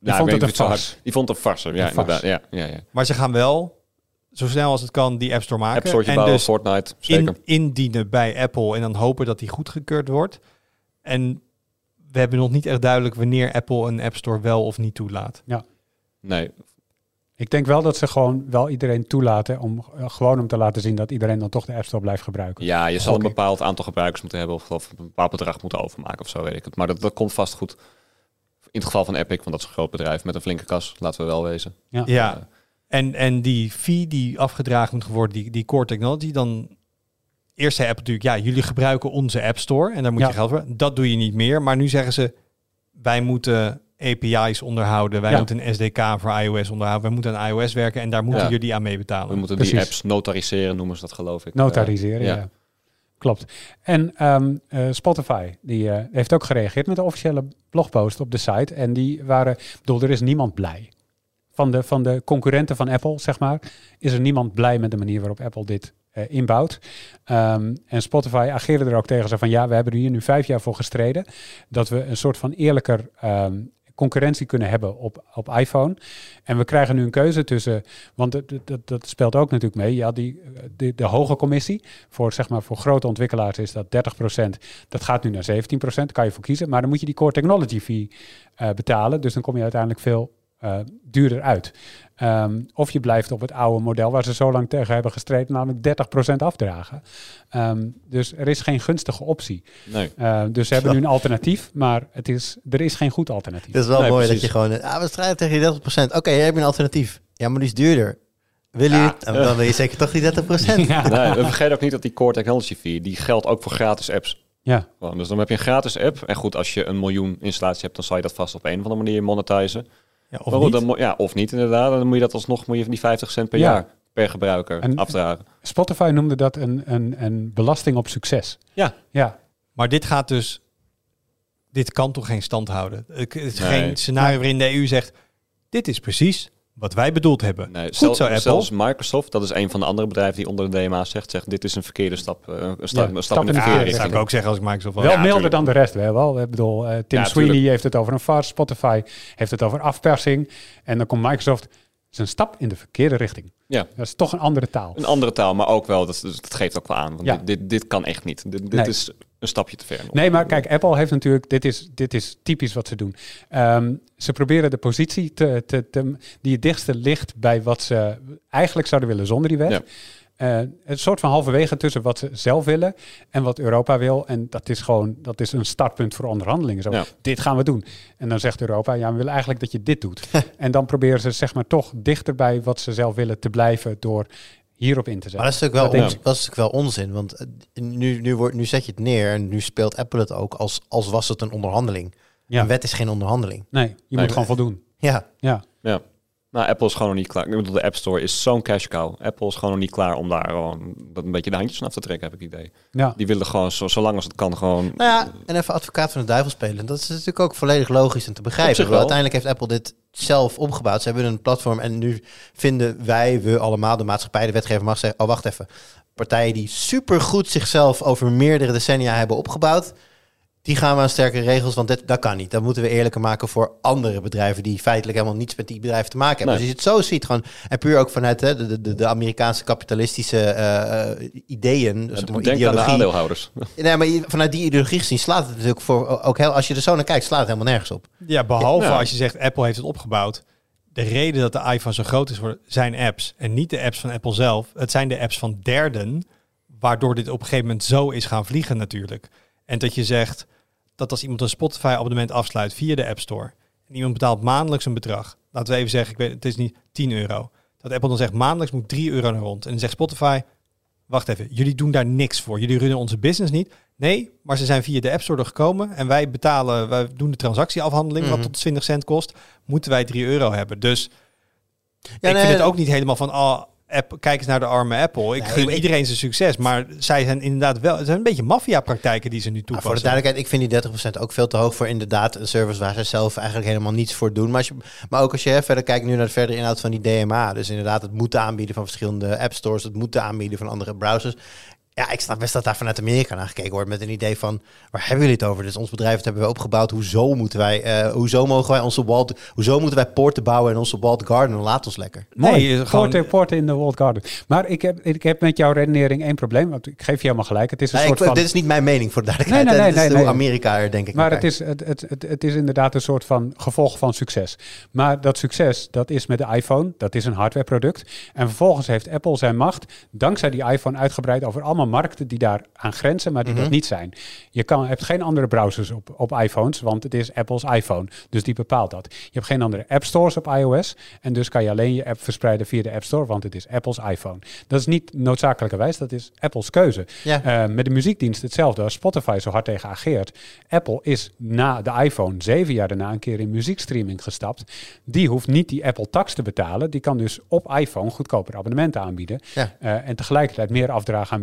S4: Ja, *laughs* ik
S3: vond het een.
S4: Die vond het een ja, inderdaad. Ja, ja, ja.
S2: maar ze gaan wel, zo snel als het kan, die App Store maken.
S4: App
S2: en
S4: bouwen,
S2: dus
S4: Fortnite, zeker.
S2: in, indienen bij Apple en dan hopen dat die goedgekeurd wordt. En we hebben nog niet echt duidelijk wanneer Apple een App Store wel of niet toelaat.
S4: Nee,
S3: Ik denk wel dat ze gewoon wel iedereen toelaten om eh, gewoon om te laten zien dat iedereen dan toch de App Store blijft gebruiken.
S4: ja, je zal een bepaald aantal gebruikers moeten hebben of, of een bepaald bedrag moeten overmaken of zo, weet ik het. Maar dat, dat komt vast goed. In het geval van Epic, want dat is een groot bedrijf met een flinke kas, laten we wel wezen.
S3: Ja.
S2: Ja, en, en die fee die afgedragen moet worden, die, die core technology, dan eerst zei Apple natuurlijk, ja, jullie gebruiken onze App Store en daar moet
S3: Ja.
S2: je geld voor. Dat doe je niet meer, maar nu zeggen ze, wij moeten API's onderhouden, wij
S3: Ja.
S2: moeten een SDK voor iOS onderhouden, wij moeten aan iOS werken en daar moeten
S4: Ja.
S2: jullie aan mee
S4: We
S2: betalen.
S4: moeten die apps notariseren, noemen ze dat geloof ik.
S3: Notariseren,
S4: Eh,
S3: ja. Klopt. En ehm, eh, Spotify, die eh, heeft ook gereageerd met een officiële blogpost op de site. En die waren, ik bedoel, er is niemand blij. Van de, van de concurrenten van Apple, zeg maar, is er niemand blij met de manier waarop Apple dit eh, inbouwt. Ehm, en Spotify ageerde er ook tegen. Ze van ja, we hebben er hier nu vijf jaar voor gestreden. Dat we een soort van eerlijker ehm, concurrentie kunnen hebben op, op iPhone. En we krijgen nu een keuze tussen, want dat, dat, dat speelt ook natuurlijk mee. Ja, die, eh, de, hoge commissie voor, zeg maar, voor grote ontwikkelaars is dat 30%. Dat gaat nu naar 17%, daar kan je voor kiezen. Maar dan moet je die core technology fee eh, betalen. Dus dan kom je uiteindelijk veel eh, duurder uit. Ehm, of je blijft op het oude model waar ze zo lang tegen hebben gestreden, namelijk 30% afdragen. Ehm, dus er is geen gunstige optie.
S4: Nee.
S3: Eh, dus ze hebben nu een alternatief, maar het is, er is geen goed alternatief.
S1: Het is wel
S4: Nee,
S1: mooi
S4: precies.
S1: dat je gewoon... Ah, we strijden tegen die 30%. Oké, jij hebt een alternatief. Ja, maar die is duurder. Wil je
S4: Ja.
S1: het? Dan wil je zeker toch die 30%. *laughs*
S3: Ja.
S4: Nee, we vergeten ook niet dat die core technology fee, die geldt ook voor gratis apps.
S3: Ja.
S4: Gewoon, dus dan heb je een gratis app. En goed, als je een miljoen installaties hebt, dan zal je dat vast op een of andere manier monetizen.
S2: Ja, of niet.
S4: dan ja, of niet inderdaad. Dan moet je dat alsnog moet je van die 50 cent per
S3: Ja.
S4: jaar per gebruiker
S3: En-
S4: afdragen.
S3: Spotify noemde dat een, een, een belasting op succes.
S4: Ja.
S3: Ja,
S2: Maar dit gaat dus, dit kan toch geen stand houden? Het is
S4: Nee.
S2: geen scenario waarin de EU zegt, dit is precies wat wij bedoeld hebben.
S4: Nee,
S2: Goed zo, Apple.
S4: zelfs Microsoft, dat is een van de andere bedrijven die onder de DMA zegt, zegt dit is een verkeerde stap, eh, een, stap,
S3: Ja,
S4: een stap in de
S2: Ja,
S4: verkeerde
S2: dat
S4: richting.
S2: zou ik ook zeggen als ik Microsoft
S3: wel
S4: Ja,
S3: milder dan de rest. Hè, wel. Ik bedoel, eh, Tim
S4: Ja,
S3: Sweeney
S4: tuurlijk.
S3: heeft het over een farce. Spotify heeft het over afpersing. En dan komt Microsoft. Het is een stap in de verkeerde richting.
S4: Ja.
S3: Dat is toch een andere taal.
S4: Een andere taal, maar ook wel, dat, dat geeft ook wel aan. Want
S3: Ja.
S4: dit, dit, dit kan echt niet. Dit, dit
S3: Nee.
S4: is een stapje te ver.
S3: Nee, maar kijk, Apple heeft natuurlijk, dit is, dit is typisch wat ze doen. Ehm, ze proberen de positie te, te, te, die het dichtste ligt bij wat ze eigenlijk zouden willen zonder die wet.
S4: Ja.
S3: Eh, een soort van halverwege tussen wat ze zelf willen en wat Europa wil. En dat is gewoon, dat is een startpunt voor onderhandelingen. Zo,
S4: Ja.
S3: dit gaan we doen. En dan zegt Europa, ja, we willen eigenlijk dat je dit doet. *laughs* en dan proberen ze zeg maar toch dichter bij wat ze zelf willen te blijven door hierop in te zetten.
S1: Maar dat is natuurlijk wel,
S3: Dat
S1: ons- dat is natuurlijk wel onzin. Want eh, nu, nu, wordt, nu zet je het neer en nu speelt Apple het ook als, als was het een onderhandeling.
S3: Ja.
S1: Een wet is geen onderhandeling.
S3: Nee, je
S4: Nee.
S3: moet gewoon voldoen.
S1: Ja,
S3: Ja.
S4: Ja. Nou, Apple is gewoon nog niet klaar. Ik bedoel, de App Store is zo'n cash cow. Apple is gewoon nog niet klaar om daar gewoon dat een beetje de handjes van af te trekken, heb ik het idee.
S3: Ja.
S4: Die willen gewoon, zo, zolang als het kan, gewoon...
S1: nou ja, en even advocaat van de duivel spelen. Dat is natuurlijk ook volledig logisch en te begrijpen. Uiteindelijk heeft Apple dit zelf opgebouwd. Ze hebben een platform en nu vinden wij, we allemaal, de maatschappij, de wetgever mag zeggen, oh wacht even. Partijen die supergoed zichzelf over meerdere decennia hebben opgebouwd, die gaan we aan sterke regels, want dat, dat kan niet. Dat moeten we eerlijker maken voor andere bedrijven die feitelijk helemaal niets met die bedrijven te maken hebben.
S4: Nee.
S1: Dus als je het zo ziet, gewoon, en puur ook vanuit hè, de, de, de Amerikaanse kapitalistische eh, eh, ideeën, dus
S4: Denk
S1: maar
S4: aan de aandeelhouders. *laughs*
S1: Nee, maar vanuit die ideologie gezien slaat het natuurlijk voor, ook heel, als je er zo naar kijkt, slaat het helemaal nergens op.
S2: Ja, behalve
S4: Ja.
S2: als je zegt Apple heeft het opgebouwd. De reden dat de iPhone zo groot is, voor- zijn apps. En niet de apps van Apple zelf. Het zijn de apps van derden. Waardoor dit op een gegeven moment zo is gaan vliegen natuurlijk. En dat je zegt dat als iemand een Spotify abonnement afsluit via de App Store. En iemand betaalt maandelijks een bedrag. Laten we even zeggen, ik weet, het is niet 10 euro. Dat Apple dan zegt maandelijks moet 3 euro naar rond. En dan zegt Spotify, wacht even, jullie doen daar niks voor. Jullie runnen onze business niet. Nee, maar ze zijn via de App Store er gekomen en wij betalen, wij doen de transactieafhandeling,
S1: Mhm.
S2: wat tot 20 cent kost, moeten wij 3 euro hebben. Dus
S1: Ja,
S2: ik
S1: nee,
S2: vind het ook niet helemaal van, oh, app, kijk eens naar de arme Apple. Ik
S1: Nee,
S2: gun
S1: ik-
S2: iedereen zijn succes, maar zij zijn inderdaad wel, het zijn een beetje maffia-praktijken die ze nu
S1: Maar voor de
S2: toepassen.
S1: duidelijkheid, ik vind die 30% ook veel te hoog voor inderdaad een service waar ze zelf eigenlijk helemaal niets voor doen. Maar, als je, maar ook als je hè, verder kijkt nu naar de verdere inhoud van die DMA. Dus inderdaad het moeten aanbieden van verschillende app stores, het moeten aanbieden van andere browsers. Ja, ik snap best dat daar vanuit Amerika naar gekeken wordt met een idee van, waar hebben jullie het over? Dus ons bedrijf dat hebben we opgebouwd. Hoezo moeten wij, eh, hoezo mogen wij onze walled, hoezo moeten wij poorten bouwen in onze walled garden? Laat ons lekker.
S2: Nee,
S3: Mooi.
S2: gewoon-
S3: Poorten, poorten in de World Garden. Maar ik heb, ik heb met jouw redenering één probleem. Want ik geef je helemaal gelijk. Het is een
S1: Nee,
S3: soort
S1: ik-
S3: van...
S1: dit is niet mijn mening voor de duidelijkheid.
S3: Nee, nee, nee,
S1: is
S3: nee, nee.
S1: Amerika er denk ik
S3: Maar het
S1: kijkt.
S3: is, het, het, het, het is inderdaad een soort van gevolg van succes. Maar dat succes, dat is met de iPhone. Dat is een hardwareproduct. En vervolgens heeft Apple zijn macht, dankzij die iPhone, uitgebreid over allemaal markten die daar aan grenzen, maar die
S1: Mhm.
S3: dat niet zijn. Je kan, hebt geen andere browsers op, op iPhones, want het is Apple's iPhone. Dus die bepaalt dat. Je hebt geen andere app stores op iOS. En dus kan je alleen je app verspreiden via de App Store, want het is Apple's iPhone. Dat is niet noodzakelijkerwijs, dat is Apple's keuze.
S1: Ja.
S3: Eh, met de muziekdienst hetzelfde. Als Spotify zo hard tegen ageert. Apple is na de iPhone zeven jaar daarna een keer in muziekstreaming gestapt. Die hoeft niet die Apple tax te betalen. Die kan dus op iPhone goedkoper abonnementen aanbieden.
S1: Ja.
S3: Eh, en tegelijkertijd meer afdragen aan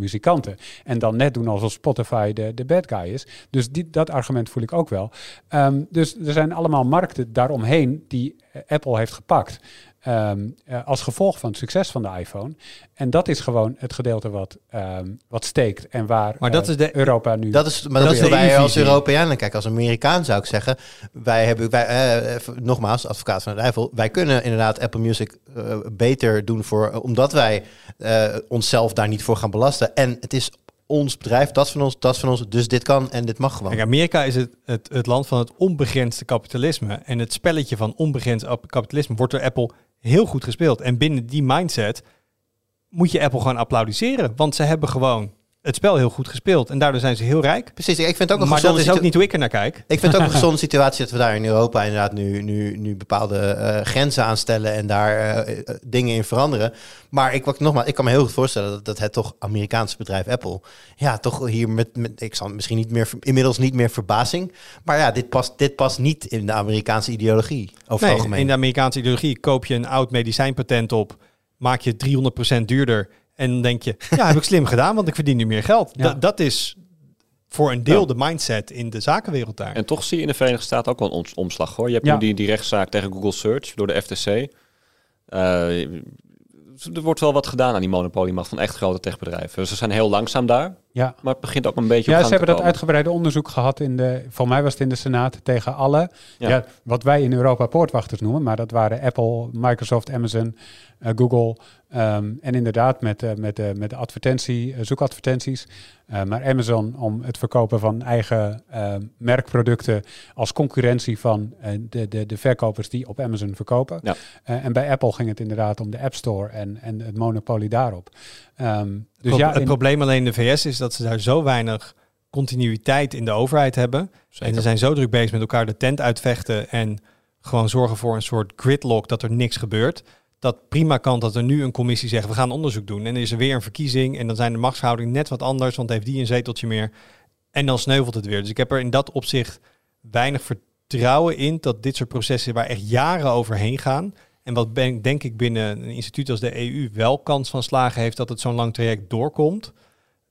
S3: En dan net doen alsof Spotify de, de bad guy is. Dus die, dat argument voel ik ook wel. Ehm, dus er zijn allemaal markten daaromheen die eh, Apple heeft gepakt. Ehm, eh, als gevolg van het succes van de iPhone. En dat is gewoon het gedeelte wat, ehm, wat steekt en waar
S2: Maar dat
S3: eh,
S2: is de-
S3: Europa nu...
S1: Dat is, maar
S2: Dat is
S1: wij als. Europeanen. Kijk, als Amerikaan zou ik zeggen, wij hebben, wij, eh, nogmaals, advocaat van de duivel, wij kunnen inderdaad Apple Music beter doen voor, omdat wij eh, onszelf daar niet voor gaan belasten. En het is ons bedrijf, dat is van ons, dat is van ons, dus dit kan en dit mag gewoon.
S2: Kijk, Amerika is het, het, het land van het onbegrensde kapitalisme. En het spelletje van onbegrensd ap- kapitalisme wordt door Apple heel goed gespeeld. En binnen die mindset moet je Apple gewoon applaudisseren. Want ze hebben gewoon het spel heel goed gespeeld. En daardoor zijn ze heel rijk.
S1: Precies, ik vind het ook een
S2: Maar dat is ook niet hoe ik er naar kijk.
S1: Ik vind het ook een *laughs* gezonde situatie dat we daar in Europa inderdaad nu, nu, nu bepaalde eh, grenzen aanstellen en daar eh, eh, dingen in veranderen. Maar ik, wat, nogmaals, ik kan me heel goed voorstellen dat, dat het toch Amerikaanse bedrijf Apple, ja, toch hier met, met ik zal misschien niet meer, inmiddels niet meer verbazing, maar ja, dit past, dit past niet in de Amerikaanse ideologie over het
S2: Nee,
S1: algemeen.
S2: in de Amerikaanse ideologie koop je een oud medicijnpatent op, maak je 300% duurder. En dan denk je, *laughs* ja, heb ik slim gedaan, want ik verdien nu meer geld.
S3: Ja.
S2: Dat, dat is voor een deel
S4: Ja.
S2: de mindset in de zakenwereld daar.
S4: En toch zie je in de Verenigde Staten ook wel een omslag hoor. Je hebt
S3: Ja.
S4: nu die, die rechtszaak tegen Google Search door de FTC. Eh, er wordt wel wat gedaan aan die monopoliemacht van echt grote techbedrijven. Dus ze zijn heel langzaam daar,
S3: ja.
S4: maar het begint ook een beetje
S3: Ja,
S4: op
S3: ze hebben
S4: te
S3: dat uitgebreide onderzoek gehad in de, voor mij was het in de Senaat, tegen alle,
S4: Ja.
S3: ja. wat wij in Europa poortwachters noemen, maar dat waren Apple, Microsoft, Amazon, eh, Google ehm, en inderdaad met, eh, met, eh, met de advertentie, eh, zoekadvertenties, Eh, maar Amazon om het verkopen van eigen eh, merkproducten als concurrentie van de, de, de verkopers die op Amazon verkopen.
S4: Ja.
S3: Eh, en bij Apple ging het inderdaad om de App Store en, en het monopolie daarop. Ehm, dus
S2: Pro-
S3: ja,
S2: het probleem alleen in de VS is dat ze daar zo weinig continuïteit in de overheid hebben.
S4: Zeker.
S2: En ze zijn zo druk bezig met elkaar de tent uitvechten en gewoon zorgen voor een soort gridlock dat er niks gebeurt. Dat prima kan dat er nu een commissie zegt, we gaan onderzoek doen. En dan is er weer een verkiezing en dan zijn de machtsverhoudingen net wat anders, want heeft die een zeteltje meer. En dan sneuvelt het weer. Dus ik heb er in dat opzicht weinig vertrouwen in dat dit soort processen waar echt jaren overheen gaan. En wat ben, denk ik binnen een instituut als de EU wel kans van slagen heeft dat het zo'n lang traject doorkomt.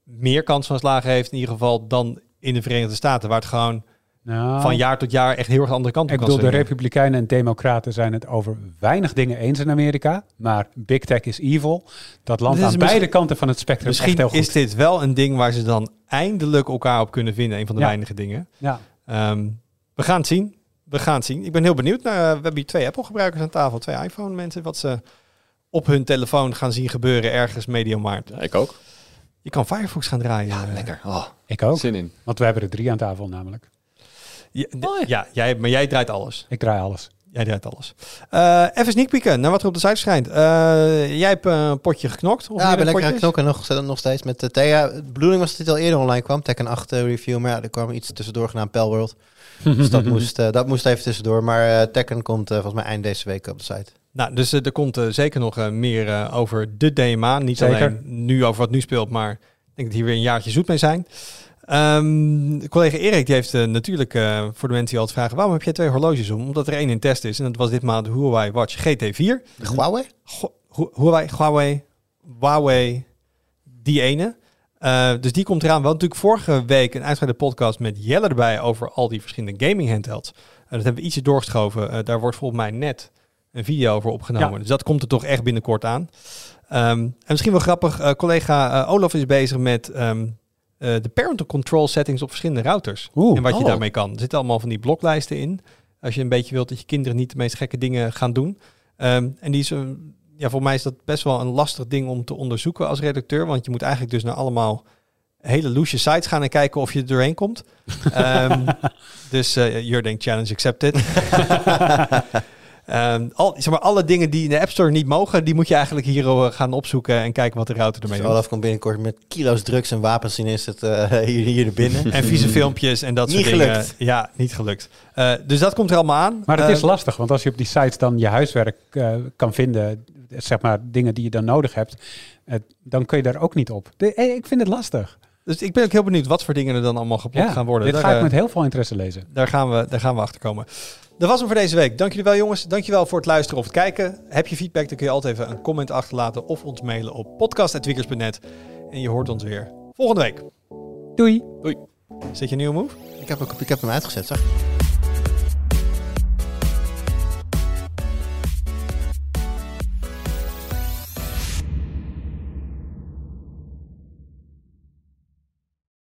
S2: Meer kans van slagen heeft in ieder geval dan in de Verenigde Staten, waar het gewoon
S3: Nou,
S2: van jaar tot jaar echt heel erg de andere kant op
S3: ik bedoel, de. Republikeinen en Democraten zijn het over weinig dingen eens in Amerika. Maar Big Tech is evil. Dat
S2: is
S3: aan beide kanten van het spectrum echt
S2: Misschien
S3: heel goed.
S2: is dit wel een ding waar ze dan eindelijk elkaar op kunnen vinden. Een van de
S3: Ja.
S2: weinige dingen.
S3: Ja.
S2: Ehm, we gaan het zien. We gaan het zien. Ik ben heel benieuwd. Naar, we hebben hier twee Apple-gebruikers aan tafel. Twee iPhone-mensen. Wat ze op hun telefoon gaan zien gebeuren ergens medio maart.
S4: Ja, ik ook.
S2: Je kan Firefox gaan draaien.
S4: Ja,
S2: Eh,
S4: lekker. Oh,
S3: Ik ook.
S4: zin in.
S3: Want we hebben er drie aan tafel namelijk.
S2: Ja, d-
S4: Mooi.
S2: ja jij, maar jij draait alles.
S3: Ik draai alles.
S2: Jij draait alles. Eh, even sneak peeken naar wat er op de site verschijnt. Eh, jij hebt eh, een potje geknokt. Of
S1: Ja, ik ben lekker aan knokken nog, nog steeds met de Thea. De bedoeling was dat dit al eerder online kwam. Tekken 8 eh, review. Maar ja, er kwam iets tussendoor genaamd Palworld. Dus dat *laughs* moest, dat moest even tussendoor. Maar eh, Tekken komt volgens mij eind deze week op de site.
S2: Nou, dus er komt zeker nog meer over de DMA. Niet
S3: Zeker.
S2: alleen nu over wat nu speelt, maar ik denk dat hier weer een jaartje zoet mee zijn. De collega Erik die heeft eh, natuurlijk eh, voor de mensen die altijd vragen... waarom heb jij twee horloges om? Omdat er één in test is. En dat was ditmaal de Huawei Watch GT4.
S1: De Huawei?
S2: Hu- Huawei, Huawei, Huawei, die ene. Eh, dus die komt eraan. Wel natuurlijk vorige week een uitgebreide podcast met Jelle erbij over al die verschillende gaming handhelds. Dat hebben we ietsje doorgeschoven. Daar wordt volgens mij net een video over opgenomen.
S3: Ja.
S2: Dus dat komt er toch echt binnenkort aan. Ehm, en misschien wel grappig, collega Olaf is bezig met ehm, eh, de parental control settings op verschillende routers.
S3: Oeh.
S2: en wat je
S4: oh.
S2: daarmee kan. Er zitten allemaal van die bloklijsten in. Als je een beetje wilt dat je kinderen niet de meest gekke dingen gaan doen. Ehm, en die is, eh, ja, voor mij is dat best wel een lastig ding om te onderzoeken als redacteur. Want je moet eigenlijk dus naar allemaal hele loesje sites gaan en kijken of je er doorheen komt. *laughs* Ehm, dus uh, Jurding Challenge accepted. *laughs* Ehm, al, zeg maar, alle dingen die in de App Store niet mogen, die moet je eigenlijk hier eh, gaan opzoeken en kijken wat de router ermee
S1: Dus
S2: doet.
S1: Olaf komt binnenkort met kilo's drugs en wapens in is het eh, *laughs* hier, hier binnen.
S2: En vieze filmpjes en dat
S1: Niet
S2: soort dingen.
S1: gelukt.
S2: Ja, niet gelukt. Eh, dus dat komt er allemaal aan.
S3: Maar het is lastig, want als je op die sites dan je huiswerk eh, kan vinden, zeg maar dingen die je dan nodig hebt, dan kun je daar ook niet op. De, ik vind het lastig.
S2: Dus ik ben ook heel benieuwd wat voor dingen er dan allemaal geblokt gaan worden.
S3: dit
S2: Daar,
S3: ga ik met heel veel interesse lezen.
S2: daar, gaan we, daar gaan we achter komen. Dat was hem voor deze week. Dank jullie wel jongens. Dank je wel voor het luisteren of het kijken. Heb je feedback, dan kun je altijd even een comment achterlaten of ons mailen op podcast.wiekers.net. En je hoort ons weer volgende week.
S3: Doei!
S2: Zet je een nieuwe move?
S1: Ik heb, ook- ik heb hem uitgezet, zag je?